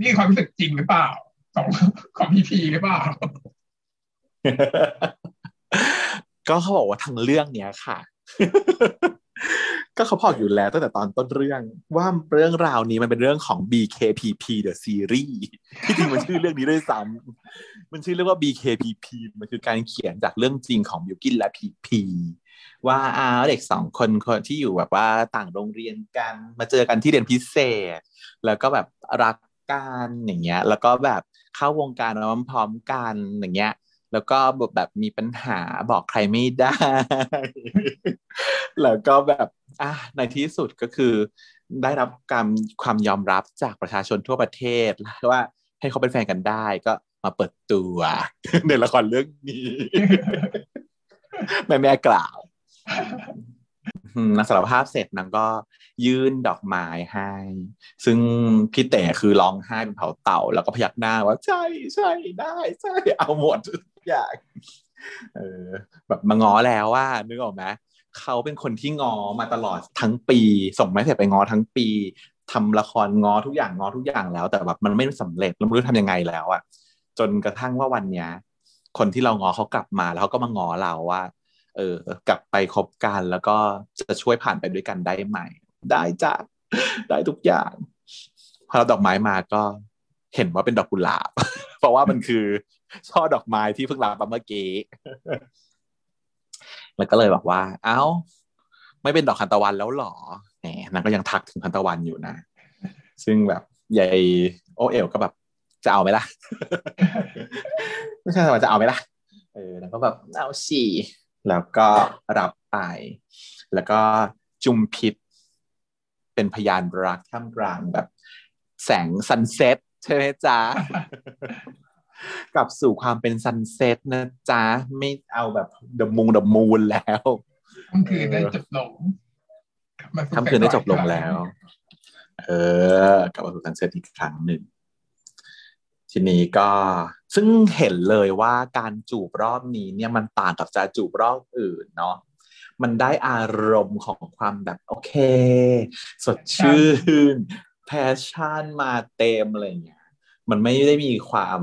นี่คือความรู้สึกจริงหรือเปล่าของของพีพีหรือเปล่าก็เขาบอกว่าทั้งเรื่องเนี้ยค่ะ ก็เขาบอกอยู่แล้วตั้งแต่ตอนต้นเรื่องว่าเรื่องราวนี้มันเป็นเรื่องของ BKPP The Series ที่จริงมันชื่อเรื่องนี้ด้วยซ้ำมันชื่อเรื่องว่า BKPP มันคือการเขียนจากเรื่องจริงของบิวกินและพีพีว่าอาเด็กสองคนคนที่อยู่แบบว่าต่างโรงเรียนกันมาเจอกันที่เรียนพิเศษ แล้วก็แบบรักกันอย่างเงี้ย แล้วก็แบบเข้าวงการมาพร้อมกันอย่างเงี้ย แล้วก็แบบมีปัญหาบอกใครไม่ได้ แล้วก็แบบอะในที่สุดก็คือได้รับการความยอมรับจากประชาชนทั่วประเทศว่าให้เขาเป็นแฟนกันได้ก็มาเปิดตัวในละครเรื่องนี้แม่แม่กล่าวนางสารภาพเสร็จนางก็ยื่นดอกไม้ให้ ซึ่งพี่เต๋คือร้องไห้เป็นเผาเต่า แล้วก็พยักหน้าว่าใช่ใช่ได้ ใช่เอาหมด อย่าง เออ แบบมาง้อแล้วว่านึกออกไหมเขาเป็นคนที่งอมาตลอดทั้งปี ส่งไม่เสร็จไปงอทั้งปีทำละครงอทุกอย่างงอทุกอย่างแล้ว แต่แบบมันไม่สำเร็จแล้วไม่รู้ทำยังไงแล้วอะจนกระทั่งว่าวันเนี้ยคนที่เรางอเขากลับมาแล้วเขาก็มางอเราว่า เออ กลับไปคบกันแล้วก็จะช่วยผ่านไปด้วยกันได้ไหมได้จ้ะได้ทุกอย่างพอเราดอกไม้มาก็ เห็นว่าเป็นดอกกุหลาบ เพราะว่ามันคือช่อดอกไม้ที่เพิ่งรับมาเมื่อกี้แล้วก็เลยบอกว่า เอ้า ไม่เป็นดอกคันตะวันแล้วหรอแหมนางก็ยังทักถึงคันตะวันอยู่นะ ซึ่งแบบใหญ่โอเอลก็แบบ จะเอาไหมล่ะ ไม่ใช่ว่าจะเอาไหมล่ะ เออนางก็แบบเอาสี่แล้วก็รับไป แล้วก็จุมพิษ เป็นพยานรักท่ามกลางแบบ แสงซันเซ็ต ใช่ไหมจ๊ะกลับสู่ความเป็น sunset นะจ๊ะ ไม่เอาแบบ the moon the moon แล้วค่ำคืนได้จบลงกลับมาสู่ค่ำคืนได้จบลงแฟนแล้ว เออกลับมาสู่ sunset อีกครั้งหนึ่ง ทีนี้ก็ซึ่งเห็นเลยว่าการจูบรอบนี้เนี่ยมันต่างกับจะจูบรอบอื่นเนาะมันได้อารมณ์ของความแบบโอเค สดชื่น passion มาเต็มอะไรอย่างเงี้ยมันไม่ได้มีความ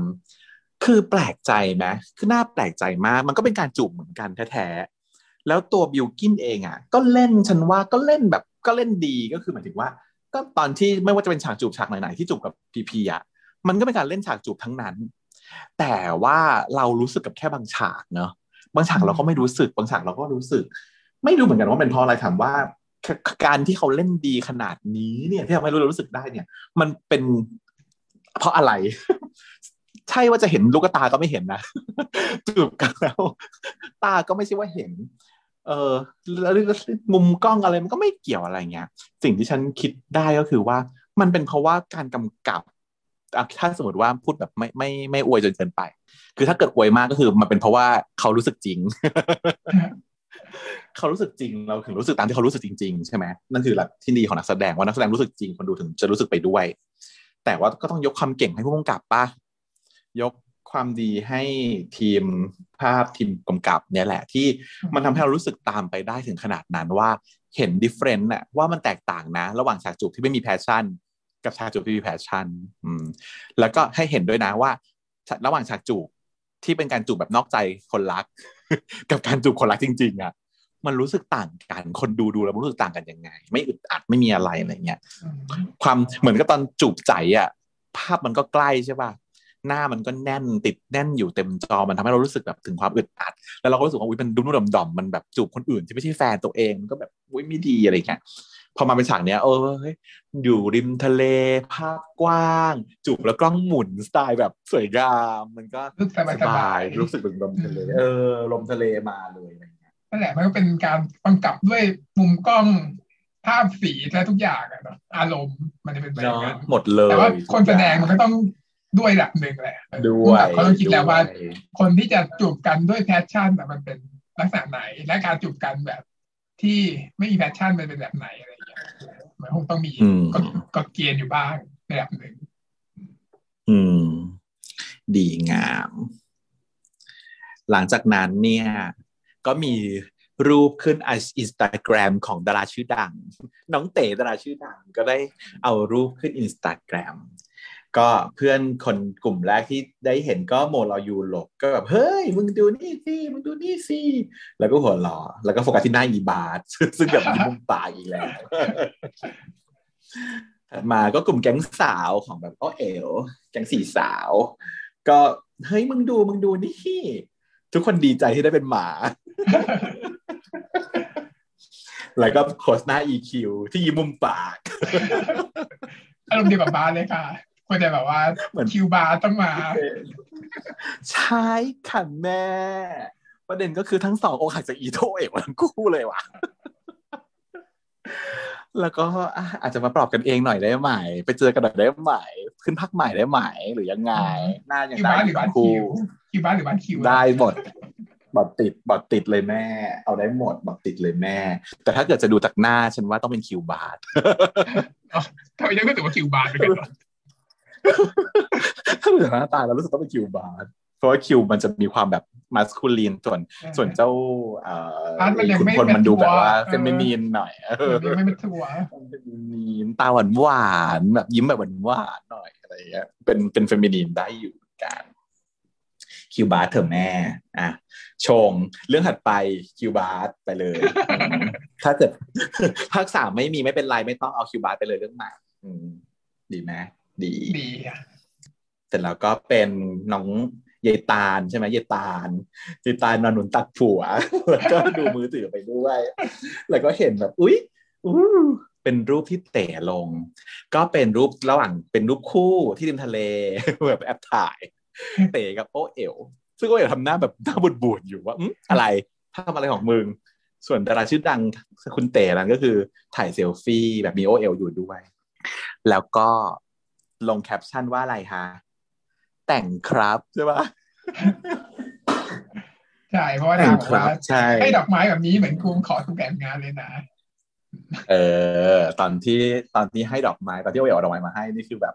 คือแปลกใจไหมคือน่าแปลกใจมาก มันก็เป็นการจูบเหมือนกันแท้ๆแล้วตัวบิวกินเองอะ ก็เล่นฉันว่าก็เล่นแบบก็เล่นดีก็คือหมายถึงว่า ก็ตอนที่ไม่ว่าจะเป็นฉากจูบฉากไหนๆที่จูบกับพีพีอะมันก็เป็นการเล่นฉากจูบทั้งนั้น แต่ว่าเรารู้สึกกับแค่บางฉากเนอะบางฉากเราก็ไม่รู้สึก บางฉากเราก็รู้สึก ไม่รู้เหมือนกันว่าเป็นเพราะอะไรถามว่า การที่เขาเล่นดีขนาดนี้เนี่ยที่ทำให้เรารู้สึกได้เนี่ย มันเป็นเพราะอะไร ใช่ว่าจะเห็นลูกตาก็ไม่เห็นนะจูบกันแล้ว ตาก็ไม่ใช่ว่าเห็น เออแล้วมุมกล้องอะไรมันก็ไม่เกี่ยวอะไรเงี้ย สิ่งที่ฉันคิดได้ก็คือว่า มันเป็นเพราะว่าการกำกับถ้าสมมติว่าพูดแบบไม่ไม่ไม่อวยจนเกินไป คือถ้าเกิดอวยมากก็คือ มันเป็นเพราะว่าเขารู้สึกจริง เขารู้สึกจริงเราถึงรู้สึกตามที่เขารู้สึกจริง ๆ ใช่ไหมนั่นคือหลักที่ดีของนักแสดงว่านักแสดงรู้สึกจริงคนดูถึงจะรู้สึกไปด้วย แต่ว่าก็ต้องยกความเก่งให้ผู้กำกับป่ะยกความดีให้ทีมภาพทีมกำกับเนี่ยแหละ ที่มันทำให้เรารู้สึกตามไปได้ถึงขนาดนั้นว่าเห็น different น่ะว่ามันแตกต่างนะ ระหว่างฉากจูบที่ไม่มี passion กับฉากจูบที่มี passion อืมแล้วก็ให้เห็นด้วยนะว่า ระหว่างฉากจูบที่เป็นการจูบแบบนอกใจคนรัก กับการจูบคนรักจริง ๆอะ มันรู้สึกต่างกัน คนดูดูแล้วรู้สึกต่างกันยังไง ไม่อึดอัดไม่มีอะไรอะไรเงี้ยความเหมือนกับตอนจูบใจอะภาพมันก็ใกล้ใช่ป่ะหน้ามันก็แน่นติดแน่นอยู่เต็มจอมันทำให้เรารู้สึกแบบถึงความอึดอัด แล้วเราก็รู้สึกว่าอุ้ยมันดุ้มๆดอมๆมันแบบจูบคนอื่นที่ไม่ใช่แฟนตัวเองก็แบบอุ้ยไม่ดีอะไรเงี้ยพอมาเป็นฉากเนี้ยเอออยู่ริมทะเลภาพกว้าง จูบแล้วกล้องหมุนสไตล์แบบสวยงาม มันก็รู้สึกสบายๆรู้สึกเป็นลมทะเลเออลมทะเลมาเลยอะไรเงี้ย นั่นแหละมันก็เป็นการกำกับด้วยมุมกล้องภาพสีและทุกอย่างอะเนาะอารมณ์มันจะเป็นแบบนั้นหมดเลยแต่ว่าคนแสดงมันก็ต้องด้วยระดับหนึ่งแหละด้วยเขาต้องคิดแล้วว่าด้วยคนที่จะจูบกันด้วย passion อะมันเป็นลักษณะไหน และการจูบกันแบบที่ไม่มี passion มันเป็นแบบไหนอะไรอย่างเงี้ยมันคงต้องมีอืมกฎกฎเกณฑ์อยู่บ้างในระดับหนึ่งอืม ดีงาม หลังจากนั้นเนี่ย ก็มีรูปขึ้นอินสตาแกรมของดาราชื่อดัง น้องเต๋ดาราชื่อดังก็ได้เอารูปขึ้นอินสตาแกรมก็เพื่อนคนกลุ่มแรกที่ได้เห็นก็โมลอยูโรก็แบบเฮ้ย มึงดูนี่สิ มึงดูนี่สิ แล้วก็หัวเราะแล้วก็โฟกัสที่หน้าอีบาสซึ่งแบบยิ้มมุมปากอีกแล้วมาก็กลุ่มแก๊งสาวของแบบอ้อเอ๋วแก๊งสี่สาว ก็เฮ้ยมึงดูมึงดูนี่ ทุกคนดีใจที่ได้เป็นหมา แล้วก็โฆษณา EQ ที่ยิ้มมุมปากอารมณ์เดียวกับบาร์เลยค่ะควรจะแบบว่าเหมือนคิวบาร์ต้องมา ใช่ค่ะแม่ ประเด็นก็คือทั้งสองอกหักจากอีโทเอกทั้งคู่เลยว่ะ แล้วก็อะอาจจะมาปรับกันเองหน่อยได้ไหม ไปเจอกันหน่อยได้ไหม ขึ้นพักใหม่ได้ไหม หรือยังไง หน้ายังคิวได้บาร์อหรืยู่อบ้าทั้นงคู่คิวคิวบาร์หรือบ้านคิว ได้หมด บอดติดบอดติดเลยแม่ เอาได้หมดบอดติดเลยแม่ แต่ถ้าเกิดจะดูจากหน้าฉันว่าต้องเป็นคิวบาร์ทำไมต้องรู้สึกว่าคิวบาร์ด้วยกันวะถ้าดูจากหน้าตาแล้วรู้สึกต้องเป็นคิวบาสเพราะว่าคิวมันจะมีความแบบ masculine ส่วนส่วนเจ้าเอ่ออาร์ตมันยังขุนไม่พลมันดูแบบว่าเป็นตัว feminine หน่อยเออยังไม่เป็นตัว feminineตาหวานหวานๆแบบยิ้มแบบหวานหวานๆหน่อยอะไรอย่างเงี้ยเป็นเป็น feminine ได้อยู่เหมือนกัน คิวบาสเธอแม่อะชง เรื่องถัดไปคิวบาสไปเลย ถ้าเกิดภาคสามไม่มีไม่เป็นไรไม่ต้องเอาคิวบาสไปเลยเรื่องใหม่อืมดีไหมดีดีอะเสร็จแล้วก็เป็นน้องยายตาลใช่ไหมยายตาลยายตาลนอนหนุนตักผัวแล้วก็ดูมือถือไปด้วย แล้วก็เห็นแบบอุ๊ยอู้เป็นรูปที่เตะลง ก็เป็นรูประหว่างเป็นรูปคู่ที่ริมทะเลแบบแอบถ่าย เตะกับโอเอ๋วซึ่งโอเอ๋วทำหน้าแบบหน้าบูดๆอยู่ว่าอืมอะไรทำอะไรของมึง ส่วนดาราชื่อดังคุณเต๋นั้นก็คือถ่ายเซลฟี่แบบมีโอเอ๋วอยู่ด้วย แล้วก็ลงแคปชั่นว่าอะไรคะแต่งครับใช่ปะใช่เพราะว่าแต่นางงบอกครัว่าบใช่ให้ดอกไม้แบบนี้เหมือนกูขอทุกแต่งงานเลยนะ เออ ตอนที่ตอนที่ให้ดอกไม้ตอนที่โอเอ๋วเอาดอกไม้มาให้นี่คือแบบ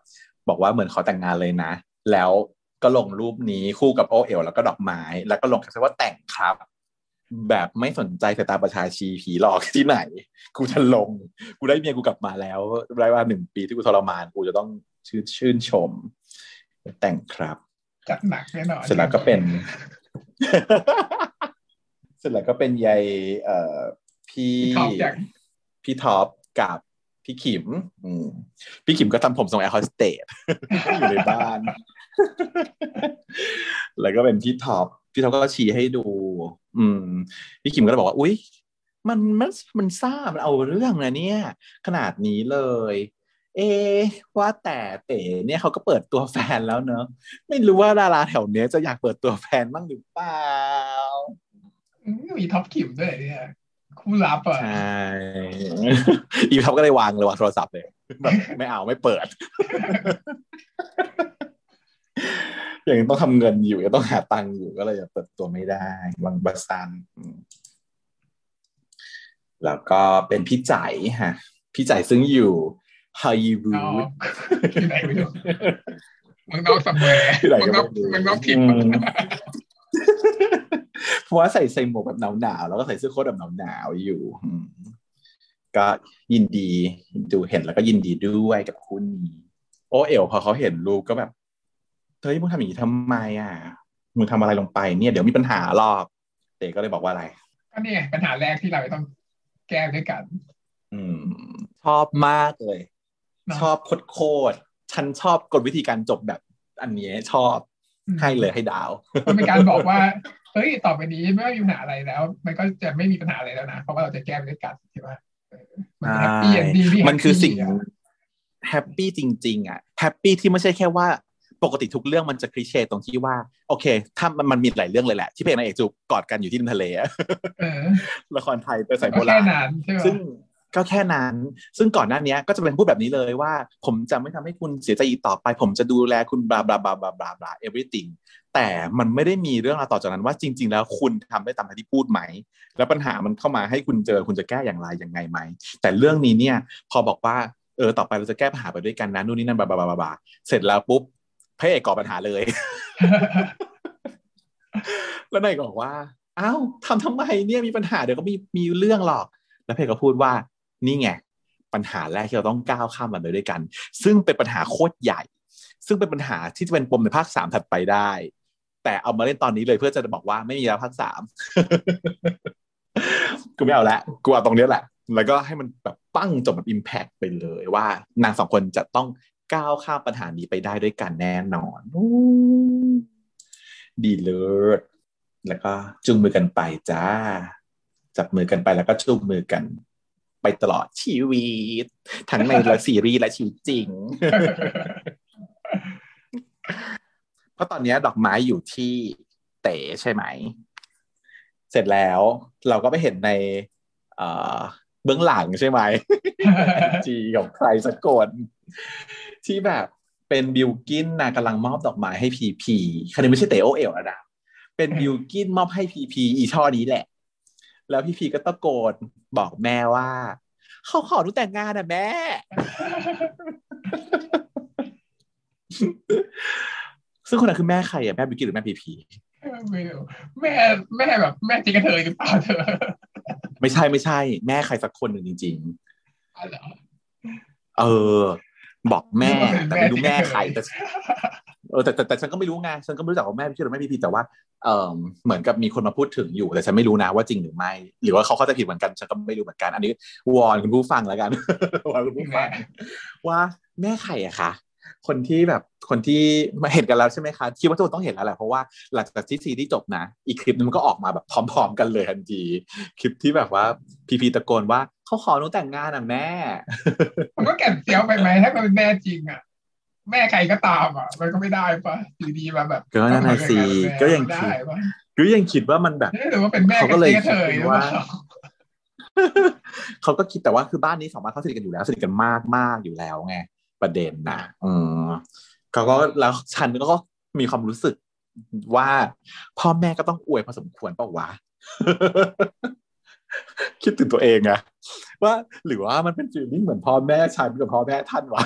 บอกว่าเหมือนขอแต่งงานเลยนะ แล้ว ก็ลงรูปนี้คู่กับโอเอ๋วแล้วก็ดอกไม้ แล้วก็ลงแคปชั่นว่าแต่งครับ แบบไม่สนใจสายตาประชาชีผีหลอกที่ไหน กูจะลง กูได้เมียกูกลับมาแล้วได้ว่าหนึ่งปีที่กูทรมาน กูจะต้องชื่นชื่นชม แต่งครับจัดหนักแน่นอนเสร็จแล้วก็เป็น เสร็จแล้วก็เป็นยายเอ่อพี่ชอบอย่างพี่ท็อปกับพี่ขิมอืมพี่ขิมก็ทำผมทรงแอร์โฮสเตสอยู่ในบ้าน แล้วก็เป็นพี่ท็อปพี่ท็อปก็ชี้ให้ดู อืม พี่ขิมก็เลยบอกว่า อุ๊ย มันมันมันซ่ามันเอาเรื่องนะเนี่ย ขนาดนี้เลย เอะว่าแต่เต๋เนี่ยเขาก็เปิดตัวแฟนแล้วเนอะไม่รู้ว่าดาราแถวเนี้ยจะอยากเปิดตัวแฟนบ้างหรือเปล่าอืมมีท็อปขิมด้วยเนี่ยคู่ลับอะใช่อีท็อปก็เลยวางเลยวางโทรศัพท์เลยแบบไม่เอาไม่เปิด ยังต้องทำเงินอยู่ยังต้องหาตังค์อยู่ก็เลยยังเปิดตัวไม่ได้วางบัสซันอืมแล้วก็เป็นพี่ใจฮะพี่ใจซึ่งอยู่ฮอลลีวูอ๋อดที่ไหนไม่รู้เมืองนอกสัมเมอร์ที่ไหนเมืองก็นไม่อกรู้เมืองนอกถิ่นอืมเพราะว่าใส่ใส่หมวกแบบหนาวๆแล้วก็ใส่เสื้อโค้ทแบบหนาวๆอยู่อืมก็ยินดีดูเห็นแล้วก็ยินดีด้วยกับคู่นี้โอเอ๋วพอเขาเห็นรูปก็แบบ เฮ้ยมึงทำอย่างนี้ทำไมอะมึงทำอะไรลงไปเนี่ยเดี๋ยวมีปัญหาหรอกเต๋ก็เลยบอกว่าอะไรก็นี่ไงปัญหาแรกที่เราจะต้องแก้ด้วยกัน อืม ชอบมากเลยเนอะชอบโคตรๆฉันชอบกฎวิธีการจบแบบ อันนี้ชอบอืมให้เลยให้ดาวมันเป็นการบอกว่าเฮ้ยต่อไปนี้ไม่ว่ามีปัญหาอะไรแล้ว มันก็จะไม่มีปัญหาอะไรแล้วนะเพราะว่าเราจะแก้ไปด้วยกันใช่ไหมเอมัน happy ending ที่มันคือสิ่ง happy อะ happy จริง ๆ อะ happy ที่ไม่ใช่แค่ว่า ปกติทุกเรื่องมันจะ cliché ตรงที่ว่า โอเค ถ้ามันมันมีหลายเรื่องเลยแหละ ที่พระเอกนางเอกจูบกอดกันอยู่ที่ริมทะเลอะเออละครไทยเป็นสายโบก็ราแค่ณนั้นใช่ไหมซึ่งก็แค่นั้น ซึ่งก่อนหน้านี้ก็จะเป็นพูดแบบนี้เลยว่า ผมจะไม่ทำให้คุณเสียใจอีกต่อไป ผมจะดูแลคุณ bla bla bla bla bla bla everything แต่มันไม่ได้มีเรื่องราวต่อจากนั้นว่าจริง ๆ แล้วคุณทำได้ตามที่พูดไหม แล้วปัญหามันเข้ามาให้คุณเจอคุณจะแก้อย่างไรยังไงไหม แต่เรื่องนี้เนี่ยพอบอกว่าเออต่อไปเราจะแก้ปัญหาไปด้วยกันนะนู่นนี่นั่นบลาบลาบลาบลาเสร็จแล้วปุ๊บ พระเอกก่อปัญหาเลย แล้วนายก็บอกว่าอ้าวทำทำไมเนี่ยมีปัญหาเดี๋ยวก็มีมีเรื่องหรอก แล้วเพจก็พูดว่านี่ไงปัญหาแรกที่เราต้องก้าวข้ามมันไปด้วยกัน ซึ่งเป็นปัญหาโคตรใหญ่ ซึ่งเป็นปัญหาที่จะเป็นปมในภาคสามถัดไปได้ แต่เอามาเล่นตอนนี้เลยเพื่อจะบอกว่าไม่มีแล้วภาคสามกูไม่เอาละกูเอาตรงเนี้ยแหละ แล้วก็ให้มันแบบปั้งจบแบบอิมแพกไปเลยว่านางสองคนจะต้อง ก้าวข้ามปัญหานี้ไปได้ด้วยกันแน่นอน ดีเลิศแล้วก็จูงมือกันไปจ้า จับมือกันไปแล้วก็จูงมือกัน ไปตลอดชีวิต ทั้งในละซีรีส์และชีวิตจริง เพราะตอนนี้ดอกไม้อยู่ที่เต๋ใช่ไหม เสร็จแล้วเราก็ไปเห็นใน เอ่อเบื้องหลังใช่ไหมจีของใครสักคนที่แบบเป็นบิวกินนะกำลังมอบดอกไม้ให้พีพีคันนี้ไม่ใช่เต๋โอเอลนะเป็นบิวกินมอบให้พีพีอีช่อนี้แหละ แล้วพีพีก็ตะโกนบอกแม่ว่า เขาขอหนูแต่งงานนะแม่ ซึ่งคนนั้นคือแม่ใครอะแม่บิวกินหรือแม่พีพีไม่รู้แม่แม่แบบแม่จริงกระเทยหรือเปล่าเธอ ไม่ใช่ไม่ใช่ แม่ใครสักคนหนึ่งจริงอ๋อเหรอๆเออ บอกแม่นึกว่าเป็นแต่ไม่รู้แม่แม่ที่ใครเคยแต่เออแต่แต่แต่ฉันก็ไม่รู้ไงฉันก็ไม่รู้จักว่าแม่พี่หรือแม่พี่พีแต่ว่าเออเหมือนกับมีคนมาพูดถึงอยู่ แต่ฉันไม่รู้นะว่าจริงหรือไม่ หรือว่าเขาเข้าใจผิดเหมือนกันฉันก็ไม่รู้เหมือนกัน อันนี้วอนคุณผู้ฟังแล้วกันวอนคุณผู้ฟังว่าแม่ใครอะคะ คนที่แบบคนที่มาเห็นกันแล้วใช่ไหมคะคิดว่าทุกคนต้องเห็นแล้วแหละเพราะว่าหลังจากที่ซีรีส์จบนะ อีกคลิปนึงมันก็ออกมาแบบพร้อม ๆ กันเลยทันที คลิปที่แบบว่าพีพีตะโกนว่าเขาขอหนูแต่งงานอะแม่ มันก็แก่นเซียวไปไหมถ้ามันเป็นแม่จริงอะแม่ใครก็ตามอะ มันก็ไม่ได้ปะอยู่ดีมาแบบก็นั่นน่ะสิต้องมาก็ยังได้คิดปะก็ยังคิดว่ามันแบบเอ๊ะหรือว่าเป็นแม่เขาก็กับเลยเจ๊กระเทยคิดหรือเปว่าล่าเขาก็คิดแต่ว่าคือบ้านนี้สองบ้านเขาสนิทกันอยู่แล้วสนิทกันมากมากๆอยู่แล้วไง ประเด็นนะอืมเขาก็แล้วฉันก็มีความรู้สึกว่าพ่อแม่ก็ต้องอวยพอสมควรเปล่าวะคิดถึงตัวเองอะว่าหรือว่ามันเป็นฟีลลิ่งเหมือนพ่อแม่ฉันกับพ่อแม่ท่านวะ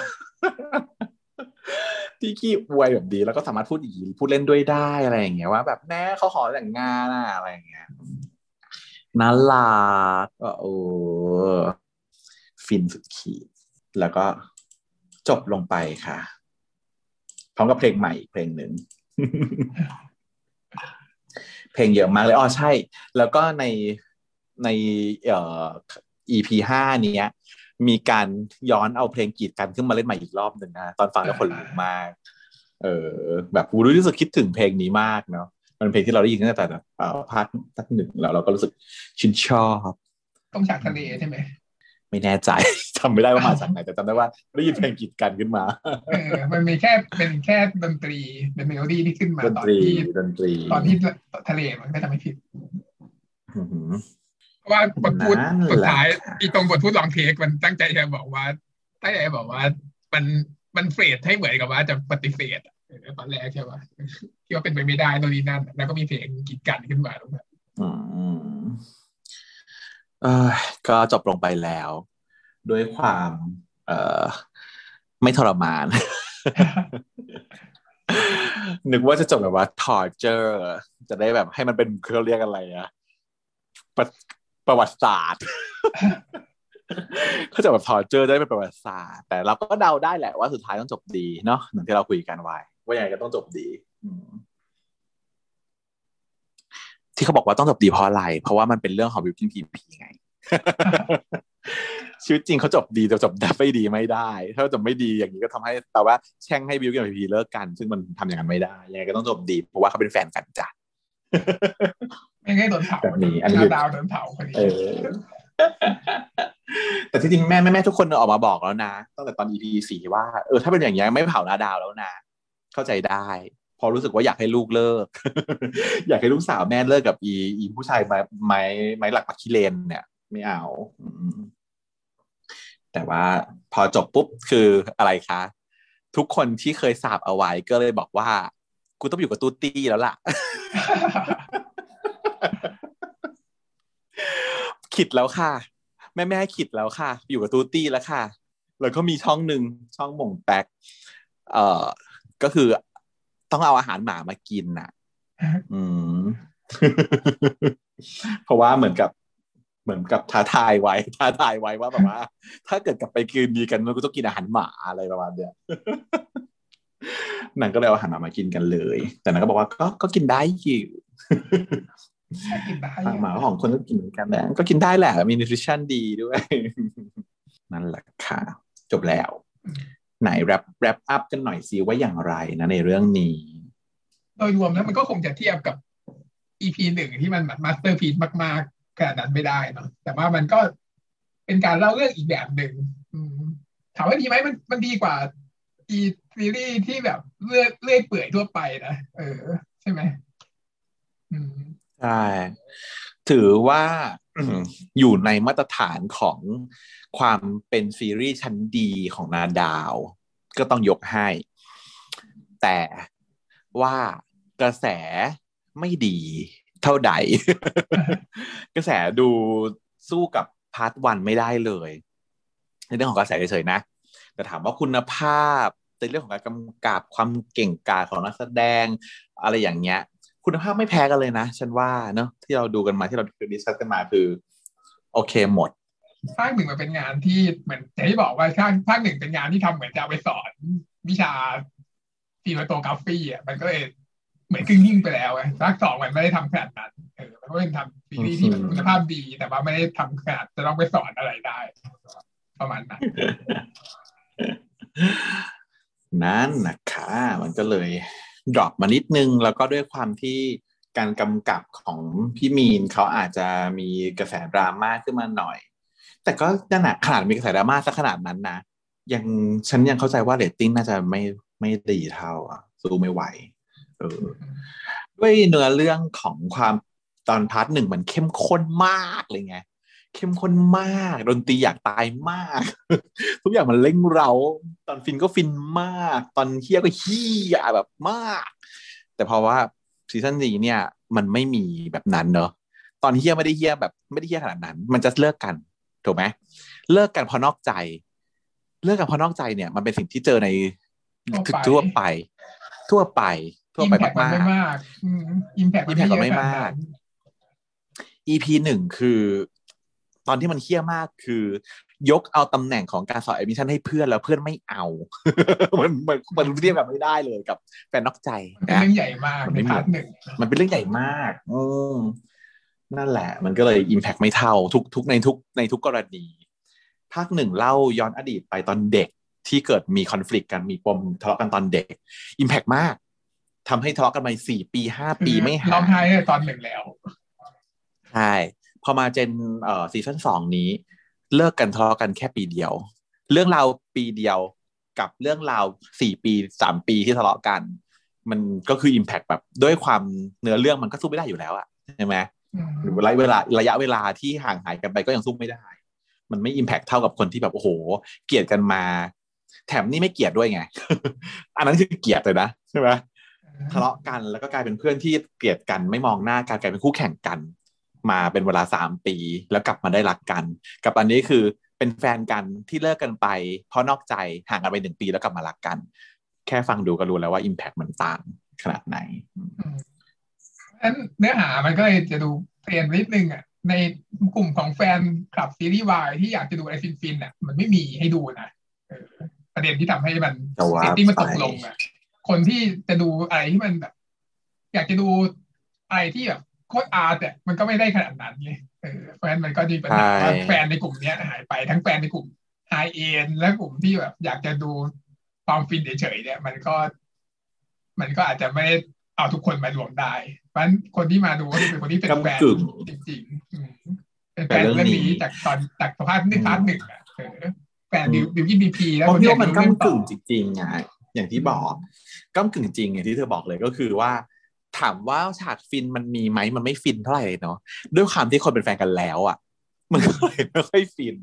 ที่ขี้อวยแบบดีแล้วก็สามารถพูดอีกพูดเล่นด้วยได้อะไรอย่างเงี้ยว่า แบบแม่เขาขอแต่งงานอะอะไรอย่างเงี้ยน่ารักก็โอ้ฟินสุดขีดแล้วก็ จบลงไปค่ะ พร้อมกับเพลงใหม่อีกเพลงหนึ่ง เพลงเยอะมากเลยอ๋อใช่ แล้วก็ในในเอ่อ EP ห้าเนี้ย มีการย้อนเอาเพลงกีดกันขึ้นมาเล่นใหม่อีกรอบหนึ่งนะตอนฟังแล้วคนลุกมาก เออ แบบรู้สึกคิดถึงเพลงนี้มากเนาะมันเป็นเพลงที่เราได้ยินตั้งแต่เอ่อภาคภาคหนึ่งแล้วเราก็รู้สึกชื่นชอบ ต้องฉากทะเลใช่ไหม ไม่แน่ใจจำไม่ได้ว่ามาจากไหน แต่จำได้ว่าได้ยินเพลงกีดกันขึ้นมาเออมันมีแค่เป็นแค่ดนตรีเป็นเมโลดี้ที่ขึ้นมาดนตรี ตอนที่ดนตรี ตอนที่ทะเลมันก็จะไม่ผิดอื้อหือเพราะว่าบทพูดนั่นแหละสุดท้ายอีตรงบทพูด long take มันตั้งใจจะบอกว่าตั้งใจจะบอกว่ามันมัน phrase ให้เหมือนกับว่าจะปฏิเสธอะเออตอนแรกใช่ปะที่ว่าเป็นไปไม่ได้โน่นนี่นั่น แล้วก็มีเพลงกีดกันขึ้นมาตรงนั้นอืมเออ ก็จบลงไปแล้ว ด้วยความเออไม่ทรมาน นึกว่าจะจบแบบว่า torture จะได้แบบให้มันเป็นเขาเรียกอะไรอะประประวัติศาสตร์เขาจะแบบ torture ได้เป็นประวัติศาสตร์แต่เราก็เดาได้แหละว่าสุดท้ายต้องจบดีเนาะเหมือนที่เราคุยกันไว้ ว่ายังไงก็ต้องจบดีอื ที่เขาบอกว่าต้องจบดีเพราะอะไร เพราะว่ามันเป็นเรื่องของบิวกิ้นพีพีไงชีวิตจริงเขาจบดีแต่จบแบบไม่ดีไม่ได้ ถ้าจบไม่ดีอย่างนี้ก็ทำให้แปลว่าแช่งให้บิวกิ้นพีพีเลิกกัน ซึ่งมันทำอย่างนั้นไม่ได้ยังไงก็ต้องจบดี เพราะว่าเขาเป็นแฟนกันจ้ะไม่งั้นโดนเผาแบบนี้อันนี้นาดาวโดนเผาคนนี้เออแต่ที่จริงแม่แม่แม่ทุกคนออกมาบอกแล้วนะตั้งแต่ตอน EP สี่ว่าเออถ้าเป็นอย่างเนี้ยไม่เผานาดาวแล้วนะ เข้าใจได้ พอรู้สึกว่าอยากให้ลูกเลิก อยากให้ลูกสาวแม่เลิกกับอีอีผู้ชายไม้ไม้ไม้หลักปักขี้เลนเนี่ย ไม่เอาแต่ว่าพอจบปุ๊บคืออะไรคะ ทุกคนที่เคยสาบเอาไว้ก็เลยบอกว่า กูต้องอยู่กับตูตี้แล้วล่ะ ขิดแล้วค่ะ แม่แม่ขิดแล้วค่ะ อยู่กับตูตี้แล้วค่ะ แล้วก็มีช่องหนึ่งช่องหม่งแตกเอ่อก็คือ ต้องเอาอาหารหมามากินน่ะ อืม เพราะว่าเหมือนกับ เหมือนกับท้าทายไว้ท้าทายไว้ว่าแบบว่า ถ้าเกิดกลับไปคืนดีกันมันก็ต้องกินอาหารหมาอะไรประมาณเนี้ยนางก็เลยเอาอาหารหมามากินกันเลย แต่นางก็บอกว่าก็ก็กินได้อยู่กินได้ทางหมาของคนก็กินเหมือนกันแหละก็กินได้แหละมีนิวทริชั่นดีด้วย นั่นแหละค่ะ จบแล้ว ไหน wrap wrap up กันหน่อยสิว่าอย่างไรนะในเรื่องนี้ โดยรวมแล้วมันก็คงจะเทียบกับ EP หนึ่งที่มันแบบ masterpiece มากๆขนาดนั้นไม่ได้เนาะแต่ว่ามันก็เป็นการเล่าเรื่องอีกแบบหนึ่งอืมถามว่าดีไหมมันมันดีกว่า อีซีรีส์ที่แบบเรื่อยเรื่อยเปื่อยทั่วไปนะเออ ใช่ไหมอืมใช่ถือว่า อยู่ในมาตรฐานของความเป็นซีรีส์ชั้นดีของนาดาว ก็ต้องยกให้ แต่ว่ากระแสไม่ดีเท่าใด กระแสดูสู้กับ part one ไม่ได้เลยในเรื่องของกระแสเฉยๆนะ แต่ถามว่าคุณภาพในเรื่องของการกำกับความเก่งกาจของนักแสดง อะไรอย่างเงี้ย คุณภาพไม่แพ้กันเลยนะ ฉันว่าเนอะที่เราดูกันมาที่เรา discuss กันมาคือ โอเคหมดภาคหนึ่งมันเป็นงานที่เหมือนอย่างที่บอกว่าภาคภาคหนึ่งเป็นงานที่ทำเหมือนจะเอาไปสอน วิชา cinematography อะมันก็เลยเหมือนครึ่งยิ่งไปแล้วไงภาคสองมันไม่ได้ทำขนาดนั้นเออมันก็เป็นทำซีรีส์ที่แบบคุณภาพดี แต่ว่าไม่ได้ทำขนาดจะต้องไปสอนอะไรได้ ประมาณนั้นนั่นนะคะมันก็เลย drop มานิดนึง แล้วก็ด้วยความที่การกำกับของพี่มีนเขาอาจจะมีกระแสดราม่าขึ้นมาหน่อย แต่ก็นั่นแหะขนาดมีกระแสดราม่าสักขนาดนั้นนะยังฉันยังเข้าใจว่าเรตติ้งน่าจะไม่ไม่ดีเท่าอะสู้ไม่ไหวเออด้วยเนื้อเรื่องของความตอน part หนึ่งมันเข้มข้นมากเลยไง เข้มข้นมากดนตรีอยากตายมาก ทุกอย่างมันเล่งเรา ตอนฟินก็ฟินมาก ตอนเหี้ยก็เหี้ยแบบมาก แต่เพราะว่าซีซั่นนี้เนี่ย มันไม่มีแบบนั้นเนอะตอนเหี้ยไม่ได้เหี้ยแบบไม่ได้เหี้ยขนาดนั้น มันจะเลิกกันถูกไหมเลิกกันเพราะนอกใจ เลิกกันเพราะนอกใจเนี่ย มันเป็นสิ่งที่เจอในทั่วไป ทั่วไป ทั่วไปทั่วไปอิมแพคมันมากไม่ๆมาก impact มัน impact ไม่มันไม่เยอะขนาดมากนั้น EP หนึ่งคือ ตอนที่มันเหี้ยมากคือยกเอาตำแหน่งของการสอนแอดมิชชั่นให้เพื่อนแล้วเพื่อนไม่เอา มันมันมันเทียบกันไม่ได้เลยกับแฟนนอกใจมันเป็นนะเรื่องใหญ่มากมันในไม่เหมือนร์ทหนึ่งมันเป็นเรื่องใหญ่มากอืมนั่นแหละ มันก็เลย impact ไม่เท่าทุกทุกในทุกในทุกกรณี ภาคหนึ่งเล่าย้อนอดีตไปตอนเด็กที่เกิดมี conflict กันมีปมทะเลาะกันตอนเด็ก impact มากทำให้ทะเลาะกันมาสี่ปีห้าปีไม่หายร้องไห้ตั้งแต่ตอนหนึ่งแล้วใช่ พอมาเจนเอ่อซีซั่นสองนี้ เลิกกันทะเลาะกันแค่ปีเดียว เรื่องราวปีเดียวกับเรื่องราวสี่ปีสามปีที่ทะเลาะกัน มันก็คืออิมแพกแบบด้วยความเนื้อเรื่องมันก็สู้ไม่ได้อยู่แล้วอะใช่ไหมอืมหรือระยะเวลาระยะเวลาที่ห่างหายกันไปก็ยังสู้ไม่ได้ มันไม่อิมแพกเท่ากับคนที่แบบโอ้โห เกลียดกันมา แถมนี่ไม่เกลียดด้วยไง อันนั้นคือเกลียดเลยนะใช่ไหมทะเลาะกันแล้วก็กลายเป็นเพื่อนที่เกลียดกันไม่มองหน้ากันกลายเป็นคู่แข่งกัน มาเป็นเวลาสามปี แล้วกลับมาได้รักกัน กับอันนี้คือเป็นแฟนกันที่เลิกกันไป เพราะนอกใจห่างกันไปหนึ่งปีแล้วกลับมารักกัน แค่ฟังดูก็รู้แล้วว่าอิมแพคมันต่างขนาดไหนนั้นเนื้อหามันก็เลยจะดูเปลี่ยนนิดนึงอะในกลุ่มของแฟนคลับซีรีส์วายที่อยากจะดูอะไรฟินๆอะมันไม่มีให้ดูนะประเด็นที่ทำให้มัน setting มันตกลงอะคนที่จะดูอะไรที่มันแบบ อยากจะดูอะไรที่แบบ โคตร art แต่มันก็ไม่ได้ขนาดนั้นไงเออเพราะฉะนั้นมันก็มีปัญหาว่าแฟนในกลุ่มเนี้ยหายไปทั้งแฟนในกลุ่ม high-end และกลุ่มที่แบบ อยากจะดูความฟินเฉยๆเนี่ย มันก็ มันก็อาจจะไม่เอาทุกคนมารวมได้เพราะฉะนั้นคนที่มาดูก็เป็นคนที่เป็นแฟนจริงๆเป็นแฟนเรื่องนี้จากตอนจากภาคหนึ่ง part หนึ่งอะแฟนบิวบิวกิ้นพีพีแล้วคนที่มันก้ำกึ่งจริงๆไงอย่างที่บอกก้ำกึ่งจริงอย่างที่เธอบอกเลยก็คือว่า ถามว่าฉากฟินมันมีไหมมันไม่ฟินเท่าไหร่เนาะด้วยความที่คนเป็นแฟนกันแล้วอะ มันก็เลยไม่ค่อยฟิน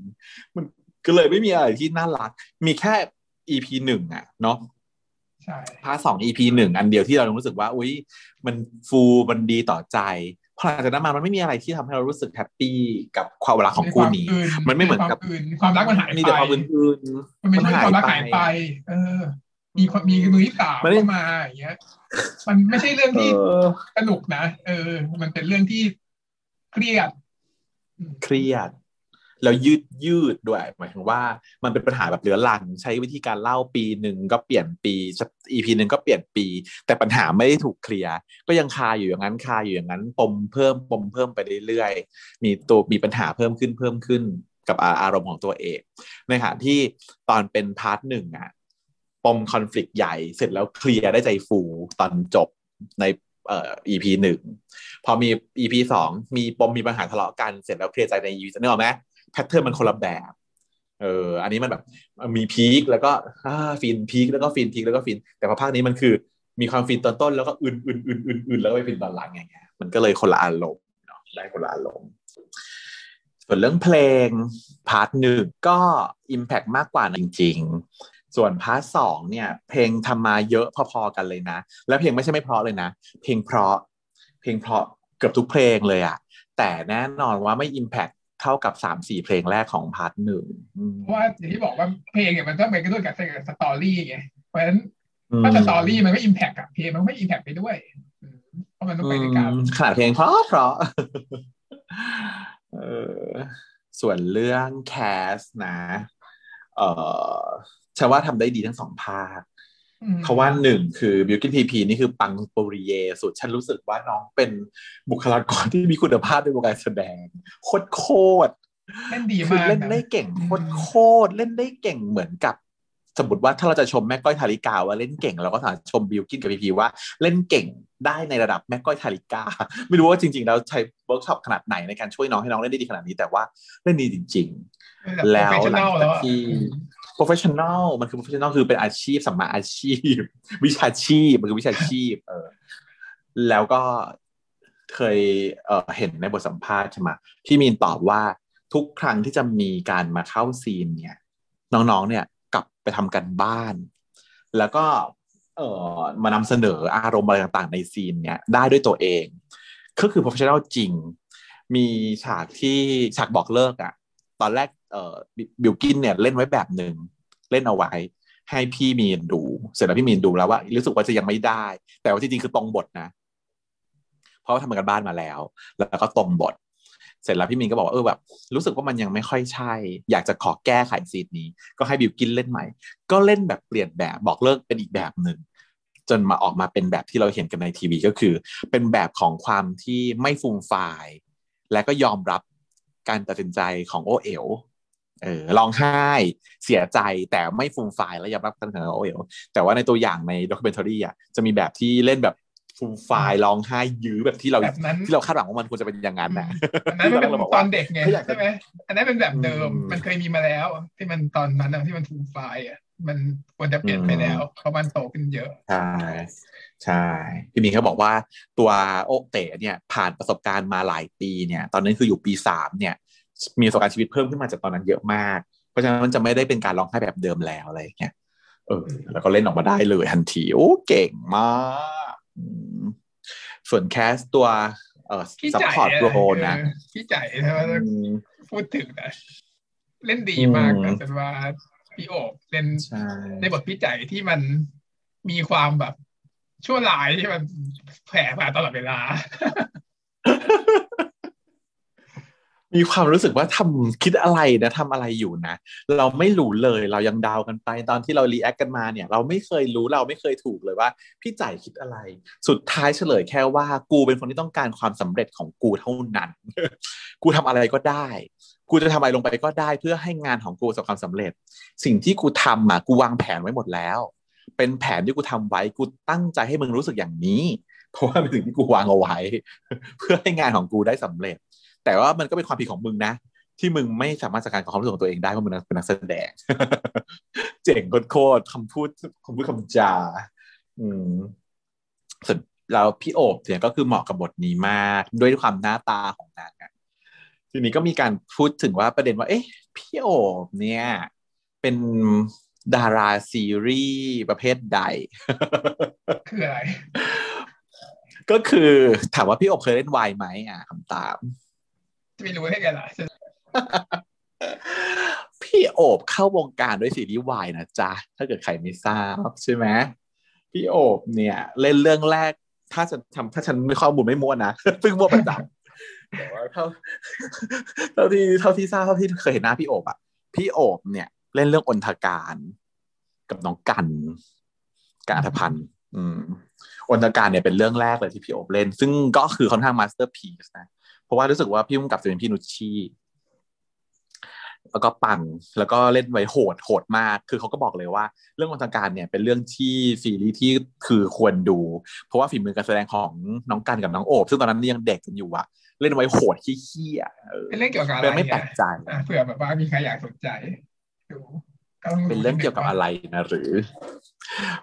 มันก็เลยไม่มีอะไรที่น่ารัก มีแค่ EP หนึ่งอะ เนาะใช่พาสอง EP หนึ่งอันเดียวที่เรารู้สึกว่า อุ้ยมันฟูมันดีต่อใจพอหลังจากนั้นมามันไม่มีอะไรที่ทำให้เรารู้สึกแฮปปี้กับความรักของคู่นี้ มันไม่เหมือนกับความรักมันหายไปมีแต่ความอื่นๆมันไม่ใช่ความรักหายไป เออ มีคนมีมือที่สามเข้ามาอย่างเงี้ย มันไม่ใช่เรื่องที่สนุกนะเออ มันเป็นเรื่องที่เครียด เครียดแล้วยืดยืดด้วยหมายถึงว่ามันเป็นปัญหาแบบเหลือลังใช้วิธีการเล่าปีหนึ่งก็เปลี่ยนปีEP หนึ่งก็เปลี่ยนปี แต่ปัญหาไม่ได้ถูกเคลียร์ก็ยังคาอยู่อย่างนั้นคาอยู่อย่างนั้น ปมเพิ่มปมเพิ่มไปเรื่อยๆมีตัวมีปัญหาเพิ่มขึ้นเพิ่มขึ้นกับอารมณ์ของตัวเองในขณะที่ตอนเป็น part หนึ่งอะป มคอน FLICT ใหญ่เสร็จแล้วเคลียร์ได้ใจฟูตอนจบในเอ่อ EP หนึ่งพอมี EP สองมีปมมีปัญหาทะเลาะกันเสร็จแล้วเคลียร์ใจใน EP นึกออกไหม pattern มันคนละแบบเอออันนี้มันแบบมี peak แล้วก็ฟิน peak แล้วก็ฟิน peak แล้วก็ฟิน แต่พอภาคนี้มันคือมีความฟินตอนต้นแล้วก็อื่นอื่นอื่นอื่นอื่นแล้วก็ไปฟินตอนหลังอย่างเงี้ยมันก็เลยคนละอารมณ์เนาะได้คนละอารมณ์ส่วนเรื่องเพลง part หนึ่งก็ impact มากกว่าจริง ส่วน part สองเนี่ย เพลงทำมาเยอะพอๆกันเลยนะ แล้วเพลงไม่ใช่ไม่เพราะเลยนะ เพลงเพราะ เพลงเพราะเกือบทุกเพลงเลยอะแต่แน่นอนว่าไม่ impact เท่ากับสามสี่เพลงแรกของ part หนึ่งเพราะว่าอย่างที่บอกว่าเพลงเนี่ยมันต้องไปกันด้วยกับ story ไงเพราะฉะนั้นถ้า story มันไม่ impact กับเพลงมันไม่ impact ไปด้วยเพราะมันต้องไปในการขนาดเพลงเพราะเพราะส่วนเรื่อง cast นะ เอ่อ ฉันว่าทำได้ดีทั้งสองภาคเพราะว่าหนึ่งคือบิวกิ้นพีพีนี่คือปังปุริเย่สุด ฉันรู้สึกว่าน้องเป็นบุคลากรที่มีคุณภาพในวงการแสดง โคตรโคตรเล่นดีมากเล่นได้เก่งโคตรโคตรเล่นได้เก่งเหมือนกับ สมมติว่าถ้าเราจะชมแม่ก้อยทาริกาว่าเล่นเก่งเราก็สามารถชมบิวกิ้นกับพีพีว่าเล่นเก่งได้ในระดับแม่ก้อยทาริกา ไม่รู้ว่าจริงๆแล้วใช้เวิร์กช็อปขนาดไหนในการช่วยน้องให้น้องเล่นได้ดีขนาดนี้แต่ว่าเล่นดีจริง ๆ แล้วหลังจากที่ professional มันคือ professional คือเป็นอาชีพสัมมาอาชีพ วิชาชีพมันคือวิชาชีพ เออ แล้วก็เคยเออเห็นในบทสัมภาษณ์ใช่ไหมที่มีนตอบว่าทุกครั้งที่จะมีการมาเข้าซีนเนี่ย น้องๆเนี่ยกลับไปทำกันบ้าน แล้วก็เออมานำเสนออารมณ์อะไรต่างๆ ในซีนเนี่ยได้ด้วยตัวเอง ก็คือ professional จริง มีฉากที่ฉากบอกเลิกอะตอนแรก บิลกินเนี่ยเล่นไว้แบบหนึ่งเล่นเอาไว้ ให้พี่มีนดู เสร็จแล้วพี่มีนดูแล้วว่า รู้สึกว่าจะยังไม่ได้ แต่ว่าจริงๆคือตรงบทนะ เพราะว่าทำกันบ้านมาแล้ว แล้วก็ตรงบท เสร็จแล้วพี่มีนก็บอกว่าเออแบบรู้สึกว่ามันยังไม่ค่อยใช่ อยากจะขอแก้ไขซีนนี้ ก็ให้บิวกินเล่นใหม่ ก็เล่นแบบเปลี่ยนแบบบอกเลิกเป็นอีกแบบหนึ่งจนมาออกมาเป็นแบบที่เราเห็นกันในทีวีก็คือ เป็นแบบของความที่ไม่ฟูมฟาย และก็ยอมรับการตัดสินใจของโอเอ๋ว เออร้องไห้เสียใจแต่ไม่ฟูมฟายและยอมรับการของโอเอ๋วแต่ว่าในตัวอย่างใน documentary อะจะมีแบบที่เล่นแบบฟูมฟายร้องไห้ยื้อแบบที่เราที่เราคาดหวังว่ามันควรจะเป็นอย่างนั้นนะอันนั้นเป็นตอนเด็กไงใช่ไหมอันนั้นเป็นแบบเดิมมันเคยมีมาแล้ว ที่มันตอนนั้นที่มันฟูมฟายอะมันควรจะเปลี่ยนไปแล้วเพราะมันโตขึ้นเยอะใช่ใช่พี่มีเขาบอกว่าตัวไอ้เต๋เนี่ยผ่านประสบการณ์มาหลายปีเนี่ย ตอนนั้นคืออยู่ปีสามเนี่ย มีประสบการณ์ชีวิตเพิ่มขึ้นมาจากตอนนั้นเยอะมาก เพราะฉะนั้นมันจะไม่ได้เป็นการร้องไห้แบบเดิมแล้วอะไรอย่างเงี้ยเออแล้วก็เล่นออกมาได้เลยทันทีโอ้เก่งมากส่วน cast ตัวเออ support role นะพี่ใจนะพูดถึงนะเล่นดีมากนะฉันว่าพี่โอบเล่นใช่ในบทพี่ใจที่มันมีความแบบชั่วร้ายที่มันแผ่มาตลอดเวลา มีความรู้สึกว่าทำคิดอะไรนะทำอะไรอยู่นะ เราไม่รู้เลยเรายังเดากันไปตอนที่เรา react กันมาเนี่ย เราไม่เคยรู้เราไม่เคยถูกเลยว่า พี่จ่ายคิดอะไร สุดท้ายเฉลยแค่ว่ากูเป็นคนที่ต้องการความสำเร็จของกูเท่านั้น กูทำอะไรก็ได้ กูจะทำอะไรลงไปก็ได้เพื่อให้งานของกูประสบความสำเร็จ สิ่งที่กูทำอะกูวางแผนไว้หมดแล้ว เป็นแผนที่กูทำไว้กูตั้งใจให้มึงรู้สึกอย่างนี้ เพราะว่าเป็นสิ่งที่กูวางเอาไว้ เพื่อให้งานของกูได้สำเร็จ แต่ว่ามันก็เป็นความผิดของมึงนะ ที่มึงไม่สามารถจัดการกับความรู้สึกของตัวเองได้เพราะมึงเป็นนักแสดง เจ๋งโคตรๆคำพูดคำพูดคำจา อืมส่วนแล้วพี่โอบเนี่ยก็คือเหมาะกับบทนี้มากด้วยความหน้าตาของนางอะทีนี้ก็มีการพูดถึงว่าประเด็นว่า เอ๊ะพี่โอบเนี่ย เป็นดาราซีรีส์ประเภทใด คืออะไร ก็คือถามว่าพี่โอบเคยเล่นวายไหมอะคำตามจะ ไม่รู้ได้ไงล่ะพี่โอบเข้าวงการด้วยซีรีส์วายนะจ๊ะ ถ้าเกิดใครไม่ทราบใช่ไหมพี่โอบเนี่ย เล่นเรื่องแรก ถ้าจะทำถ้าฉันไม่ข้อมูลไม่มั่วนะซึ่งมั่วประจำแต่ว่าเท่าเท่าที่เท่าที่ทราบเท่าที่เคยเห็นหน้าพี่โอบอะ พี่โอบเนี่ย เล่นเรื่องอนทการกับน้องกันการอัธพันธ์อืมอนทการเนี่ยเป็นเรื่องแรกเลยที่พี่โอบเล่น ซึ่งก็คือค่อนข้างมาสเตอร์พีซนะ เพราะว่ารู้สึกว่าพี่มุ่งกับจะเป็นพี่นุชชีแล้วก็ปังแล้วก็เล่นไว้โหดโหดมาก คือเขาก็บอกเลยว่า เรื่องวันทการเนี่ยเป็นเรื่องที่ซีรีส์ที่คือควรดู เพราะว่าฝีมือการแสดงของน้องกันกับน้องโอบซึ่งตอนนั้นยังเด็กกันอยู่อะเล่นไว้โหดขี้เขี้ยเออเป็นเรื่องเกี่ยวกับอะไรเป็นไม่แปลกใจอะเผื่อแบบว่ามีใครอยากสนใจดูก็ต้เป็นเรื่องเกี่ยวกับอะไรนะหรือ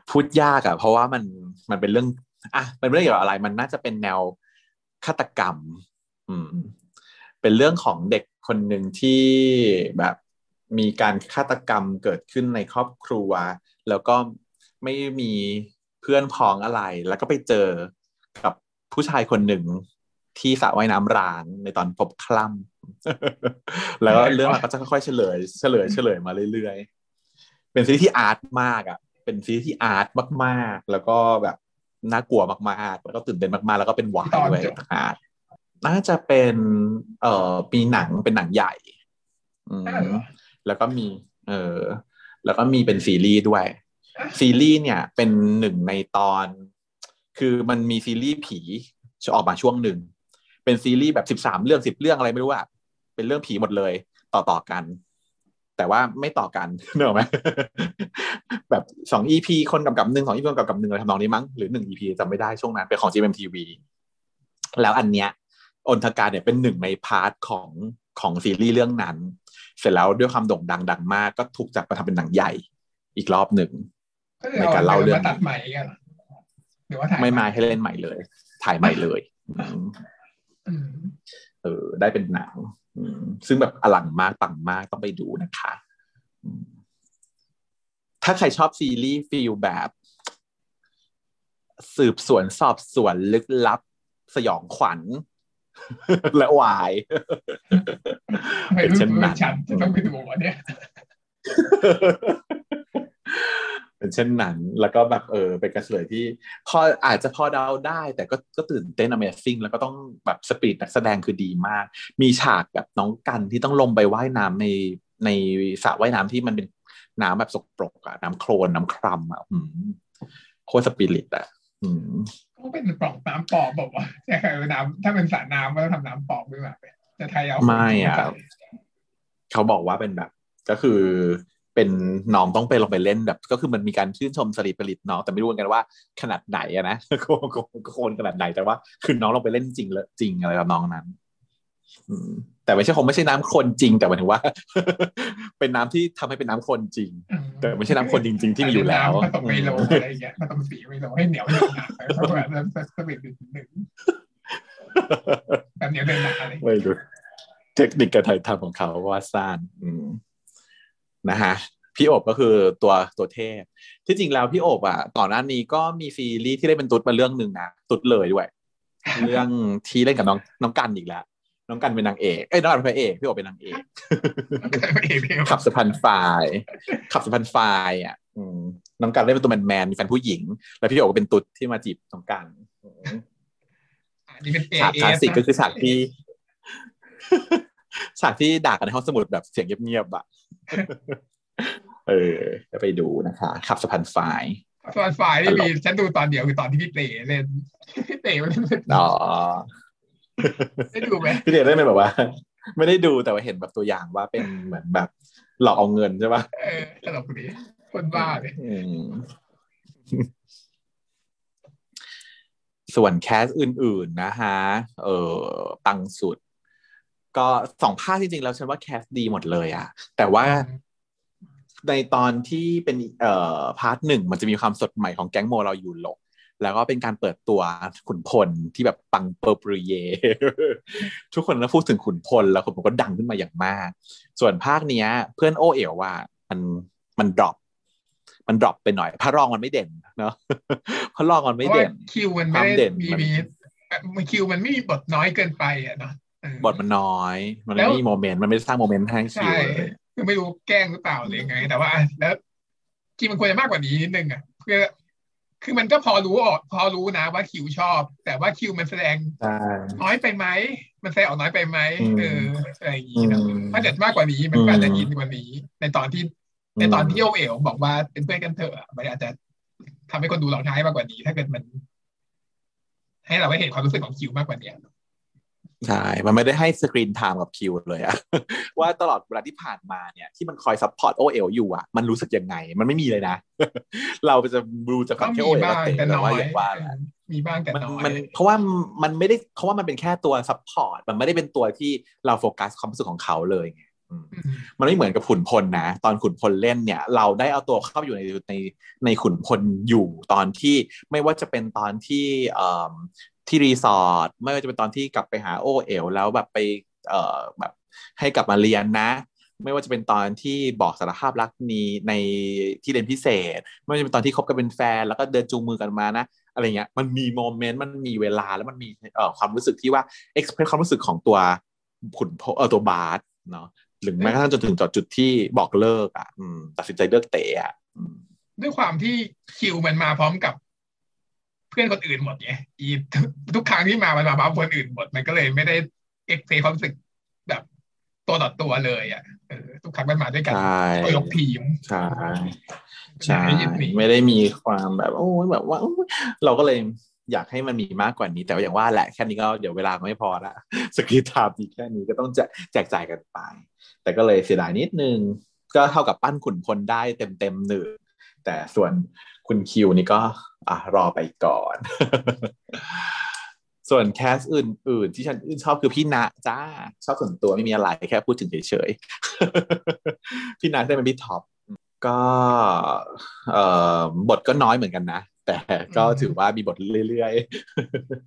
พูดยากอะเพราะว่ามันมันเป็นเรื่องอะเป็นเรื่องเกี่ยวกับอะไร มันน่าจะเป็นแนวฆาตกรรม อืม เป็นเรื่องของเด็กคนหนึ่งที่แบบมีการฆาตกรรมเกิดขึ้นในครอบครัว แล้วก็ไม่มีเพื่อนพ้องอะไร แล้วก็ไปเจอกับผู้ชายคนหนึ่งที่สระว่ายน้ำร้างในตอนพบคล่ำแล้วก็เรื่องมันก็จะค่อยๆเฉลย เฉลยเฉลยมาเรื่อยๆ เป็นซีรีส์ที่อาร์ตมากอะ เป็นซีรีส์ที่อาร์ตมากๆ แล้วก็แบบน่ากลัวมากๆ แล้วก็ตื่นเต้นมากๆ แล้วก็เป็นหวายด้วยอาร์ต น่าจะเป็นเอ่อปีหนังเป็นหนังใหญ่อืมอ้าวเหรอแล้วก็มี เออแล้วก็มีเป็นซีรีส์ด้วย ซีรีส์เนี่ยเป็นหนึ่งในตอน คือมันมีซีรีส์ผีจะออกมาช่วงหนึ่ง เป็นซีรีส์แบบสิบสามเรื่องสิบเรื่องอะไรไม่รู้อะเป็นเรื่องผีหมดเลย ต่อต่อๆกัน แต่ว่าไม่ต่อกันเนกอะไหมแบบสอง EP คนกำกับหนึ่งสอง EP คนกำกับหนึ่งอะไรทำนองนี้มั้งหรือหนึ่ง EP จำไม่ได้ช่วงนั้นเป็นของ GMMTV แล้วอันเนี้ย อนธการเนี่ยเป็นหนึ่งใน part ของของซีรีส์เรื่องนั้น เสร็จแล้วด้วยความโด่งดังดังมากก็ถูกจัดมาทำเป็นหนังใหญ่อีกรอบหนึ่งก็คือในการเล่าเรื่องมาตัดใหม่กันเหรอหรือว่าถ่ายใหม่มาให้เล่นใหม่เลย ถ่ายใหม่เลยอืมอืมเออ ได้เป็นหนังอืมซึ่งแบบอลังมากปังมากต้องไปดูนะคะอืมถ้าใครชอบซีรีส์ฟิลแบบ สืบสวนสอบสวนลึกลับ สยองขวัญ และวายไม่เป็นรู้เช่นเพื่นั้อนนฉันจะต้องไปดูวะเนี่ยเป็นเช่นนั้น แล้วก็แบบเออเป็นการเฉลยที่ พออาจจะพอเดาได้ แต่ก็ก็ตื่นเต้น Amazing แล้วก็ต้องแบบสปีดนักแสดงคือดีมาก มีฉากแบบน้องกันที่ต้องลงไปว่ายน้ำในในสระว่ายน้ำที่มันเป็นน้ำแบบสกปรกอะน้ำโคลนน้ำครัมอะอืมโคตรสปิริตอะอืม ก็เป็นปล่องน้ำปลอมบอกว่าใช่คือน้ำถ้าเป็นสระน้ำก็ทำน้ำปลอมด้วยแบบจะไทยเอาไม่อะเขาบอกว่าเป็นแบบ ก็คือเป็นน้องต้องไปลงไปเล่นแบบ ก็คือมันมีการชื่นชมสรีผลิตน้องแต่ไม่รู้เหมือนกันว่าขนาดไหนอะนะโคนโคนโคนขนาดไหนแต่ว่า คือน้องลงไปเล่นจริงแล้วจริงอะไรกับน้องนั้นอืม แต่ไม่ใช่คงไม่ใช่น้ำโคลนจริงแต่หมายถึงว่า เป็นน้ำที่ทำให้เป็นน้ำโคลนจริงอืแต่ไม่ใช่น้ำโคลนจริง ๆ ที่มีอยู่แล้วผสมไมโลอะไรอย่างเงี้ยผสมสีไมโลให้เหนียวเหนียวหนาเพราะว่าสปิดหนึ่งหนึ่งแบบเหนียวเดินหนาอะไรอย่างเงี้ยไม่รู้เทคนิคการถ่ายทำของเขาว่าซ่านอืมนะฮะพี่โอบก็คือตัวตัวเทพ ที่จริงแล้วพี่โอบอะก่อนหน้านี้ก็มีซีรีส์ที่ได้เป็นตุ๊ดมาเรื่องหนึ่งนะตุ๊ดเลยด้วย เรื่องที่เล่นกับน้องน้องกันอีกแล้ว น้องกันเป็นนางเอกเอ้ยน้องกันเป็นพระเอกพี่โอเป็นนางเอกเอกเดียวขับสะพานไฟขับสะพานไฟอะอืมน้องกันเล่นเป็นตัวแมนแมนๆมีแฟนผู้หญิง แล้วพี่โอก็เป็นตุ๊ดที่มาจีบน้องกันอืมอันนี้เป็นเอฉากเอคลาสสิกก็คือฉากที่ฉากที่ด่ากันในห้องสมุดแบบเสียงเงียบๆอะเออจะไปดูนะคะขับสะพานไฟส่วนฝ่ายที่มีฉันดูตอนเดียวคือตอนที่พี่เต๋เล่นพี่เต๋มันเป็นอ๋อ ได้ดูไหมพี่เดชได้เป็นแบบว่า ไม่ได้ดูแต่ว่าเห็นแบบตัวอย่างว่าเป็นเหมือนแบบหลอกเอาเงินใช่ปะเออตลกดีคนบ้าเลยอืมส่วนแคสอื่น ๆ นะฮะ เออปังสุด ก็สองภาคจริง ๆ แล้วฉันว่า cast ดีหมดเลยอะแต่ว่าในตอนที่เป็นเอ่อ part หนึ่งมันจะมีความสดใหม่ของแก๊งโมเราอยู่หลก แล้วก็เป็นการเปิดตัวขุนพลที่แบบปังเปอร์ปรีเย ทุกคนก็พูดถึงขุนพลแล้วขุนพลก็ดังขึ้นมาอย่างมาก ส่วนภาคเนี้ย เพื่อนโอเอ๋วว่ามันมัน drop มัน drop ไปหน่อยพระรองมันไม่เด่นเนาะพระรองมันเพไม่ราะว่าเด่นคิวมันความไม่เด่ได้นมีมันมีเอ่อมันคิวมันไม่มีบทน้อยเกินไปอะเนาะเออบทมันน้อย มันแล้วไม่มีโมเมนต์มันไม่ได้สร้างโมเมนต์ให้คิใช่วเลยคือไม่รู้แกล้งหรือเปล่าหรือยังไง แต่ว่าอะแล้วจริงมันควรจะมากกว่านี้นิดนึงอะเพื่อ คือมันก็พอรู้ออกพอรู้นะว่าคิวชอบ แต่ว่าคิวมันแสดงใช่น้อยไปไหม มันแสดงออกน้อยไปไหมอืมเอออะไรอย่างงี้เนอะอืมถ้าเกิดมากกว่านี้มันก็อาจจะอืมอินกว่านี้ ในตอนที่ ในตอนที่โอเอ๋วบอกว่าเป็นเพื่อนกันเถอะอะมันอาจจะทำให้คนดูร้องไห้มากกว่านี้ ถ้าเกิดมัน ให้เราได้เห็นความรู้สึกของคิวมากกว่านี้ ใช่ มันไม่ได้ให้ screen time กับคิวเลยอะว่าตลอดเวลาที่ผ่านมาเนี่ยที่มันคอย support โอเอ๋วอยู่อะมันรู้สึกยังไง มันไม่มีเลยนะ เราจะดูจากก็ฝั่งแค่มีโอเอ๋วบ้างเตะแต่แต่น้อว่ายอย่างว่าแหละมีบ้างแต่มันน้อยมันเพราะว่ามันไม่ได้เพราะว่ามันเป็นแค่ตัว support มันไม่ได้เป็นตัวที่เราโฟกัสความรู้สึกของเขาเลยไงอืมอืมมันไม่เหมือนกับขุนพลนะ ตอนขุนพลเล่นเนี่ย เราได้เอาตัวเข้าไปอยู่ในในในขุนพลอยู่ตอนที่ไม่ว่าจะเป็นตอนที่เอ่อ ที่รีสอร์ทไม่ว่าจะเป็นตอนที่กลับไปหาโอเอ๋วแล้วแบบไปเอ่อแบบให้กลับมาเรียนนะ ไม่ว่าจะเป็นตอนที่บอกสารภาพรักนี้ในที่เรียนพิเศษ ไม่ว่าจะเป็นตอนที่คบกันเป็นแฟน แล้วก็เดินจูงมือกันมานะอะไรเงี้ยมันมี moment มันมีเวลาแล้วมันมีเอ่อความรู้สึกที่ว่าเอ็กซ์เพรสความรู้สึกของตัวขุนพเออตัวบาสเนาะหรือแม้กระทั่งจนถึงจุดที่บอกเลิกอะอืมตัดสินใจเลิกเตะอะด้วยความที่คิวมันมาพร้อมกับ เพื่อนคนอื่นหมดไงอีทุกทุกครั้งที่มามันมาพร้อมคนอื่นหมดมันก็เลยไม่ได้เอ็กเพรสความรู้สึกแบบตัวต่อตัวเลยอะเออทุกครั้งมันมาด้วยกันใช่ก็ยกทีมใช่อใช่ยากให้ยึดหนีไม่ได้มีความแบบโอ้ยแบบว่าโอ้ยเราก็เลยอยากให้มันมีมากกว่านี้ แต่ว่าอย่างว่าแหละแค่นี้ก็เดี๋ยวเวลาก็ไม่พอละสกรีนไทม์อีกแค่นี้ก็ต้องแจกแจกจ่ายกันไป แต่ก็เลยเสียดายนิดนึง ก็เท่ากับปั้นขุนพลได้เต็มเต็มๆหนึ่งแต่ส่วนคุณคิวนี่ก็ อะรอไปก่อน ส่วนแคสอื่น ๆ ที่ฉันอื่นชอบคือพี่ณจ้า ชอบส่วนตัวไม่มีอะไรแค่พูดถึงเฉยๆ พี่ณได้เป็นพี่ท็อปก็เอ่อบทก็น้อยเหมือนกันนะ แต่ก็ถือว่ามีบทเรื่อย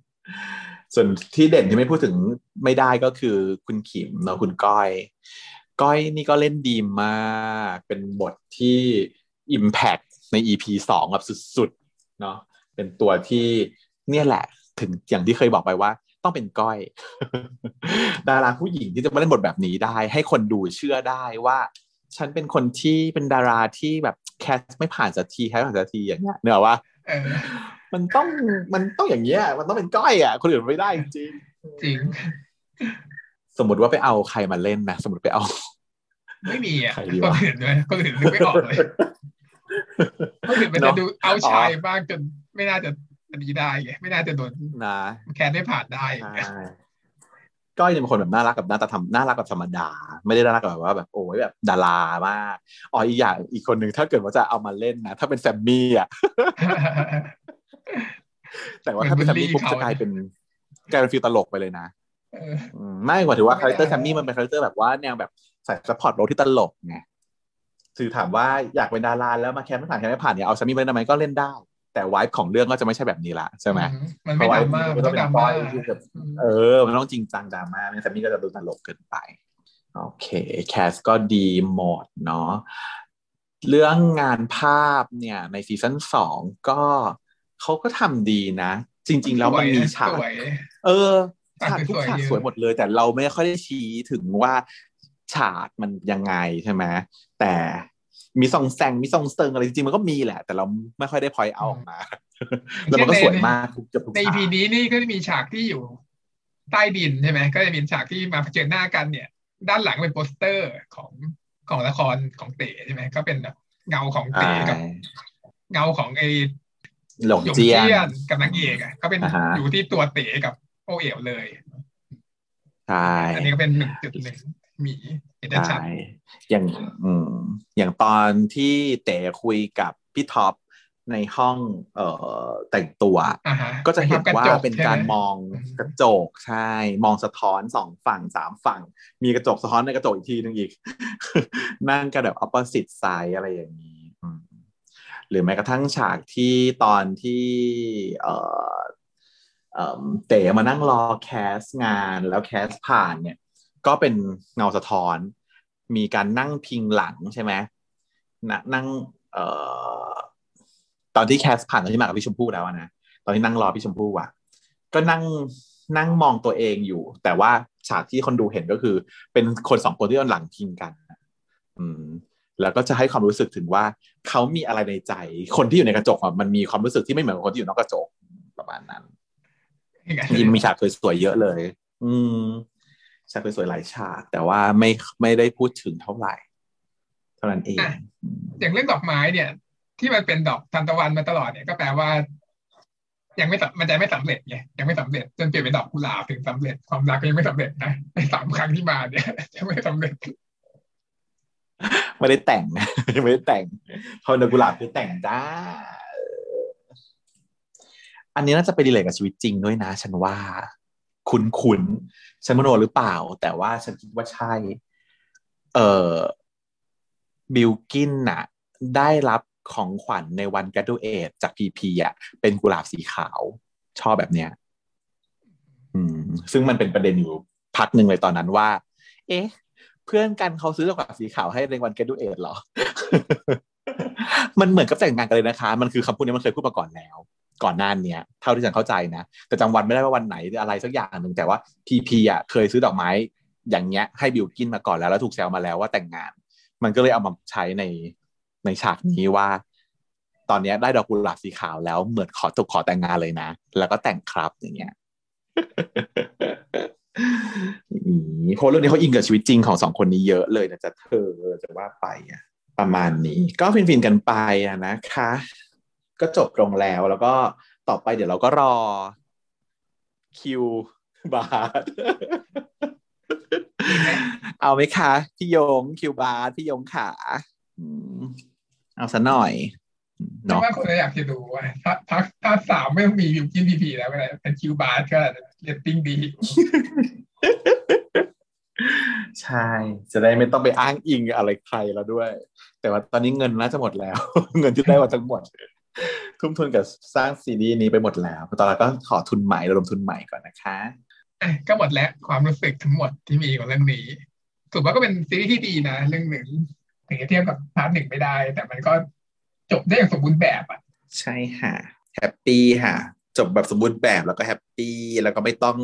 ๆ ส่วนที่เด่นที่ไม่พูดถึงไม่ได้ก็คือคุณขิมเนาะคุณก้อย ก้อยนี่ก็เล่นดีมาก เป็นบทที่ Impact ใน EP สองแบบสุดๆ เนาะเป็นตัวที่เนี่ยแหละถึงอย่างที่เคยบอกไปว่า ต้องเป็นก้อย ดาราผู้หญิงที่จะมาเล่นบทแบบนี้ได้ ให้คนดูเชื่อได้ว่า ฉันเป็นคนที่เป็นดาราที่แบบแคสไม่ผ่านสักทีแคสไม่ผ่านสักทีอย่างเงี้ยเนอะว่าเออมันต้องมันต้องอย่างเงี้ย มันต้องเป็นก้อยอะ คนอื่นไม่ได้จริงจริง สมมติว่าไปเอาใครมาเล่นนะสมมติไปเอา ไม่มีอะใครดีคนวะอื่นด้วยคนอื่นนึกไม่ออกเลย คนอื่นมันจะดูเอาชายบ้างจนไม่น่าจะอันนี้ได้ไงไม่น่าจะโดนนะแคนไม่ผ่านได้ใช่ก้อยเนี่ยเป็นคนแบบน่ารักกับหน้าตาธรรมน่ารักกับธรรมดา ไม่ได้น่ารักแบบว่าแบบโอ้ยแบบดารามากอ๋ออีกอย่างอีกคนหนึ่งถ้าเกิดว่าจะเอามาเล่นนะถ้าเป็นแซมมี่อะแต่ว่าถ้าเป็นแซมมี่ปุ๊บจะกลายเป็นกลายเป็น feel ตลกไปเลยนะเอออืมไม่กว่าถือว่าไม่คาแรคเตอร์ได้แซมมี่มันเป็น character แบบว่าแนวแบบใส่ support role ที่ตลกไง คือถามว่าอยากเป็นดาราแล้วมา cast ไม่ผ่าน cast ไม่ผ่านเนี่ยเอาแซมมี่มาเล่นทำไมก็เล่นได้ แต่วายของเรื่องก็จะไม่ใช่แบบนี้ละใช่ไหมมันไม่ดราม่ามันต้องดราม่าเออ มันต้องจริงจังดราม่าไม่งั้นแซมมี่ก็จะดูตลกเกินไปโอเค cast ก็ดีหมดเนาะเรื่องงานภาพเนี่ยใน season สองก็เขาก็ทำดีนะ จริง ๆ แล้วมันมีฉากสวยเออฉากฉากทุกสวยๆฉากเยอะสวยหมดเลย แต่เราไม่ค่อยได้ชี้ถึงว่า ฉากมันยังไงใช่ไหมแต่มีซองแซงมีซองเซิงอะไรจริงๆมันก็มีแหละ แต่เราไม่ค่อยได้พอยเอาออกมา แล้วมันก็สวยมากทุกเกือบทุกใน EP นี้นี่ก็จะมีฉากที่อยู่ ใต้ดินใช่ไหมก็จะมีฉากที่มาเผชิญหน้ากันเนี่ย ด้านหลังเป็นโปสเตอร์ของของละครของเต๋ใช่ไหมก็เป็นแบบเงาของเต๋กับ เงาของไอ้หลงเจี้ยนกับนางเอกอะก็เป็นอ่าฮะอยู่ที่ตัวเต๋กับโอเอ๋วเลยใช่อันนี้ก็เป็นหนึ่งจุดหนึ่ง มีเห็นได้ชัดใช่อย่างอืมอย่างตอนที่เต๋คุยกับพี่ท็อปในห้องเอ่อแต่งตัวอ่าฮะก็จะเห็นว่าภพระจเป็นการใช่ไหมองกระจกใช่ มองสะท้อนสองฝั่งสามฝั่ง มีกระจกสะท้อนในกระจกอีกทีนึงอีก นั่งกันแบบ opposite side อะไรอย่างนี้อืมหรือแม้กระทั่งฉากที่ตอนที่เอ่อเอ่อเต๋มานั่งรอแคสงานแล้วแคสผ่านเนี่ย ก็เป็นเงาสะท้อน มีการนั่งพิงหลังใช่ไหมนะนั่งเอ่อตอนที่แคสผ่านตอนที่มากับพี่ชมพู่แล้วอะนะตอนที่นั่งรอพี่ชมพู่อะก็นั่งนั่งมองตัวเองอยู่ แต่ว่าฉากที่คนดูเห็นก็คือ เป็นคนสองคนที่เอาหลังพิงกัน อืม แล้วก็จะให้ความรู้สึกถึงว่าเขามีอะไรในใจ คนที่อยู่ในกระจกอะมันมีความรู้สึกที่ไม่เหมือนกับคนที่อยู่นอกกระจกประมาณนั้นจริงๆมีฉากสวยๆเยอะเลย อืม ฉากสวยๆหลายฉากแต่ว่าไม่ไม่ได้พูดถึงเท่าไหร่ เท่านั้นเองอะอย่างเรื่องดอกไม้เนี่ย ที่มันเป็นดอกทานตะวันมาตลอดเนี่ยก็แปลว่า ยังไม่สำมันจะไม่สำเร็จไงยังไม่สำเร็จจนเปลี่ยนเป็นดอกกุหลาบถึงสำเร็จความรักก็ยังไม่สำเร็จนะในสามครั้งที่มาเนี่ยยังไม่สำเร็จไม่ได้แต่งยังไม่ได้แต่งพอเดกุหลาบคือแต่งจ้าอันนี้น่าจะไปดีเลยกับชีวิตจริงด้วยนะ ฉันว่า คุ้นคุ้นๆ ฉันมโนหรือเปล่า แต่ว่าฉันคิดว่าใช่ เออบิลกินน่ะ ได้รับของขวัญในวัน g r a d u a t e จากพีพีอะเป็นกุหลาบสีขาวชอบแบบเนี้ยอืม ซึ่งมันเป็นประเด็นอยู่พักหนึ่งเลยตอนนั้นว่า เอ๊ะ เพื่อนกันเขาซื้อดอกกุหลาบสีขาวให้ในวัน g r a d u a t e เหรอ มันเหมือนกับแต่งงานกันเลยนะคะ มันคือคำพูดนี้มันเคยพูดมาก่อนแล้ว ก่อนหน้าเนี้ยเท่าที่ฉันเข้าใจนะ แต่จำวันไม่ได้ว่าวันไหนหรืออะไรสักอย่างหนึ่งแต่ว่าพีพีอะเคยซื้อดอกไม้อย่างเงี้ยให้บิวกินมาก่อนแล้วแล้วถูกแซวมาแล้วว่าแต่งงาน มันก็เลยเอามาใช้ในในฉากนี้ว่า ตอนนี้ได้ดอกกุหลาบสีขาวแล้วเหมือนขอตกขอแต่งงานเลยนะ แล้วก็แต่งครับอย่างเงี้ยเพราะเรื่องนี้เขาอิงกับชีวิตจริงของสองคนนี้เยอะเลยนะจะเธอจะว่าไปอะประมาณนี้ ก็ฟินๆกันไปอะนะคะ ก็จบลงแล้ว แล้วก็ต่อไปเดี๋ยวเราก็รอคิวบาร์เอาไหมคะ พี่ยงคิวบาร์พี่ยงขาอืมเอาซะหน่อยเพราะเนาะว่าคนอยากจะดูว่าถ้าถ้าถ้าสามไม่ต้องมีวิวกินพีพีแล้วก็ได้เป็นคิวบาร์ก็เรตติ้งดี ใช่ จะได้ไม่ต้องไปอ้างอิงอะไรใครแล้วด้วย แต่ว่าตอนนี้เงินน่าจะหมดแล้ว เงินที่ได้มาทั้งหมด ทุ่มทุนกับสร้างซีรีส์นี้ไปหมดแล้วตอนนี้ก็ขอทุนใหม่ระดมทุนใหม่ก่อนนะคะอะก็หมดแล้วความรู้สึกทั้งหมดที่มีกับเรื่องนี้ถือว่าก็เป็นซีรีส์ที่ดีนะ เรื่องหนึ่งถึงจะเทียบกับ part หนึ่งไม่ได้ แต่มันก็จบได้อย่างสมบูรณ์แบบอะ ใช่ค่ะ happy ค่ะจบแบบสมบูรณ์แบบแล้วก็ happy แล้วก็ไม่ต้อง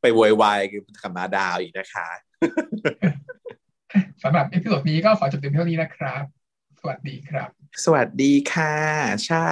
ไปโวยวายกับนาดาวอีกนะคะสำหรับ episode นี้ก็ขอจบเพียงเท่านี้นะครับ สวัสดีครับ สวัสดีค่ะเช้า